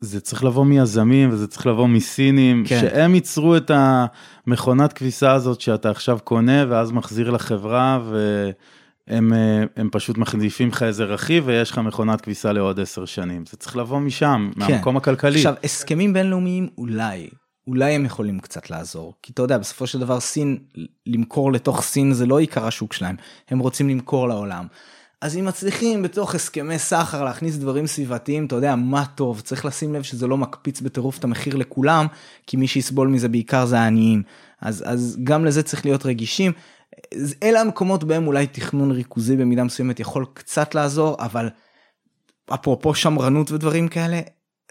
זה צריך לבוא מיזמים וזה צריך לבוא מסינים, כן. שהם ייצרו את המכונת כביסה הזאת שאתה עכשיו קונה ואז מחזיר לחברה והם הם פשוט מחליפים לך איזה רכיב ויש לך מכונת כביסה לעוד עשר שנים. זה צריך לבוא משם, מהמקום הכלכלי. עכשיו, הסכמים בינלאומיים אולי, אולי הם יכולים קצת לעזור. כי אתה יודע, בסופו של דבר סין, למכור לתוך סין זה לא עיקר השוק שלהם, הם רוצים למכור לעולם. אז אם מצליחים בתוך הסכמי סחר להכניס דברים סביבתיים, אתה יודע מה טוב, צריך לשים לב שזה לא מקפיץ בטירוף את המחיר לכולם, כי מי שיסבול מזה בעיקר זה העניים. אז, אז גם לזה צריך להיות רגישים. אלה המקומות בהם אולי תכנון ריכוזי במידה מסוימת יכול קצת לעזור, אבל אפרופו שמרנות ודברים כאלה,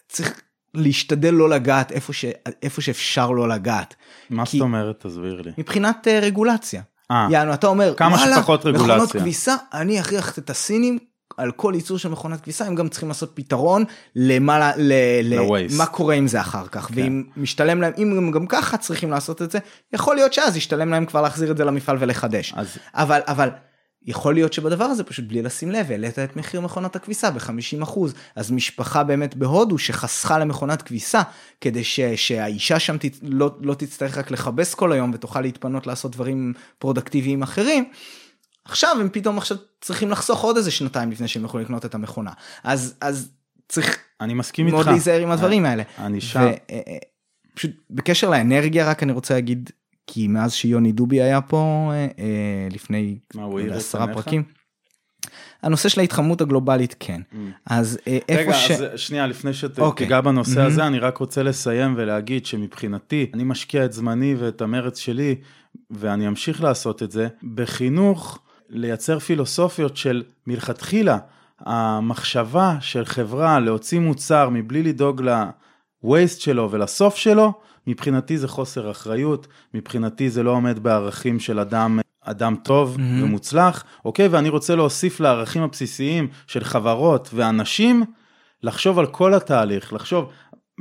צריך להשתדל לא לגעת איפה, ש... איפה שאפשר לא לגעת. מה כי- זאת אומרת? תסביר לי. מבחינת uh, רגולציה. אה, יענו, אתה אומר, כמה וואלה, שפחות רגולציה." מכונות כביסה, אני אכריח את הסינים על כל ייצור של מכונת כביסה, הם גם צריכים לעשות פתרון למה, ל, ל. מה קורה עם זה אחר כך, כן. ואם משתלם להם, אם הם גם ככה צריכים לעשות את זה, יכול להיות שאז ישתלם להם כבר להחזיר את זה למפעל ולחדש. אז אבל, אבל יכול להיות שבדבר הזה פשוט בלי לשים לב העלית את מחיר מכונת הכביסה ב-50%. אז משפחה באמת בהודו שחסכה למכונת כביסה כדי ש, שהאישה שם תצ... לא, לא תצטרך רק לכבס כל היום ותוכל להתפנות לעשות דברים פרודקטיביים אחרים. עכשיו הם פתאום עכשיו צריכים לחסוך עוד איזה שנתיים לפני שהם יכולים לקנות את המכונה. אז, אז צריך אני מסכים איתך. מאוד להיזהר עם הדברים האלה. אני שם. פשוט בקשר לאנרגיה רק אני רוצה להגיד כי מאז שיוני דובי היה פה אה, אה, לפני עשרה? פרקים. הנושא של ההתחממות הגלובלית כן אז אה, איפה רגע, ש... אז שנייה, לפני אוקיי. שתיגע בנושא מהמם. הזה, אני רק רוצה לסיים ולהגיד שמבחינתי, אני משקיע את זמני ואת המרץ שלי, ואני אמשיך לעשות את זה, בחינוך, לייצר פילוסופיות של מלכתחילה, המחשבה של חברה להוציא מוצר מבלי לדאוג ל-waste שלו ולסוף שלו, מבחינתי זה חוסר אחריות, מבחינתי זה לא עומד בערכים של אדם אדם טוב מהמם. ומוצלח, אוקיי? ואני רוצה להוסיף לערכים הבסיסיים של חברות ואנשים, לחשוב על כל התהליך, לחשוב,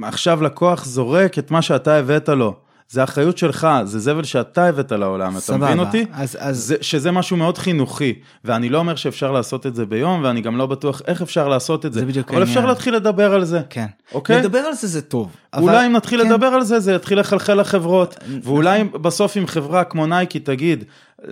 עכשיו לקוח זורק את מה שאתה הבאת לו. זה אחריות שלך, זה זבל שאתה הבאת לעולם, אתה סבבה. מבין אותי? אז, אז זה, שזה משהו מאוד חינוכי, ואני לא אומר שאפשר לעשות את זה ביום, ואני גם לא בטוח איך אפשר לעשות את זה, זה בדיוק אבל אפשר העניין. להתחיל לדבר על זה. כן. אוקיי? לדבר על זה זה טוב. אבל- אולי אם נתחיל כן. לדבר על זה, זה יתחיל לחלחל לחברות. ואולי בסוף אם חברה כמו נייקי תגיד,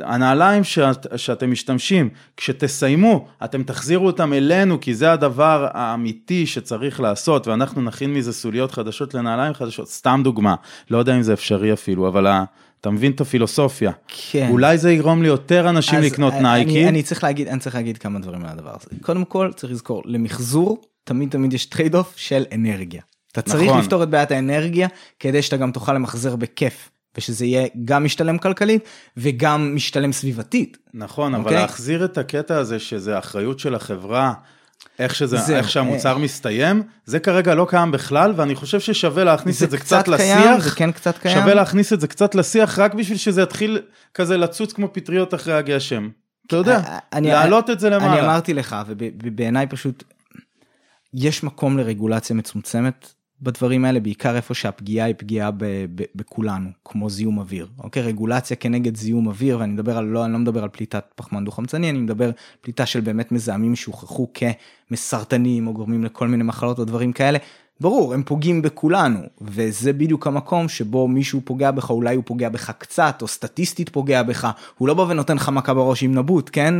הנעליים שאת, שאתם משתמשים, כשתסיימו, אתם תחזירו אותם אלינו, כי זה הדבר האמיתי שצריך לעשות, ואנחנו נכין מזה סוליות חדשות לנעליים חדשות. סתם דוגמה, לא יודע אם זה אפשרי אפילו, אבל ה- אתה מבין את הפילוסופיה. כן. אולי זה יגרום ליותר אנשים אז לקנות אני- נייקי. אני, אני צריך להגיד אני צריך להגיד כמה דברים על הדבר הזה קודם כל צריך לזכור למחזור תמיד תמיד יש trade off של אנרגיה. אתה צריך נכון. לפתור את בעיית האנרגיה כדי שאתה גם תוכל למחזר בכיף ושזה יהיה גם משתלם כלכלית וגם משתלם סביבתית. נכון, אבל אוקיי? להחזיר את הקטע הזה שזה אחריות של החברה, איך, שזה, זהו, איך שהמוצר אה, מסתיים, זה כרגע לא קיים בכלל, ואני חושב ששווה להכניס את זה קצת קיים, לשיח. זה כן קצת קיים. שווה להכניס את זה קצת לשיח, רק בשביל שזה יתחיל כזה לצוץ כמו פטריות אחרי הגשם. אתה יודע, אה, אני- להעלות את זה למעלה. אני אמרתי לך ובעיניי פשוט יש מקום לרגולציה מצומצמת בדברים האלה בעיקר איפה שהפגיעה היא פגיעה ב, ב, בכולנו כמו זיהום אוויר אוקיי? רגולציה כנגד זיהום אוויר ואני מדבר על לא אני לא מדבר על פליטת פחמן דו חמצני אני מדבר פליטה של באמת מזהמים שהוכחו כמסרטנים או גורמים לכל מיני מחלות או דברים כאלה. ברור הם פוגעים בכולנו וזה בדיוק המקום שבו מישהו פוגע בך אולי הוא פוגע בך קצת או סטטיסטית פוגע בך. הוא לא בא ונותן לך מכה בראש עם נבוט כן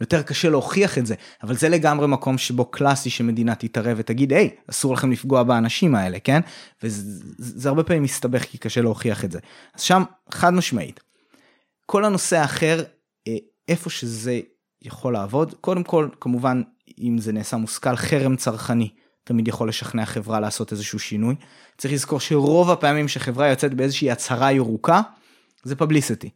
יותר קשה להוכיח את זה אבל זה לגמרי מקום שבו קלאסי שמדינה תתערב ותגיד היי אסור לכם לפגוע באנשים האלה כן וזה זה הרבה פעמים מסתבך כי קשה להוכיח את זה אז שם חד משמעית. כל הנושא האחר אה, איפה שזה יכול לעבוד. קודם כל, כמובן, אם זה נעשה מושכל, חרם צרכני תמיד יכול לשכנע חברה לעשות איזשהו שינוי. צריך לזכור שרוב הפעמים שחברה יוצאת באיזושהי הצהרה ירוקה, זה פבליסיטי.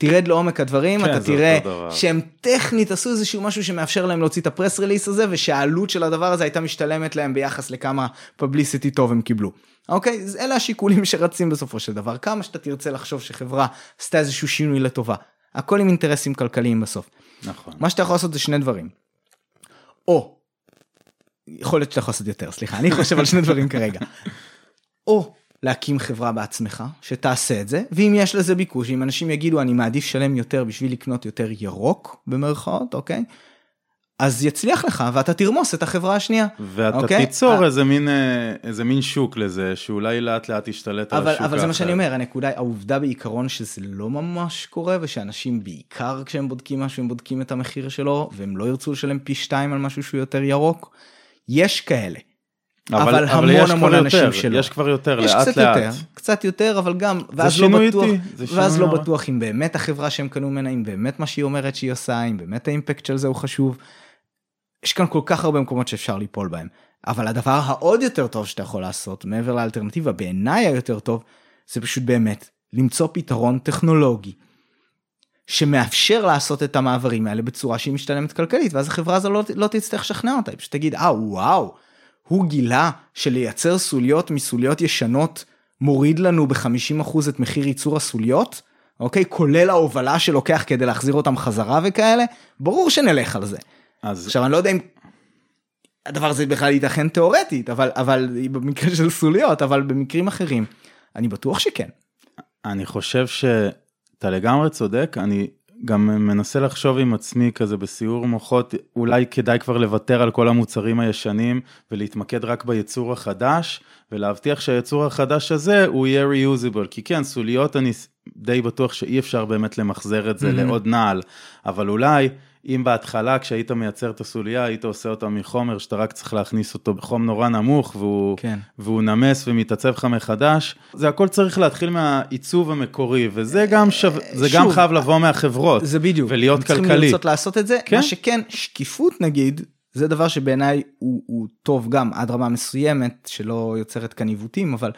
תרד לעומק הדברים, כן, אתה תראה. שהם טכנית עשו איזשהו משהו שמאפשר להם להוציא את הפרס רליס הזה, ושהעלות של הדבר הזה הייתה משתלמת להם ביחס לכמה פבליסיטי טוב הם קיבלו. אוקיי? אז אלה השיקולים שרצים בסופו של דבר. כמה שאתה תרצה לחשוב שחברה עשתה איזשהו שינוי לטובה. הכל עם אינטרסים כלכליים בסוף. נכון. מה שאתה יכול לעשות זה שני דברים. או, יכול להיות שאתה יכול לעשות יותר, סליחה, אני חושב על שני דברים כרגע. או להקים חברה בעצמך, שתעשה את זה, ואם יש לזה ביקוש, אם אנשים יגידו אני מעדיף שלם יותר בשביל לקנות יותר ירוק, במרכאות, אוקיי? אז יצליח לך ואתה תרמוס את החברה השנייה. ואתה אוקיי? תיצור אה, איזה מין, אה, איזה מין שוק לזה, שאולי לאט לאט ישתלט על השוק אבל זה מה האחר. שאני אומר, הנקודה, העובדה בעיקרון שזה לא ממש קורה, ושאנשים בעיקר כשהם בודקים משהו, הם בודקים את המחיר שלו, והם לא ירצו לשלם פי שתיים על משהו שהוא יותר ירוק. יש כאלה. אבל המון יש המון כבר אנשים יותר, שלא. יש כבר יותר, יש לאט קצת לאט. יותר, קצת יותר, אבל גם, ואז לא בטוח, ואז לא. בטוח אם באמת החברה שהם קנו ממנה, אם באמת מה שהיא אומרת שהיא עושה, אם באמת האימפקט של זה הוא חשוב. יש כאן כל כך הרבה מקומות שאפשר ליפול בהם. אבל הדבר העוד יותר טוב שאתה יכול לעשות, מעבר לאלטרנטיבה, בעיניי היותר טוב, זה פשוט באמת למצוא פתרון טכנולוגי. שמאפשר לעשות את המעברים האלה בצורה שהיא משתלמת כלכלית, ואז החברה הזו לא, לא תצטרך לשכנע אותה, היא פשוט תגיד, אה וואו, הוא גילה שלייצר סוליות מסוליות ישנות מוריד לנו ב-50% את מחיר ייצור הסוליות, אוקיי? כולל ההובלה שלוקח כדי להחזיר אותם חזרה וכאלה, ברור שנלך על זה. אז עכשיו אני לא יודע אם הדבר הזה בכלל ייתכן תיאורטית, אבל, אבל במקרה של סוליות, אבל במקרים אחרים, אני בטוח שכן. אני חושב שאתה לגמרי צודק, אני גם מנסה לחשוב עם עצמי כזה בסיור מוחות, אולי כדאי כבר לוותר על כל המוצרים הישנים ולהתמקד רק ביצור החדש, ולהבטיח שהיצור החדש הזה הוא יהיה reusable, כי כן, סוליות אני די בטוח שאי אפשר באמת למחזר את זה Mhm. לעוד נעל, אבל אולי אם בהתחלה כשהיית מייצר את הסוליה היית עושה אותה מחומר שאתה רק צריך להכניס אותו בחום נורא נמוך והוא, כן. והוא נמס ומתעצב לך מחדש, זה הכל צריך להתחיל מהעיצוב המקורי וזה גם, שו... זה גם שוב, חייב לבוא מהחברות זה בדיוק. ולהיות הם צריכים כלכלי. לרצות לעשות את זה, כן. מה שכן, שקיפות נגיד, זה דבר שבעיניי הוא, הוא טוב גם עד רמה מסוימת, שלא יוצרת כאן עיוותים, אבל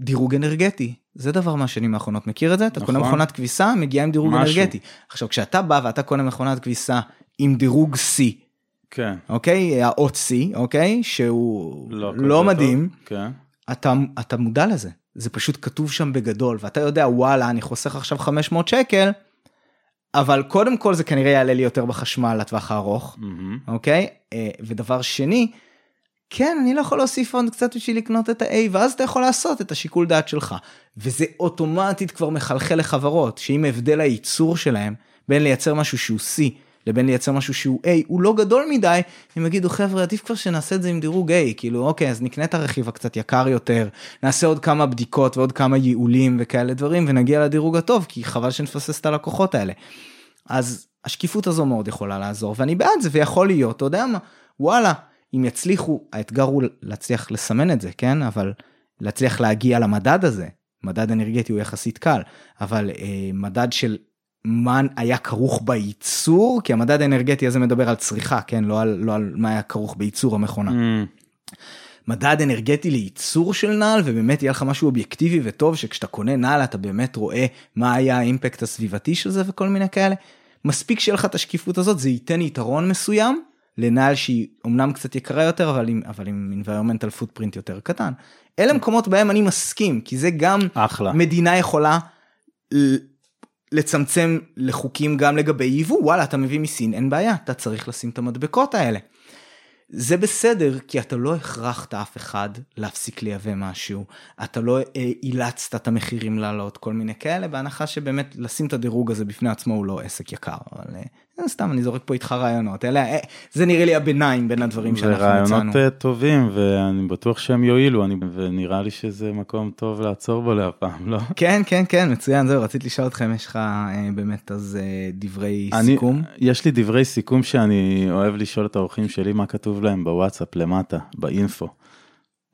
דירוג אנרגטי, זה דבר מהשנים האחרונות, מכיר את זה? אתה קונה נכון. מכונת כביסה, מגיעה עם דירוג משהו. אנרגטי. עכשיו, כשאתה בא ואתה קונה מכונת כביסה עם דירוג C, כן, אוקיי? האות C, אוקיי? שהוא לא, לא, מדהים. כן. אתה, אתה מודע לזה. זה פשוט כתוב שם בגדול, ואתה יודע, וואלה, אני חוסך עכשיו 500 שקל, אבל קודם כל זה כנראה יעלה לי יותר בחשמל לטווח הארוך, מהמם. אוקיי? אה, ודבר שני, כן, אני לא יכול להוסיף עוד קצת בשביל לקנות את ה-A, ואז אתה יכול לעשות את השיקול דעת שלך. וזה אוטומטית כבר מחלחל לחברות, שאם הבדל הייצור שלהם בין לייצר משהו שהוא C לבין לייצר משהו שהוא A הוא לא גדול מדי, הם יגידו חבר'ה עדיף כבר שנעשה את זה עם דירוג A, כאילו אוקיי אז נקנה את הרכיב הקצת יקר יותר, נעשה עוד כמה בדיקות ועוד כמה ייעולים וכאלה דברים ונגיע לדירוג הטוב, כי חבל שנפסס את הלקוחות האלה. אז השקיפות הזו מאוד יכולה לעזור ואני בעד זה ויכול להיות, אתה יודע מה, וואלה, אם יצליחו, האתגר הוא להצליח לסמן את זה, כן? אבל להצליח להגיע למדד הזה, מדד אנרגטי הוא יחסית קל, אבל אה, מדד של מה היה כרוך בייצור, כי המדד האנרגטי הזה מדבר על צריכה, כן? לא על, לא על מה היה כרוך בייצור המכונה. מהמם. מדד אנרגטי לייצור של נעל ובאמת יהיה לך משהו אובייקטיבי וטוב שכשאתה קונה נעל אתה באמת רואה מה היה האימפקט הסביבתי של זה וכל מיני כאלה. מספיק שיהיה לך את השקיפות הזאת זה ייתן יתרון מסוים לנעל שהיא אמנם קצת יקרה יותר אבל עם אבל עם environmental footprint יותר קטן. אלה מקומות בהם אני מסכים כי זה גם אחלה. מדינה יכולה לצמצם לחוקים גם לגבי יבוא וואלה אתה מביא מסין אין בעיה אתה צריך לשים את המדבקות האלה. זה בסדר כי אתה לא הכרחת אף אחד להפסיק לייבא משהו אתה לא אה, אילצת את המחירים לעלות כל מיני כאלה בהנחה שבאמת לשים את הדירוג הזה בפני עצמו הוא לא עסק יקר אבל אה, סתם אני זורק פה איתך רעיונות אלה אה, זה נראה לי הביניים בין הדברים זה שאנחנו מצאנו. רעיונות אה, טובים ואני בטוח שהם יועילו אני, ונראה לי שזה מקום טוב לעצור בו להפעם לא? כן כן כן מצוין זהו רציתי לשאול אתכם יש לך אה, באמת אז אה, דברי אני, סיכום. יש לי דברי סיכום שאני אוהב לשאול את האורחים שלי מה כתוב להם בוואטסאפ למטה באינפו.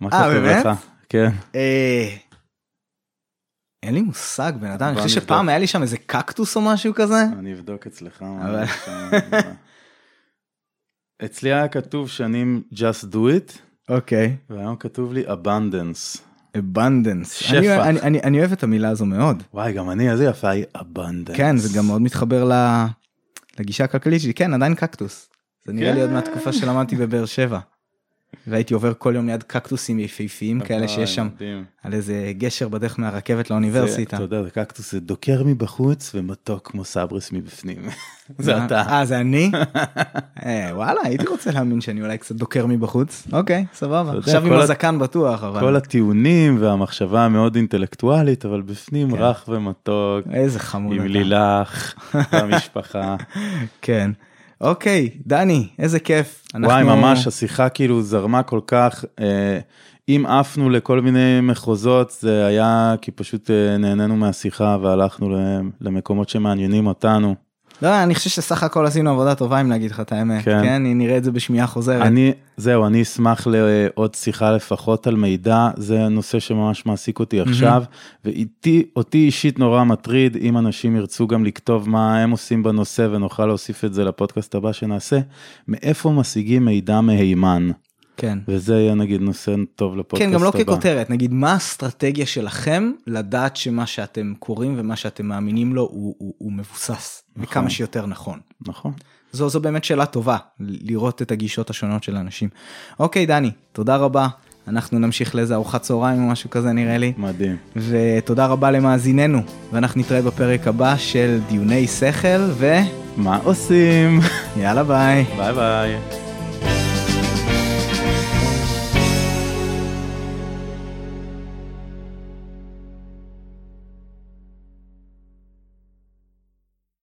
מה אה, כתוב באמת? לך? כן. אה, אין לי מושג בן אדם, אני חושב. שפעם היה לי שם איזה קקטוס או משהו כזה. אני אבדוק אצלך. אצלי היה כתוב שנים just do it, אוקיי. והיום כתוב לי abundance. abundance. שפע. אני, אני, אני, אני אוהב את המילה הזו מאוד. וואי, גם אני, איזה יפה היא abundance. כן, זה גם מאוד מתחבר ל... לגישה הכלכלית שלי, כן, עדיין קקטוס. זה נראה לי עוד כן. מהתקופה שלמדתי בבאר שבע. והייתי עובר כל יום ליד קקטוסים יפהפיים כאלה וואי, שיש שם מדהים. על איזה גשר בדרך מהרכבת לאוניברסיטה. אתה יודע, זה קקטוס זה דוקר מבחוץ ומתוק כמו סברס מבפנים. זה אתה. אה, זה אני? אה, וואלה, הייתי רוצה להאמין שאני אולי קצת דוקר מבחוץ. אוקיי, סבבה. עכשיו עם הזקן בטוח, אבל... כל הטיעונים והמחשבה המאוד אינטלקטואלית, אבל בפנים כן. רך ומתוק, איזה חמוד עם אתה. לילך, והמשפחה. כן. אוקיי, דני, איזה כיף. וואי, אנחנו- ממש, השיחה כאילו זרמה כל כך. אה, אם עפנו לכל מיני מחוזות, זה היה כי פשוט אה, נהנינו מהשיחה והלכנו למקומות שמעניינים אותנו. לא, אני חושב שסך הכל עשינו עבודה טובה אם להגיד לך את האמת. כן. כן, נראה את זה בשמיעה חוזרת. אני, זהו, אני אשמח לעוד שיחה לפחות על מידע, זה נושא שממש מעסיק אותי עכשיו, ואיתי, אותי אישית נורא מטריד, אם אנשים ירצו גם לכתוב מה הם עושים בנושא ונוכל להוסיף את זה לפודקאסט הבא שנעשה, מאיפה משיגים מידע מהימן, כן. וזה יהיה נגיד נושא טוב לפודקאסט כן, גם לא הבא. ככותרת, נגיד מה האסטרטגיה שלכם לדעת שמה שאתם קוראים ומה שאתם מאמינים לו הוא, הוא, הוא מבוסס, וכמה שיותר נכון. נכון. זו, זו באמת שאלה טובה, לראות את הגישות השונות של האנשים. אוקיי, דני, תודה רבה. אנחנו נמשיך לאיזה ארוחת צהריים או משהו כזה נראה לי. מדהים. ותודה רבה למאזיננו, ואנחנו נתראה בפרק הבא של דיוני שכל, ויאללה מה עושים? ביי. ביי ביי.